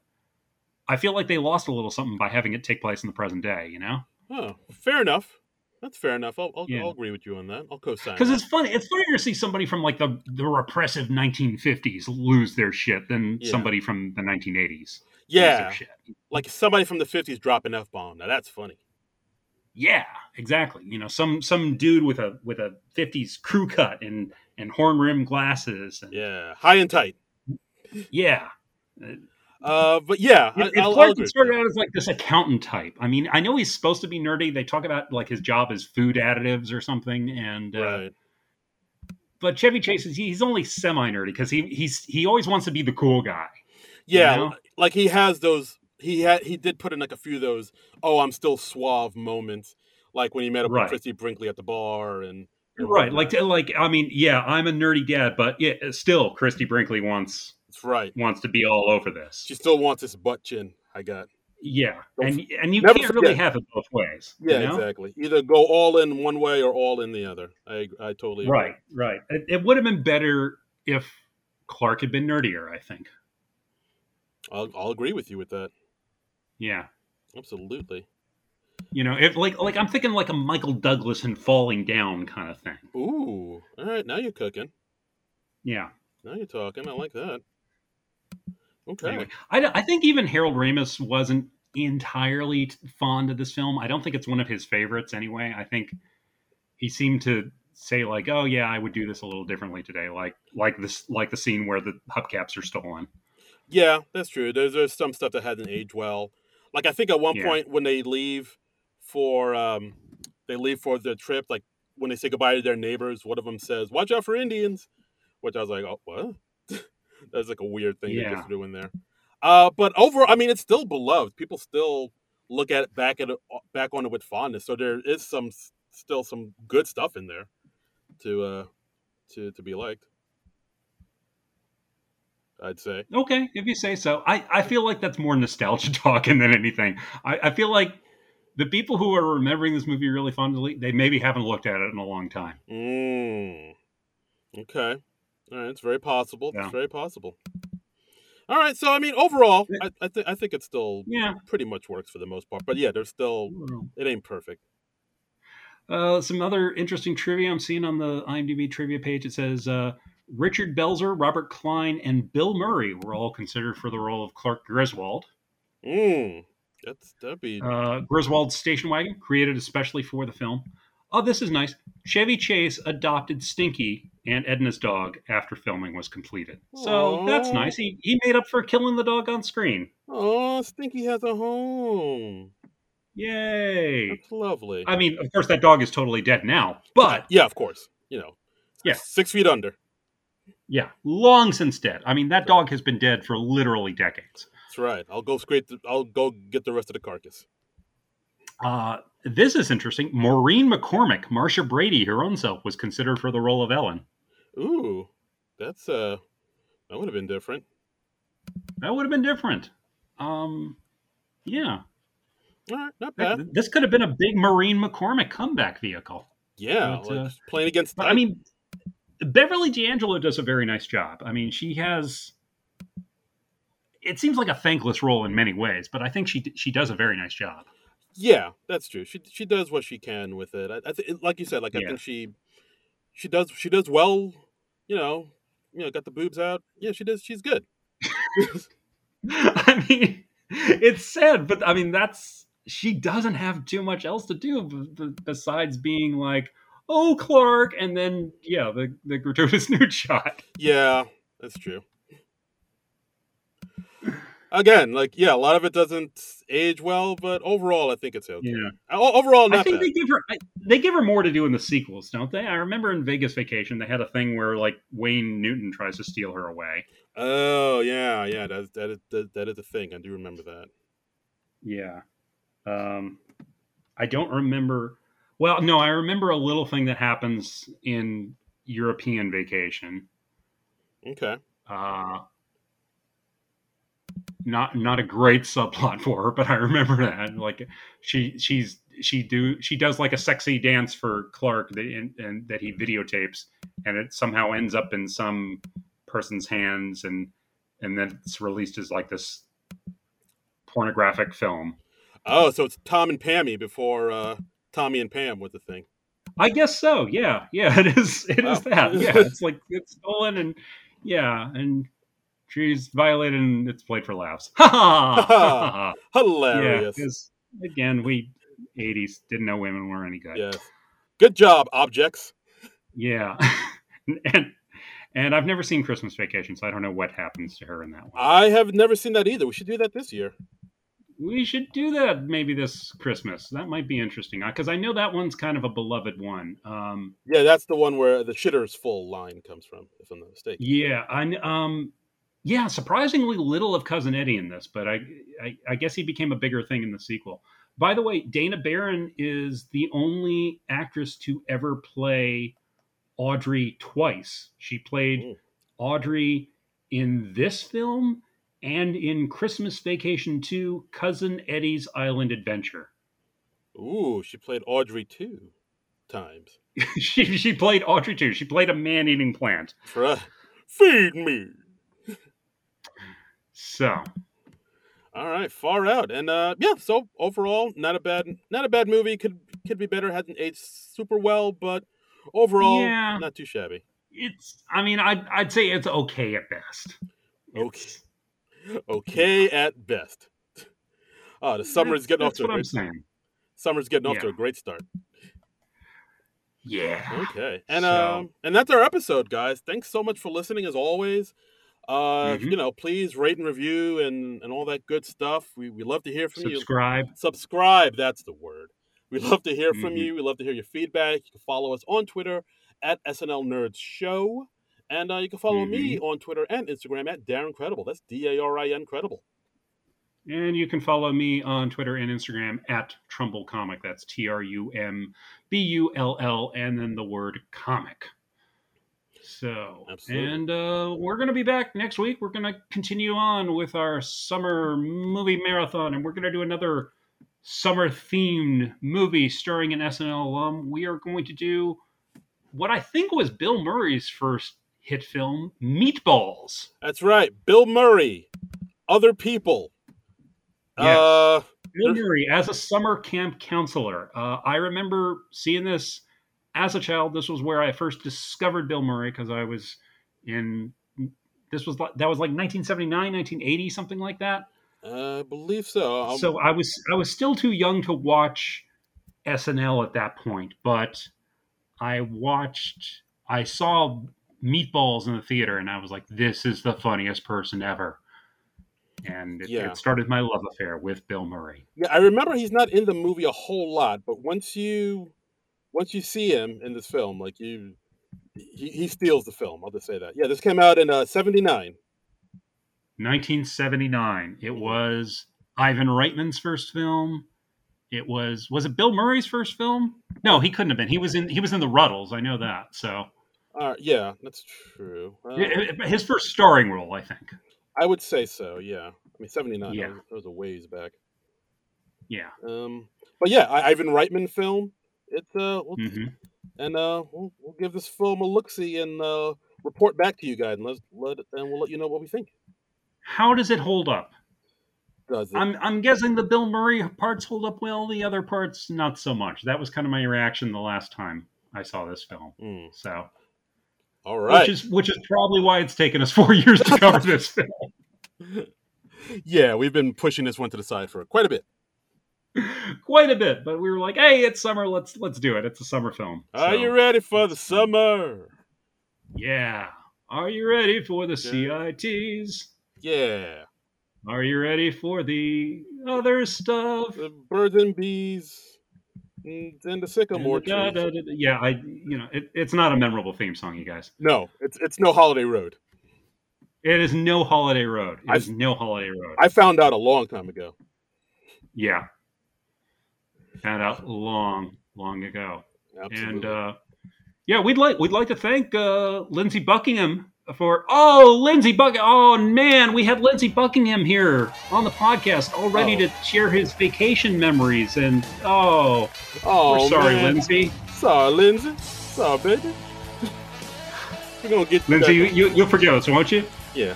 I feel like they lost a little something by having it take place in the present day. You know, Oh, fair enough. That's fair enough. I'll, I'll, Yeah. I'll agree with you on that. I'll co-sign. because it's funny. It's funnier to see somebody from like the the repressive 1950s lose their shit than Yeah. somebody from the 1980s. lose yeah, their shit. like somebody from the fifties drop an f bomb. Now that's funny. Yeah, exactly. You know, some some dude with a with a '50s crew cut and and horn rim glasses. And, Yeah, high and tight. yeah. Uh, Uh, but yeah, I, If I'll, I'll Clark started out as like this accountant type, I mean, I know he's supposed to be nerdy. They talk about like his job is food additives or something, and uh, but Chevy Chase is he's only semi nerdy because he he's he always wants to be the cool guy. Yeah, know? like he has those. He had he did put in like a few of those. Oh, I'm still suave moments, like when he met up Right. with Christie Brinkley at the bar and. and Right, like like I mean, yeah, I'm a nerdy dad, but yeah, still, Christie Brinkley wants That's right. wants to be all over this. She still wants this butt chin. I got. Yeah, Don't and and you can't really have it both ways. Yeah, you know? exactly. Either go all in one way or all in the other. I I totally agree. Right, right. It, it would have been better if Clark had been nerdier. I think. I'll I'll agree with you with that. Yeah, Absolutely. you know, if like like I'm thinking like a Michael Douglas and falling down kind of thing. Ooh. All right. Now you're cooking. Yeah. Now you're talking. I like that. Okay. Anyway, I, I think even Harold Ramis wasn't entirely fond of this film. I don't think it's one of his favorites anyway. I think he seemed to say like, "Oh yeah, I would do this a little differently today," like like this like the scene where the hubcaps are stolen. Yeah, that's true. There's there's some stuff that hasn't aged well. Like I think at one Yeah. point when they leave for um they leave for their trip, like when they say goodbye to their neighbors, one of them says, "Watch out for Indians," which I was like, "Oh, what?" That's like a weird thing they Yeah. just threw in there. Uh, but overall, I mean, it's still beloved. People still look at it back at it back on it with fondness. So there is some still some good stuff in there to uh to to be liked. I'd say. Okay, if you say so. I, I feel like that's more nostalgia talking than anything. I, I feel like the people who are remembering this movie really fondly, they maybe haven't looked at it in a long time. Mm. Okay. All right. It's very possible. Yeah. It's very possible. All right. So I mean, overall, I I, th- I think it still Yeah. pretty much works for the most part. But yeah, there's still it ain't perfect. Uh, some other interesting trivia I'm seeing on the IMDb trivia page. It says uh, Richard Belzer, Robert Klein, and Bill Murray were all considered for the role of Clark Griswold. Mm. That's that'd be Uh, Griswold's station wagon, created especially for the film. Oh, this is nice. Chevy Chase adopted Stinky and Edna's dog after filming was completed. So that's nice. He, he made up for killing the dog on screen. oh, Stinky has a home. Yay! That's lovely. I mean, of course, that dog is totally dead now, but yeah, of course. You know, Yeah. six feet under. yeah, long since dead. I mean, that dog has been dead for literally decades. That's right. I'll go scrape. The, I'll go get the rest of the carcass. Uh, this is interesting. Maureen McCormick, Marcia Brady, her own self, was considered for the role of Ellen. Ooh, that's uh, that would have been different. That would have been different. Um, yeah, All right, not bad. this could have been a big Maureen McCormick comeback vehicle. Yeah, but, like uh, playing against. But I mean, Beverly D'Angelo does a very nice job. I mean, she has. It seems like a thankless role in many ways, but I think she she does a very nice job. Yeah, that's true. She she does what she can with it. I, I th- like you said, like I think she she does she does well. You know, you know, got the boobs out. Yeah, she does. She's good. I mean, it's sad, but I mean, that's she doesn't have too much else to do b- b- besides being like, "Oh, Clark," and then yeah, the the gratuitous nude shot. Yeah, that's true. Again, like yeah, a lot of it doesn't age well, but overall, I think it's okay. Yeah, Overall, not I think bad. they give her I- they give her more to do in the sequels, don't they? I remember in Vegas Vacation they had a thing where like Wayne Newton tries to steal her away. Oh yeah, yeah, that is, that is that, that is a thing. I do remember that. Yeah. Um, I don't remember. Well, no, I remember a little thing that happens in European Vacation. Okay. Uh, not not a great subplot for her, but I remember that. Like she she's she do she does like a sexy dance for Clark that and, and that he videotapes, and it somehow ends up in some person's hands, and and then it's released as like this pornographic film. Oh, so it's Tom and Pammy before uh, Tommy and Pam was the thing. I guess so. Yeah, yeah. It is. It is Wow. that. Yeah, it's like it's stolen and yeah, and she's violated and it's played for laughs. Ha yeah, Hilarious. 'cause, again, we '80s didn't know women were any good. yes. Good job, objects. Yeah, and and I've never seen Christmas Vacation, so I don't know what happens to her in that one. I have never seen that either. We should do that this year. we should do that maybe this Christmas. That might be interesting because I know that one's kind of a beloved one. Um, Yeah, that's the one where the shitter's full line comes from, if I'm not mistaken. Yeah, I um, yeah, surprisingly little of Cousin Eddie in this, but I, I, I guess he became a bigger thing in the sequel. By the way, Dana Barron is the only actress to ever play Audrey twice. She played Mm. Audrey in this film and in Christmas Vacation 2, Cousin Eddie's Island Adventure. Ooh, she played Audrey two times. she she played Audrey too. She played a man-eating plant. Feed me. So All right, far out, and uh, yeah. So overall, not a bad, not a bad movie. Could could be better. Hasn't aged super well, but overall, Yeah. not too shabby. it's. I mean, I'd I'd say it's okay at best. Okay, okay at best. Oh, the summer's That's- getting off that's to a great. saying. Summer's getting off to a great start. Yeah. Okay, and So- um, and that's our episode, guys. Thanks so much for listening, as always. Uh, Mhm. you know, please rate and review and and all that good stuff. We we love to hear from you. Subscribe. subscribe that's the word we love to hear from Mhm. you we love to hear your feedback you can follow us on twitter at snl nerds show and uh, you can follow me Mm-hmm. on twitter and instagram at darin credible that's d-a-r-i-n credible And you can follow me on Twitter and Instagram at Trumbull Comic. That's T R U M B U L L, and then the word comic. So, Absolutely. and uh, we're going to be back next week. We're going to continue on with our summer movie marathon, and we're going to do another summer themed movie starring an SNL alum. We are going to do what I think was Bill Murray's first hit film, Meatballs. that's right bill murray other people Yes. uh Bill Murray as a summer camp counselor. Uh, I remember seeing this as a child. This was where I first discovered Bill Murray because I was in. This was that was like 1979, 1980, something like that. i believe so Um, so I was I was still too young to watch SNL at that point, but I watched. I saw Meatballs in the theater, and I was like, "This is the funniest person ever." and it, Yeah. it started my love affair with Bill Murray. Yeah, I remember he's not in the movie a whole lot, but once you once you see him in this film, like you he, he steals the film. I'll just say that. Yeah, this came out in uh, 79. 1979. It was Ivan Reitman's first film. It was was it Bill Murray's first film? No, he couldn't have been. He was in he was in the Rutles. I know that. So Uh, yeah, that's true. Uh, his first starring role, I think. I would say so. Yeah, I mean 79. Yeah. That, was, that was a ways back. Yeah. Um, but yeah, I, Ivan Reitman film. It's uh, we'll, hmm and uh, we'll, we'll give this film a look see and uh, report back to you guys, and let let and we'll let you know what we think. How does it hold up? Does it? I'm I'm guessing the Bill Murray parts hold up well. The other parts not so much. That was kind of my reaction the last time I saw this film. Mm, So, all right. which is which is probably why it's taken us four years to cover this film. yeah, we've been pushing this one to the side for quite a bit. Quite a bit, but we were like, "Hey, it's summer. Let's let's do it. It's a summer film." Are you ready for the summer? Yeah. Are you ready for the CITs? Yeah, Are you ready for the other stuff? the birds and bees and the sycamore And da- da- da- Yeah, I you know it, it's not a memorable theme song, you guys. No, it's it's no holiday road. It is no holiday road. It I've- is no holiday road. I found out a long time ago. yeah, found out long, long ago. Absolutely. And uh, yeah, we'd like we'd like to thank uh, Lindsey Buckingham for oh Lindsey Buck oh man we had Lindsey Buckingham here on the podcast all ready Oh. to share his vacation memories and oh, oh, we're sorry man. Lindsey Sorry, Lindsay. Sorry, baby. We're gonna get Lindsey you, you you'll forgive us won't you Yeah.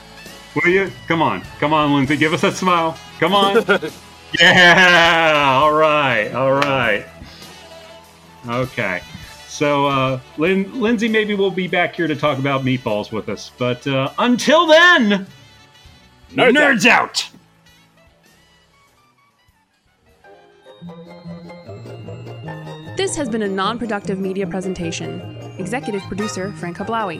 will you come on come on Lindsey give us that smile come on yeah all right all right okay so uh Lin- Lindsey maybe we'll be back here to talk about meatballs with us but uh, until then. Nerds out. Nerds out. This has been a non productive media presentation. Executive producer Frank Hablawi.